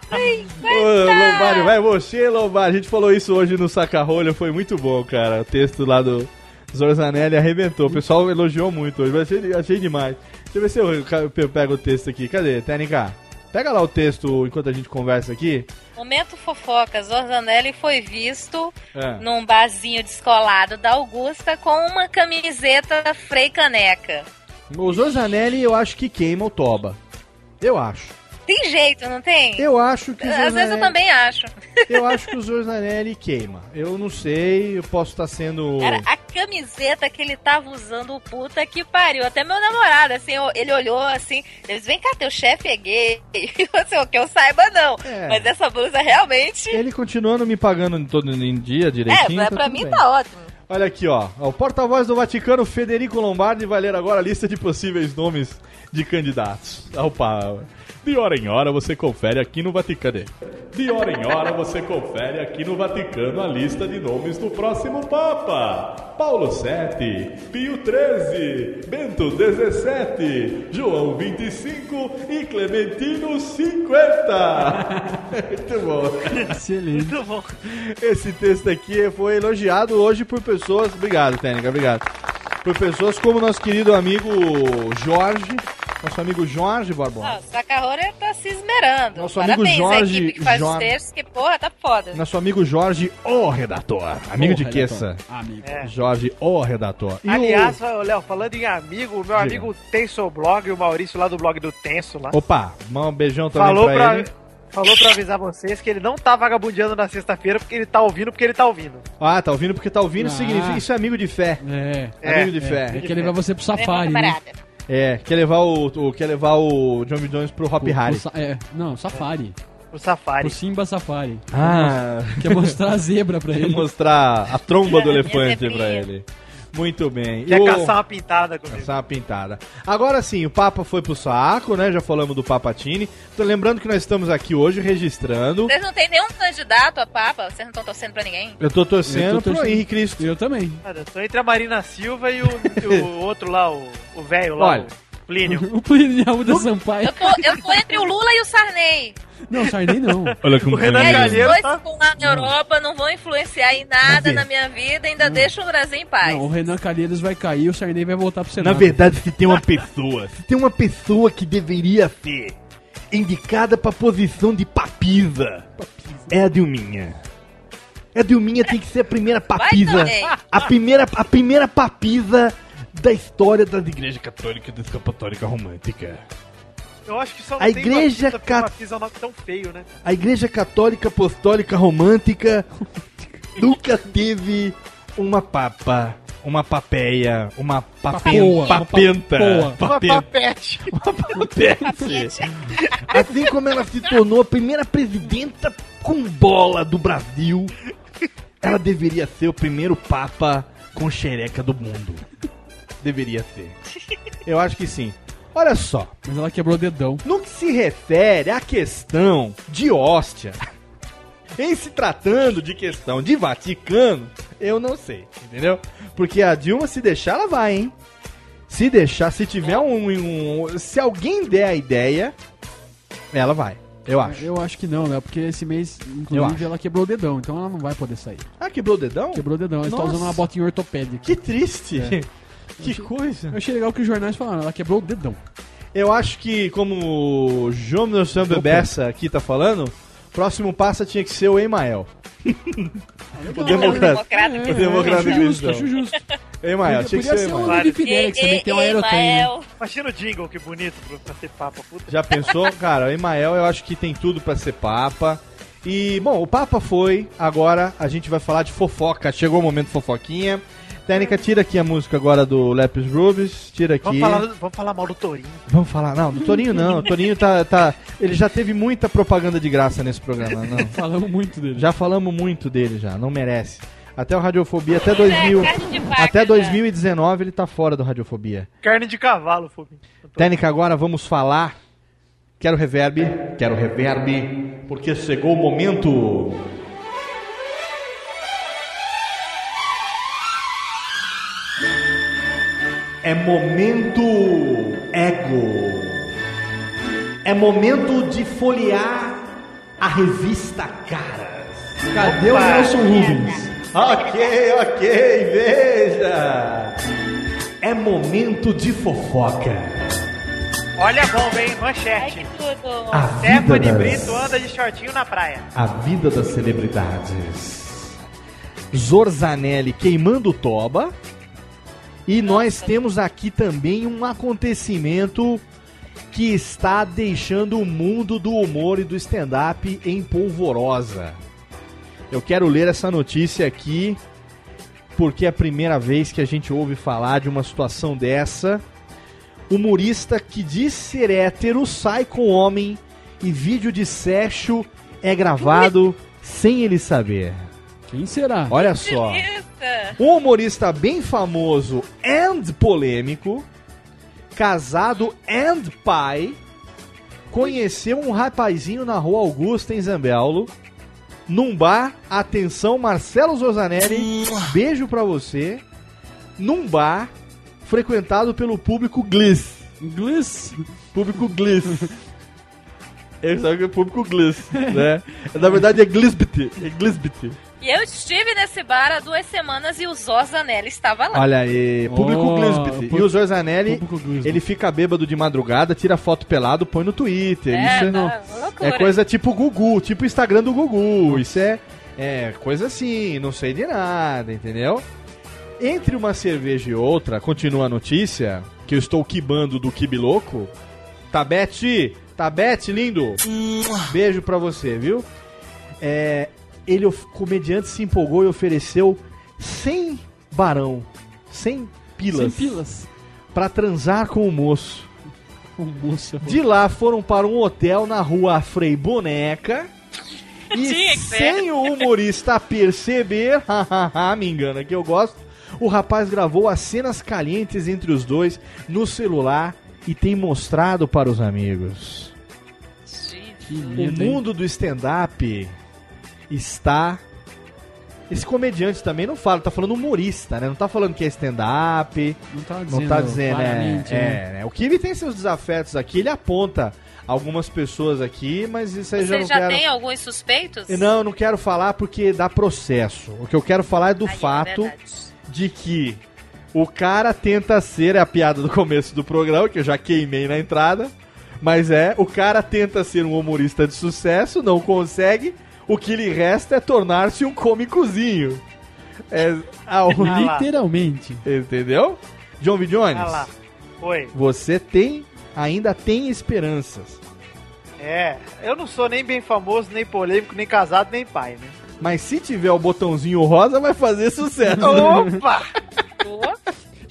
Ô, Lombardi, vai você, Lombardi. A gente falou isso hoje no Saca-Rolha, foi muito bom, cara. O texto lá do Zorzanelli arrebentou. O pessoal elogiou muito hoje, achei, achei demais. Deixa eu ver se eu, eu pego o texto aqui. Cadê, TNK? Pega lá o texto enquanto a gente conversa aqui. Momento fofoca, Zorzanelli foi visto É. num barzinho descolado da Augusta com uma camiseta Frei Caneca. O Zorzanelli eu acho que queima o Toba. Eu acho. Tem jeito, não tem? Eu acho que Às vezes eu também acho. Eu acho que o Zorzanelli queima. Eu não sei, eu posso estar sendo. Era a camiseta que ele tava usando, puta que pariu. Até meu namorado, assim, ele olhou assim, ele disse, vem cá, teu chefe é gay. Assim, o que eu saiba não. É. Mas essa blusa realmente... Ele continuando me pagando todo em dia É, direitinho. pra, tá pra tudo mim bem. tá ótimo. Olha aqui, ó. O porta-voz do Vaticano, Federico Lombardi, vai ler agora a lista de possíveis nomes de candidatos. Opa. De hora em hora você confere aqui no Vaticano. De hora em hora você confere aqui no Vaticano a lista de nomes do próximo Papa. Paulo VII, Pio XIII, Bento XVII, João 25 e Clementino 50. Muito bom. Excelente. Muito bom. Esse texto aqui foi elogiado hoje por pessoas. Obrigado, Técnica, obrigado. Por pessoas como nosso querido amigo Jorge. Nosso amigo Jorge Barbon. Ah, o Sacarrora tá se esmerando. Nosso amigo Parabéns, Jorge- a equipe que faz Jorge- os textos, que porra, tá foda. Nosso amigo Jorge, o redator. Amigo O de. Queça. Amigo. É. Jorge, o redator. E o- Aliás, ô, Léo, falando em amigo, o meu Diga. amigo Tenso Blog, o Maurício lá do blog do Tenso lá, Opa, um beijão também falou pra, pra, ele. falou pra avisar vocês que ele não tá vagabundeando na sexta-feira porque ele tá ouvindo porque ele tá ouvindo. Ah, tá ouvindo porque tá ouvindo, Ah. significa isso é amigo de fé. É. amigo de É, fé. é que levar você pro safari, né? É, quer levar o, o- quer levar o John B. Jones pro Hop Harry. É, não, safari. O Safari. Pro Simba Safari. Ah, Quer mostrar a zebra pra quer ele. mostrar a tromba do elefante pra ele. Muito bem. Quer E o- caçar uma pintada comigo. Caçar uma pintada. Agora sim, o Papa foi pro saco, né? Já falamos do Papatini. Tô lembrando que nós estamos aqui hoje registrando. Vocês não tem nenhum candidato a papa? Vocês não estão torcendo pra ninguém? Eu tô torcendo Eu tô pro torcendo. Henrique Cristo. Eu também. Cara, eu tô entre a Marina Silva e o, o outro lá, o o velho lá, Olha. o Plínio. O Plínio de Arruda Sampaio. Eu tô, eu tô entre o Lula e o Sarney. Não, Sarney não. Olha como O Renan E aí, os Calheiros dois tá- lá na Europa, não vão influenciar em nada na minha vida, ainda deixam o Brasil em paz. Não, o Renan Calheiros vai cair, o Sarney vai voltar pro Na Senado. verdade, se tem uma pessoa, se tem uma pessoa que deveria ser indicada pra posição de papisa, é a Dilminha. A Dilminha tem que ser a primeira papisa, a primeira, a primeira papisa da história das igrejas católicas e da escapatórica romântica. Eu acho que só não A tem igreja uma cat- uma nome tão feio, né? A igreja católica apostólica romântica nunca teve uma papa, uma papeia, uma papen, Papoa, papenta, uma Uma papenta. papete. Acontece. Assim como ela se tornou a primeira presidenta com bola do Brasil, ela deveria ser o primeiro papa com xereca do mundo. Deveria ser. Eu acho que sim. Olha só, Mas ela quebrou o dedão. no que se refere à questão de hóstia, em se tratando de questão de Vaticano, eu não sei, entendeu? Porque a Dilma, se deixar, ela vai, hein? Se deixar, se tiver um, um- Se alguém der a ideia, ela vai. Eu acho. Eu acho que não, Léo, porque esse mês, inclusive, ela quebrou o dedão, então ela não vai poder sair. Ah, quebrou o dedão? Quebrou o dedão, ela está usando uma botinha ortopédica. Que triste. É. Que coisa. Eu achei legal que os jornais falaram, ela quebrou o dedão. Eu acho que, como o João Bessa aqui tá falando, próximo passo tinha que ser o Emael. o democrata. Democrata. O democrata acho justo, cristão. acho justo. Emael, tinha que podia ser o Emael. Fidelis, que também tem. Imagina o jingle, que bonito pra, pra ser papa, puta. Já pensou? Cara, o Emael eu acho que tem tudo pra ser papa. E, bom, o Papa foi, agora a gente vai falar de fofoca. Chegou o momento fofoquinha. Técnica, tira aqui a música agora do Lepis Grooves. Tira aqui. Vamos falar, vamos falar mal do Torinho. Vamos falar. Não, do Torinho não. O Torinho tá, tá. Ele já teve muita propaganda de graça nesse programa. Não. Falamos muito dele. Já falamos muito dele já. Não merece. Até o Radiofobia, até 2000. carne de vaca Até já. 2019 ele tá fora do Radiofobia. Carne de cavalo, Fubinho. Técnica, agora vamos falar. Quero reverb. Quero reverb. Porque chegou o momento. É momento ego. É momento de folhear a revista Caras. Cadê o Nelson Rubens? Ok, ok, veja. É momento de fofoca. Olha a bomba, hein? Manchete. Tudo. A vida Stephanie das- Brito anda de shortinho na praia. A vida das celebridades. Zorzanelli queimando toba. E nós temos aqui também um acontecimento que está deixando o mundo do humor e do stand-up em polvorosa. Eu quero ler essa notícia aqui porque é a primeira vez que a gente ouve falar de uma situação dessa. Humorista que diz ser hétero sai com homem e vídeo de sexo é gravado sem ele saber. Quem será? Olha só. Um humorista bem famoso and polêmico, casado and pai, conheceu um rapazinho na rua Augusta, em Zambello, num bar, atenção, Marcelo Zorzanelli, beijo pra você, num bar frequentado pelo público Gliss. Gliss? Público Gliss. Ele sabe que é público Gliss, né? Na verdade é Glissbit, é Glissbit. E eu estive nesse bar há duas semanas e o Zorzanelli estava lá. Olha aí, público Oh, E o Zorzanelli, Público Glisbit. ele fica bêbado de madrugada, tira foto pelado, põe no Twitter. É, isso é, tá, loucura. é coisa tipo Gugu, tipo Instagram do Gugu. Isso é, é coisa assim, não sei de nada, entendeu? Entre uma cerveja e outra, continua a notícia, que eu estou quibando do Kibi Louco. Tabete, Tabete, lindo. Beijo pra você, viu? É, ele, o comediante, se empolgou e ofereceu 100 barão, 100 pilas, Sem pilas. pra transar com o moço. O moço. De lá foram para um hotel na rua Frei Boneca. E sem o humorista perceber, hahaha, me engana que eu gosto, o rapaz gravou as cenas calientes entre os dois no celular e tem mostrado para os amigos. Que O hein? mundo do stand-up está. Esse comediante também não fala, tá falando humorista, né? Não tá falando que é stand-up. Não tá Não dizendo, tá dizendo, é, claramente, né? é, né? O Kiwi tem seus desafetos aqui, ele aponta algumas pessoas aqui, mas isso aí eu já Você não já quero. tem alguns suspeitos? Não, eu não quero falar porque dá processo. O que eu quero falar é do Aí, é fato verdade. de que o cara tenta ser é a piada do começo do programa, que eu já queimei na entrada, mas é, o cara tenta ser um humorista de sucesso, não consegue, o que lhe resta é tornar-se um cômicozinho. É, ah, o- Ah. Literalmente. entendeu? John V. Jones, Ah lá. Oi. você tem, ainda tem esperanças. É, eu não sou nem bem famoso, nem polêmico, nem casado, nem pai, né? Mas se tiver o botãozinho rosa, vai fazer sucesso. Opa!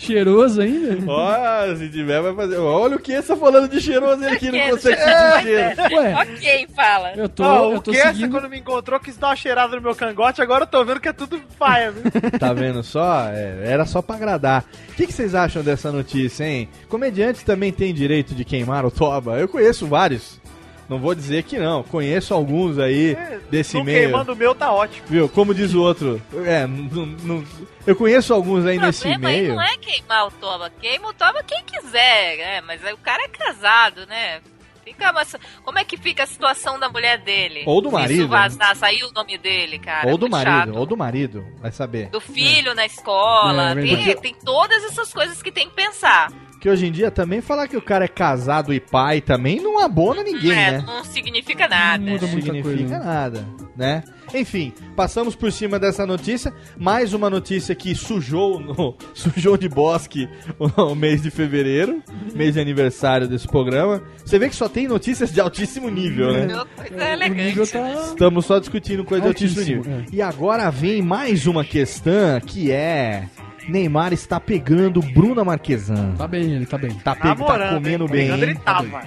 Cheiroso ainda? Ó, se tiver, vai fazer. Olha o que está falando de cheiroso ele aqui, não Que consegue cheiro. sentir cheiro. Ué, Ok, fala. eu tô, Ó, eu o tô que essa seguindo. quando me encontrou quis dar uma cheirada no meu cangote, agora eu tô vendo que é tudo paia, viu? Tá vendo só? É, era só pra agradar. O que, que vocês acham dessa notícia, hein? Comediante também tem direito de queimar o toba. Eu conheço vários. Não vou dizer que não. Conheço alguns aí desse não meio. queimando o meu tá ótimo. Viu? Como diz o outro. É, não- não- eu conheço alguns aí O nesse problema aí meio. não é queimar o toba. Queima o toba quem quiser, né? Mas aí o cara é casado, né? Fica, mas como é que fica a situação da mulher dele? Ou do Se marido, Isso vazar, sair o nome dele, cara. Ou do muito marido, chato. ou do marido, vai saber. Do filho na escola. É, tem, verdade. tem todas essas coisas que tem que pensar. Que hoje em dia também falar que o cara é casado e pai também não abona ninguém, é, né? não significa nada. Não significa coisa. nada, né? Enfim, passamos por cima dessa notícia. Mais uma notícia que sujou, no, sujou de bosque o, o mês de fevereiro, mês de aniversário desse programa. Você vê que só tem notícias de altíssimo nível, né? Coisa O elegante. nível tá... Estamos só discutindo coisa de altíssimo Altíssimo, nível. é. E agora vem mais uma questão que é Neymar está pegando Bruna Marquesan. Tá bem, ele tá bem. Tá, pe- tá comendo hein? bem. Pegando ele tava.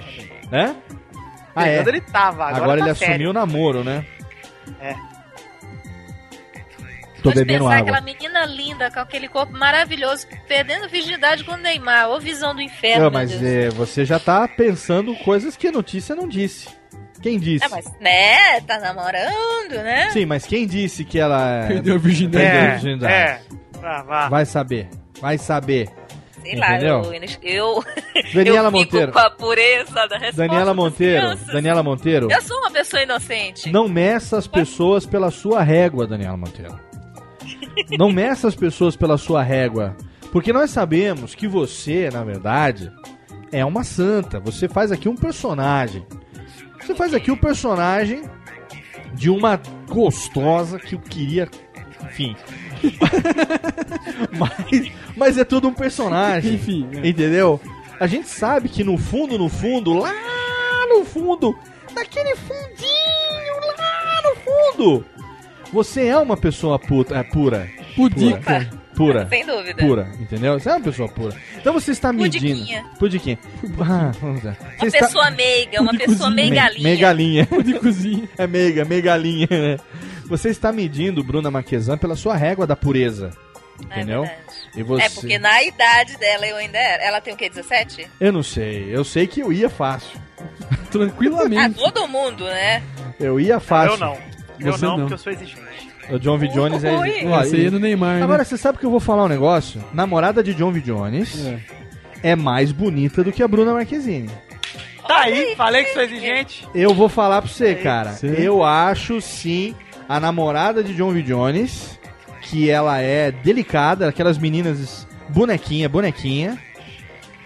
Né? Ah, é. Ele tava. Agora, Agora tá ele sério. assumiu o namoro, né? É. Tô Pode bebendo pensar água. aquela menina linda, com aquele corpo maravilhoso, perdendo virgindade com o Neymar. Ô visão do inferno, Não, meu mas Deus. é, você já tá pensando coisas que a notícia não disse. Quem disse? É, mas, né, tá namorando, né? Sim, mas quem disse que ela Perdeu a virgindade. perdeu a É, virgindade? é. Ah, vá. Vai saber. Vai saber. Sei lá, Entendeu? eu, eu, Daniela eu fico Monteiro. com a pureza da resposta Daniela Monteiro. Daniela Monteiro. Eu sou uma pessoa inocente. Não meça as pessoas pela sua régua, Daniela Monteiro. Não meça as pessoas pela sua régua. Porque nós sabemos que você, na verdade, é uma santa. Você faz aqui um personagem. Você faz aqui o personagem de uma gostosa que eu queria. Enfim. mas, mas é tudo um personagem. Enfim, é. Entendeu? A gente sabe que no fundo, no fundo, lá no fundo, naquele fundinho, lá no fundo, você é uma pessoa puta, é, pura. Pudica. Pura. Sem dúvida. Pura, entendeu? Você é uma pessoa pura. Então você está medindo. Pudiquinha. Pudiquinha. Ah, vamos lá. Você Uma está- pessoa meiga, uma pessoa Me- meigalinha. Meigalinha. De cozinha. É meiga, meigalinha, né? Você está medindo Bruna Marquesan pela sua régua da pureza. Entendeu? verdade. e você... É, porque na idade dela eu ainda era. Ela tem o quê, 17? Eu não sei. Eu sei que eu ia fácil. Ah, Tranquilamente. todo mundo, né? Eu ia fácil. Eu não. Eu Você não, não. porque eu sou exigente. O John V. Jones é. Aí é do Neymar, né? Agora, você sabe que eu vou falar um negócio? Namorada de John V. Jones É. é, mais bonita do que a Bruna Marquezine. Tá aí, falei que sou exigente. Eu vou falar pra você, É cara. Sim. Eu acho sim a namorada de John V. Jones, que ela é delicada, aquelas meninas bonequinha, bonequinha.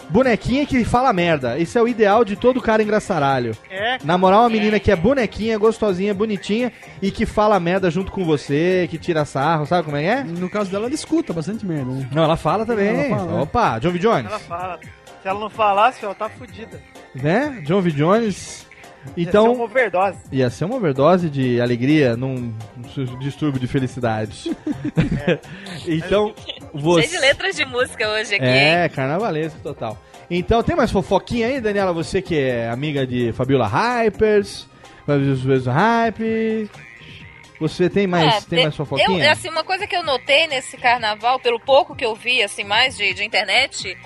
Bonequinha que fala merda. Isso é o ideal de todo cara engraçaralho. É, Namorar uma menina que é bonequinha, gostosinha, bonitinha e que fala merda junto com você, que tira sarro, sabe como é que é? No caso dela, ela escuta bastante merda, né? Não, ela fala também. Ela fala, né? Opa, John V. Jones. ela fala. Se ela não falasse, ó, tá fudida. Né? John V. Jones. Ia ser Então, uma overdose. ia ser uma overdose de alegria num distúrbio de felicidade. então, você. Cheio de letras de música hoje aqui, hein? É, carnavalesco total. Então, tem mais fofoquinha aí, Daniela? Você que é amiga de Fabiola Hypers, Fabiola Hype. Você tem mais, É, tem mais fofoquinha? Eu, assim, uma coisa que eu notei nesse carnaval, pelo pouco que eu vi, assim, mais de, de internet,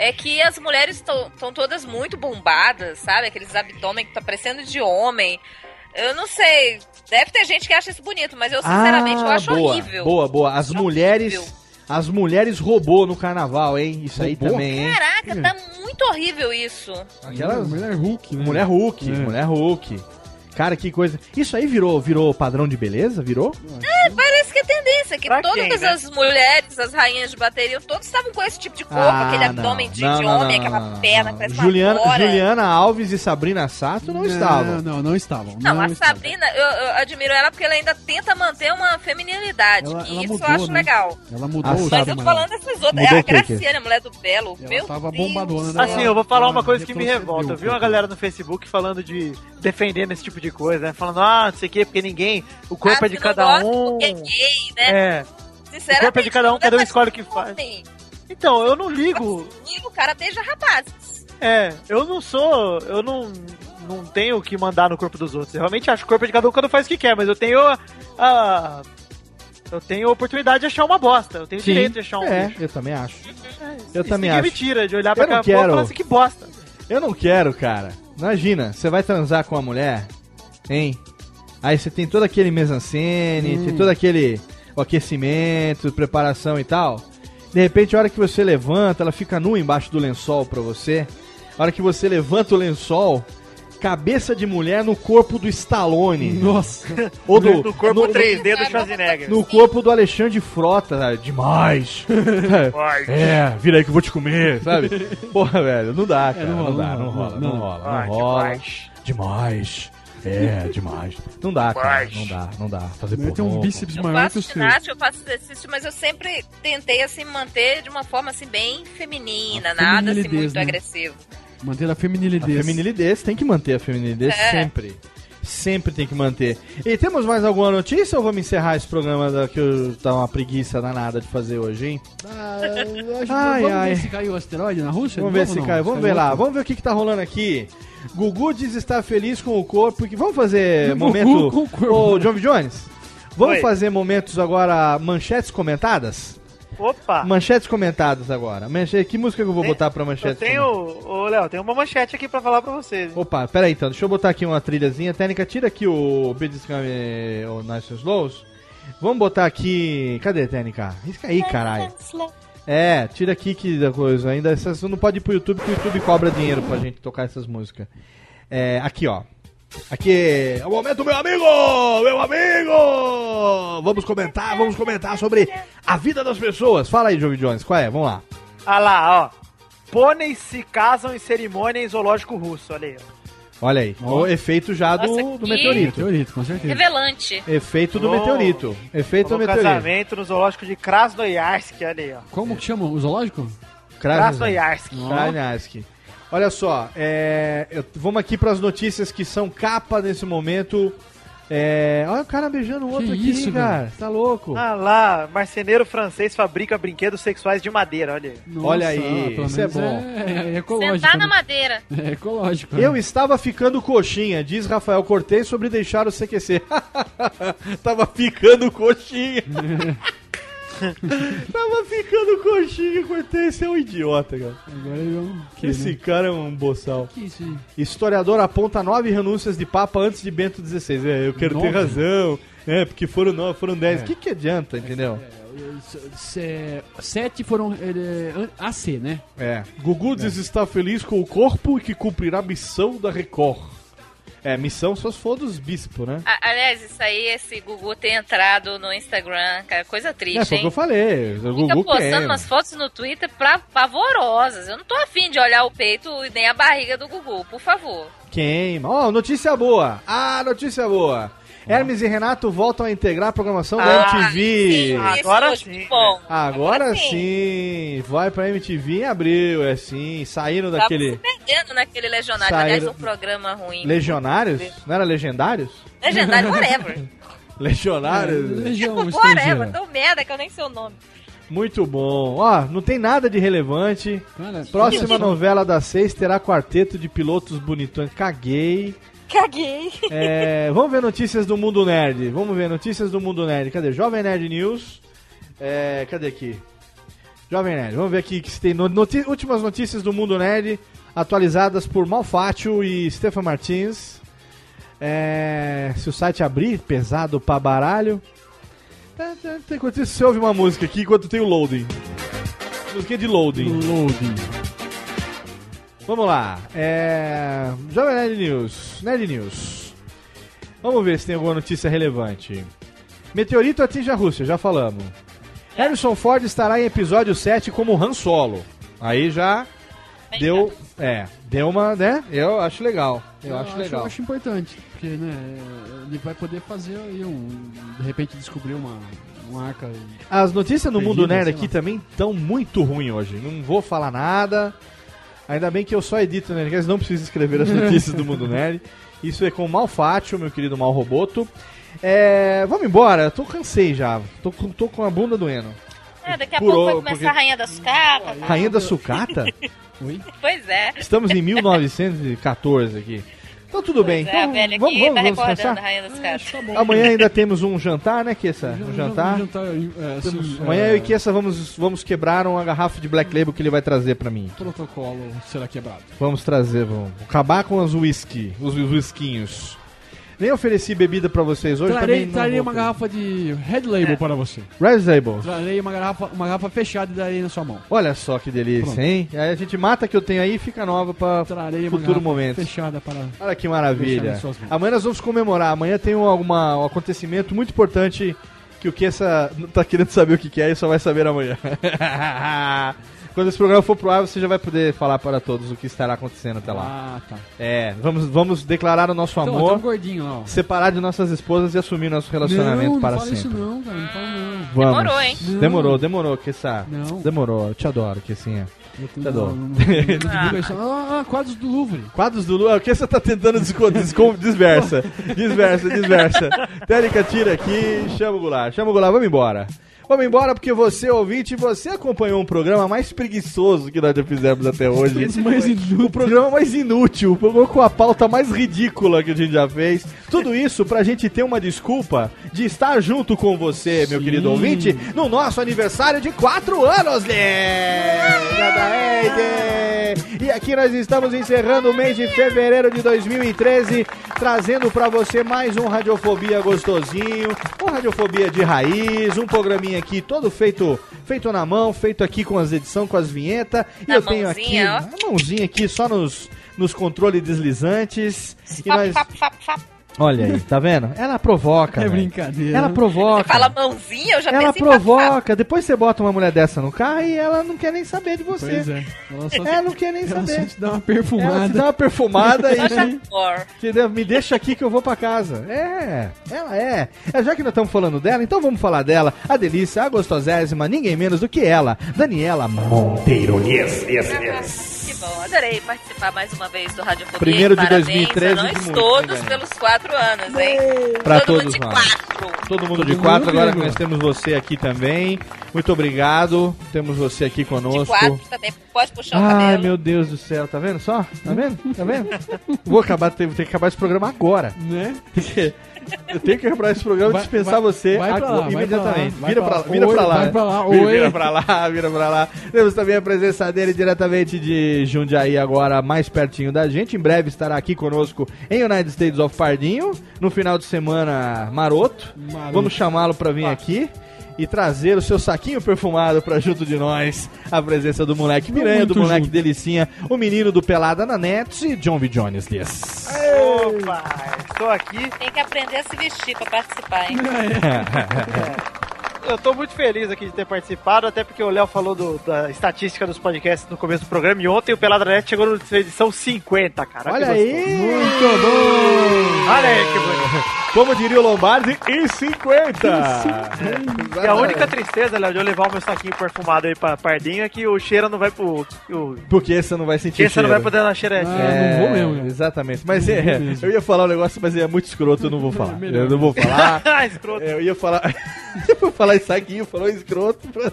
é que as mulheres estão todas muito bombadas, sabe? Aqueles abdômen que tá parecendo de homem. Eu não sei, deve ter gente que acha isso bonito, mas eu sinceramente eu acho Ah, boa, horrível. Boa, boa. As Acho mulheres. horrível. As mulheres robô no carnaval, hein? Isso aí também, hein? Caraca, tá muito horrível isso. Aquelas- Mulher Hulk, né? Mulher Hulk, É. mulher Hulk. Cara, que coisa. Isso aí virou, virou padrão de beleza? Virou? É, parece que é tendência, que Pra todas quem, né? as mulheres, as rainhas de bateria, todos estavam com esse tipo de corpo, Ah, aquele não. abdômen de, Não, de não, homem, não, aquela perna não. que parece Juliana. Juliana Alves e Sabrina Sato não, estavam. Não, não estavam. Não, a estavam. Sabrina, eu, eu admiro ela porque ela ainda tenta manter uma feminilidade. Ela- e ela isso mudou, eu acho né? legal. Ela mudou Mas Sabrina. eu tô falando dessas outras. Mudou É a? Graciane, a mulher do Belo. Ela Meu tava Deus. bombadona, né? Assim, eu vou falar uma coisa que me revolta. Eu um vi uma galera no Facebook falando de. defendendo esse tipo de coisa, né? Falando, ah, não sei o quê, porque ninguém. O corpo Ah, é de cada gosta um. porque é gay, né? É. Sinceramente, o corpo é de cada um, cada um é escolhe o que faz. Então, eu não ligo. O cara beija rapazes. É, eu não sou. Eu não. Não tenho o que mandar no corpo dos outros. Eu realmente acho que o corpo é de cada um cada um faz o que quer, mas eu tenho a. a- eu tenho a oportunidade de achar uma bosta. Eu tenho o direito de achar um é, lixo. eu também acho. Eu Isso também ninguém acho. me tira de olhar pra Eu não cá e quero. falar assim, que bosta. Eu não quero, cara. Imagina, você vai transar com uma mulher, hein? Aí você tem todo aquele mise-en-scène, Hum. tem todo aquele aquecimento, preparação e tal. De repente, a hora que você levanta, ela fica nua embaixo do lençol pra você. A hora que você levanta o lençol, cabeça de mulher no corpo do Stallone. Nossa. Ou do, No corpo no- 3D do Schwarzenegger. no corpo do Alexandre Frota, sabe? demais. é, vira aí que eu vou te comer, sabe? Porra, velho, não dá, cara. não não, rola, dá, não não rola, não não. rola, Ah, não rola. demais. Demais. É, demais. Não dá, cara. Não dá, não dá. Fazer Ele tem um bíceps Eu maior que o seu. ginástica, eu faço exercício, mas eu sempre tentei assim manter de uma forma assim bem feminina, A nada assim muito né? agressivo. Manter a A feminilidez. feminilidez tem que manter a feminilidez É. sempre. Sempre tem que manter. E temos mais alguma notícia ou vamos encerrar esse programa da, que eu tá uma preguiça danada de fazer hoje, hein? Ah, eu acho- Ai, vamos ai. ver se caiu o asteroide na Rússia? Vamos ver Vamos se não? cai. Vamos ver lá. outro? Vamos ver o que, que tá rolando aqui. Gugu diz estar feliz com o corpo. Que... Vamos fazer Gugu momento. com o corpo. Ô, John. Jones, vamos Oi. fazer momentos agora, manchetes comentadas? Opa! Manchetes comentadas agora. Manchete... Que música que eu vou Tem- botar pra Eu manchetes tenho, ô Léo, tem uma manchete aqui pra falar pra vocês. Opa, pera aí então, deixa eu botar aqui uma trilhazinha. Técnica, tira aqui o Beats o Nice and Slows. Vamos botar aqui. Cadê, Técnica? Risca aí, caralho. É, tira aqui que da coisa. Ainda essas não pode ir pro YouTube, porque o YouTube cobra dinheiro pra gente tocar essas músicas. É, aqui ó. Aqui é o momento, meu amigo! Meu amigo! Vamos comentar, vamos comentar sobre a vida das pessoas. Fala aí, Jovi Jones, qual é? Vamos lá. Ah lá, ó. Pôneis se casam em cerimônia em zoológico russo, olha aí. ó. Olha aí, o efeito já do, Nossa, do que- meteorito. Meteorito, com certeza. Revelante. Efeito do Oh. meteorito. Efeito do meteorito. casamento no zoológico de Krasnoyarsk, olha aí, ó. Como que chama? O zoológico? Krasnoyarsk. Krasnoyarsk. Olha só, é, eu- vamos aqui para as notícias que são capa nesse momento. É, olha o cara beijando o outro Que aqui, isso, cara. Tá louco. Ah lá, marceneiro francês fabrica brinquedos sexuais de madeira, olha aí. Olha Nossa, aí, pelo isso é bom. É, é ecológico. Sentar na né? madeira. É ecológico. Eu estava ficando coxinha, diz Rafael Cortez sobre deixar o CQC. Tava ficando coxinha. Tava ficando coxinha, Cortez, você é um idiota, cara. Agora. Que, Esse né? cara é um boçal. Que isso aí? Historiador aponta nove renúncias de Papa antes de Bento XVI. É, eu quero ter Nove? razão. É, porque foram nove, foram dez. O que, que adianta, entendeu? Se- Sete foram é, AC, né? É. Gugu diz estar feliz com o corpo e que cumprirá a missão da Record. É, missão só se for dos bispos, né? A- aliás, isso aí, esse Gugu ter entrado no Instagram, cara, coisa É, triste, foi o que eu falei. O Fica Gugu postando quer. umas fotos no Twitter pra, pavorosas. Eu não tô afim de olhar o peito e nem a barriga do Gugu, por favor. Queima. Ó, notícia boa. Ah, notícia boa. Hermes e Renato voltam a integrar a programação da Ah, MTV. sim, Agora isso, sim. Bom, Agora sim. Vai pra MTV em abril, é sim. Saíram Tava daquele. se perdendo naquele Legionário. Saíram- Aliás, um programa ruim. Legionários? Não era Legendários? Legendário, whatever. Legionários? Legião whatever, estrangeira. tão merda que eu nem sei o nome. Muito bom. Ó, não tem nada de relevante. Cara, Próxima novela da seis terá quarteto de pilotos bonitões. Caguei. Caguei. É, vamos ver notícias do Mundo Nerd. Vamos ver notícias do Mundo Nerd. Cadê? Jovem Nerd News. É, cadê aqui? Jovem Nerd. Vamos ver aqui que se tem no- noti- últimas notícias do Mundo Nerd atualizadas por Malfátio e Stefan Martins. É, se o site abrir, pesado pra baralho. Enquanto isso, você ouve uma música aqui enquanto tem o loading. Música de loading. Loading. Vamos lá. É... Jovem Nerd News. Nerd News. Vamos ver se tem alguma notícia relevante. Meteorito atinge a Rússia, já falamos. Harrison Ford estará em episódio 7 como Han Solo. Aí já deu. É, deu uma, né? Eu acho legal. Eu, acho legal. Eu acho importante, porque, né, ele vai poder fazer aí um... De repente descobrir uma, uma arca... As notícias no Perdida, Mundo Nerd aqui lá. também estão muito ruins hoje. Não vou falar nada. Ainda bem que eu só edito o Nerdcast, não preciso escrever as notícias do Mundo Nerd. Isso é com o Malfátio, meu querido Mal Roboto. É, vamos embora, eu tô cansei já. Tô, com- tô com a bunda doendo. É, daqui a Por pouco vai começar porque- a Rainha das Capas. Rainha da Sucata? Oi? Pois é. Estamos em 1914 aqui. Então tudo bem. Pois é, a Então, velha vamos, aqui vamos, tá vamos recordando a descansar? Rainha das Capas. Amanhã ainda temos um jantar, né, Kessa? Um jantar. jantar é, assim, Temos- é, Amanhã eu e Kessa vamos, vamos quebrar uma garrafa de Black Label que ele vai trazer pra mim. protocolo será quebrado. Vamos trazer, vamos acabar com os whisky, os whiskinhos. Nem ofereci bebida pra vocês hoje. Trarei, também trarei uma garrafa de Red Label para você. Red Label. Trarei uma garrafa, uma garrafa fechada e darei na sua mão. Olha só que delícia, Pronto. hein? Aí a gente mata que eu tenho aí e fica nova pra Trarei uma futuro garrafa momento. fechada para... Olha que maravilha. Amanhã nós vamos comemorar. Amanhã tem um, alguma, um acontecimento muito importante que o que essa não tá querendo saber o que, que é e só vai saber amanhã. Quando esse programa for pro ar, você já vai poder falar para todos o que estará acontecendo até lá. Ah, tá. É, vamos, vamos declarar o nosso Então, amor, um gordinho lá, ó. separar de nossas esposas e assumir nosso relacionamento não, para não fala sempre. isso não, cara. Não fala não. Vamos. Demorou, hein? Não. Demorou, demorou, que essa. Não. Demorou, eu te adoro, que assim é. Tá no, no, ah, quadros do Louvre. Quadros do Lula, o que você tá tentando desversa? Desversa, desversa. Técnica, tira aqui, chama o Goulart, chama o Goulart, vamos embora. Vamos embora porque você, ouvinte, você acompanhou um programa mais preguiçoso que nós já fizemos até hoje. O programa mais inútil, o programa com a pauta mais ridícula que a gente já fez. Tudo isso pra gente ter uma desculpa de estar junto com você, meu querido ouvinte, no nosso aniversário de 4 anos, né? E aqui nós estamos encerrando o mês de fevereiro de 2013, trazendo pra você mais um Radiofobia gostosinho, um Radiofobia de raiz, um programinha aqui todo feito feito na mão, feito aqui com as edições, com as vinhetas. E eu tenho aqui ó. uma mãozinha aqui só nos, nos controles deslizantes. E Fap, nós... fap, fap, fap. Olha aí, tá vendo? Ela provoca. É brincadeira. Ela provoca. Fala mãozinha, eu já Ela provoca. Depois você bota uma mulher dessa no carro e ela não quer nem saber de você. Pois é. Ela só, Ela não quer nem ela só saber. te dá uma Ela te perfumada. dá uma perfumada e entendeu? me deixa aqui que eu vou pra casa. É, ela é. é. Já que nós estamos falando dela, então vamos falar dela. A delícia, a gostosésima, ninguém menos do que ela, Daniela Monteiro. Yes, yes, yes. Bom, adorei participar mais uma vez do Radiofobia. Primeiro de Parabéns 2013 a de nós todos pelos quatro anos, hein? Pra Todo todos mundo de nós. quatro. Todo mundo de quatro, agora nós temos você aqui também. Muito obrigado. Temos você aqui De conosco. quatro também. Pode puxar o Ai, cabelo. meu Deus do céu, tá vendo só? Tá vendo? Tá vendo? Vou acabar, tem, tem que acabar esse programa agora. Né? Porque eu tenho que acabar esse programa e Vai- dispensar vai- você vai pra agora, lá, imediatamente. vira vai pra, lá. vira pra lá. vai pra lá, Vira, vira pra lá, vira pra lá. Temos também a presença dele diretamente de Jundiaí, agora mais pertinho da gente. Em breve estará aqui conosco em United States of Pardinho, no final de semana maroto. Maroto. Vamos chamá-lo pra vir aqui. E trazer o seu saquinho perfumado pra junto de nós a presença do moleque Miranha, do moleque junto. Delicinha, o menino do Pelada na Net e John V. Jones. Yes. Opa, estou aqui. Tem que aprender a se vestir pra participar, hein? Eu tô muito feliz aqui de ter participado, até porque o Léo falou do- da estatística dos podcasts no começo do programa e ontem o Peladranet chegou na edição 50, cara. Olha aí! Muito bom! Olha aí que bonito. Como diria o Lombardi, e 50! E a única tristeza, Léo, de eu levar o meu saquinho perfumado aí pra Pardinho é que o cheiro não vai pro. O, Porque você não vai sentir que você não vai poder dar cheiradinha. Ah, não vou mesmo, né? Exatamente. Mas é, mesmo. eu ia falar um negócio, mas é muito escroto, eu não vou falar. Melhor. Eu não vou falar. Ah, escroto. Eu ia falar. eu vou falar isso aqui, falou escroto. pra-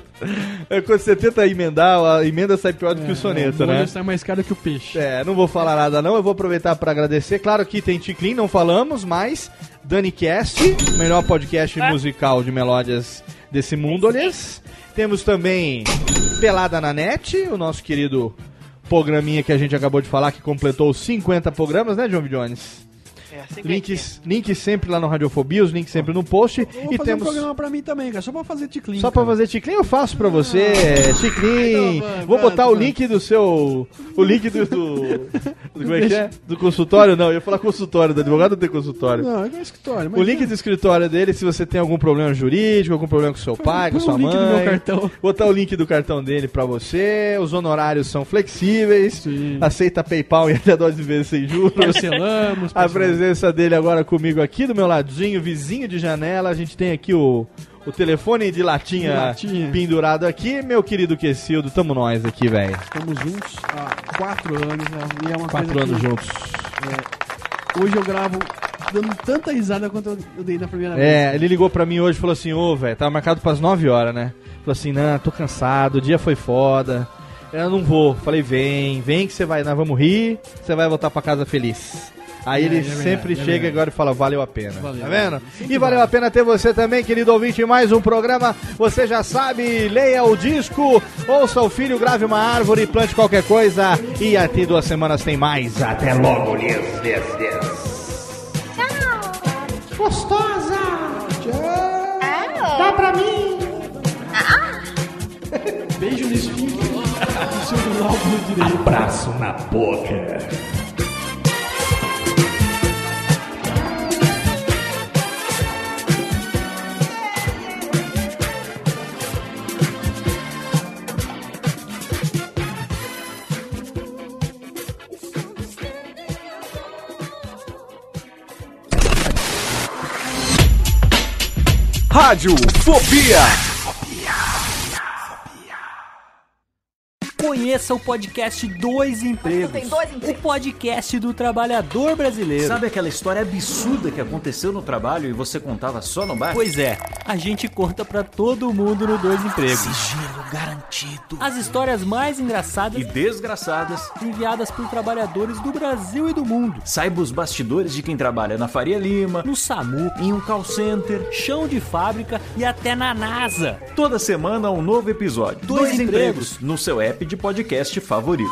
É, Quando você tenta emendar, a emenda sai pior do que o soneto, o né? sai mais caro que o peixe. É, não vou falar nada não, eu vou aproveitar para agradecer. Claro que tem Ticlin, não falamos, mas Dani Cast, melhor podcast musical de melódias desse mundo, aliás. Temos também Pelada na Net, o nosso querido programinha que a gente acabou de falar, que completou os 50 programas, né, John. Jones? É, assim Links, links sempre lá no Radiofobia, os links sempre no post. Eu vou E fazer temos... um programa pra mim também, cara. Só pra fazer ticlin. Só pra cara. fazer ticlin eu faço pra você, ticlin. Então, vai, Vou vai, botar o vai. link do seu. O link do. do, do- como é que é? Do consultório? Não, eu ia falar consultório, do advogado não tem consultório. Não, é é escritório. mas O link do escritório dele, se você tem algum problema jurídico, algum problema com seu pai, com sua o link mãe. do meu cartão. Botar o link do cartão dele pra você. Os honorários são flexíveis. Sim. Aceita PayPal e até 12 vezes sem juros. Parcelamos. A parcelamos. Presença dele agora comigo aqui do meu ladinho, vizinho de janela. A gente tem aqui o, o telefone de latinha, De latinha. pendurado aqui. Meu querido Quesildo, tamo nós aqui, velho. Estamos juntos há quatro anos. né? E é uma Quatro anos que, juntos. é, hoje eu gravo dando tanta risada quanto eu- dei na primeira É, vez. ele ligou pra mim hoje e falou assim: Ô, velho, tava marcado pras 9 horas, né? Falou assim: Não, tô cansado, o dia foi foda. Eu não vou. Falei: Vem, vem que você vai, nós vamos rir, você vai voltar pra casa feliz. Aí É, ele é verdade, sempre é chega agora e fala: Valeu a pena. Valeu. tá vendo? E valeu vale. a pena ter você também, querido ouvinte, em mais um programa. Você já sabe, leia o disco, ouça o filho, grave uma árvore, plante qualquer coisa. E até duas semanas tem mais. Até logo, yes, yes, yes. Gostosa! Dá pra mim! Beijo no direito. Abraço na boca. Rádio Fobia. Conheça o podcast Dois Empregos. tem dois empregos? O podcast do trabalhador brasileiro. Sabe aquela história absurda que aconteceu no trabalho e você contava só no bar? Pois é, a gente conta pra todo mundo no Dois Empregos. Sigilo garantido. As histórias mais engraçadas E desgraçadas. enviadas por trabalhadores do Brasil e do mundo. Saiba os bastidores de quem trabalha na Faria Lima, No SAMU, em um call center. chão de fábrica e até na NASA. Toda semana um novo episódio. Dois empregos. no seu app de podcast favorito.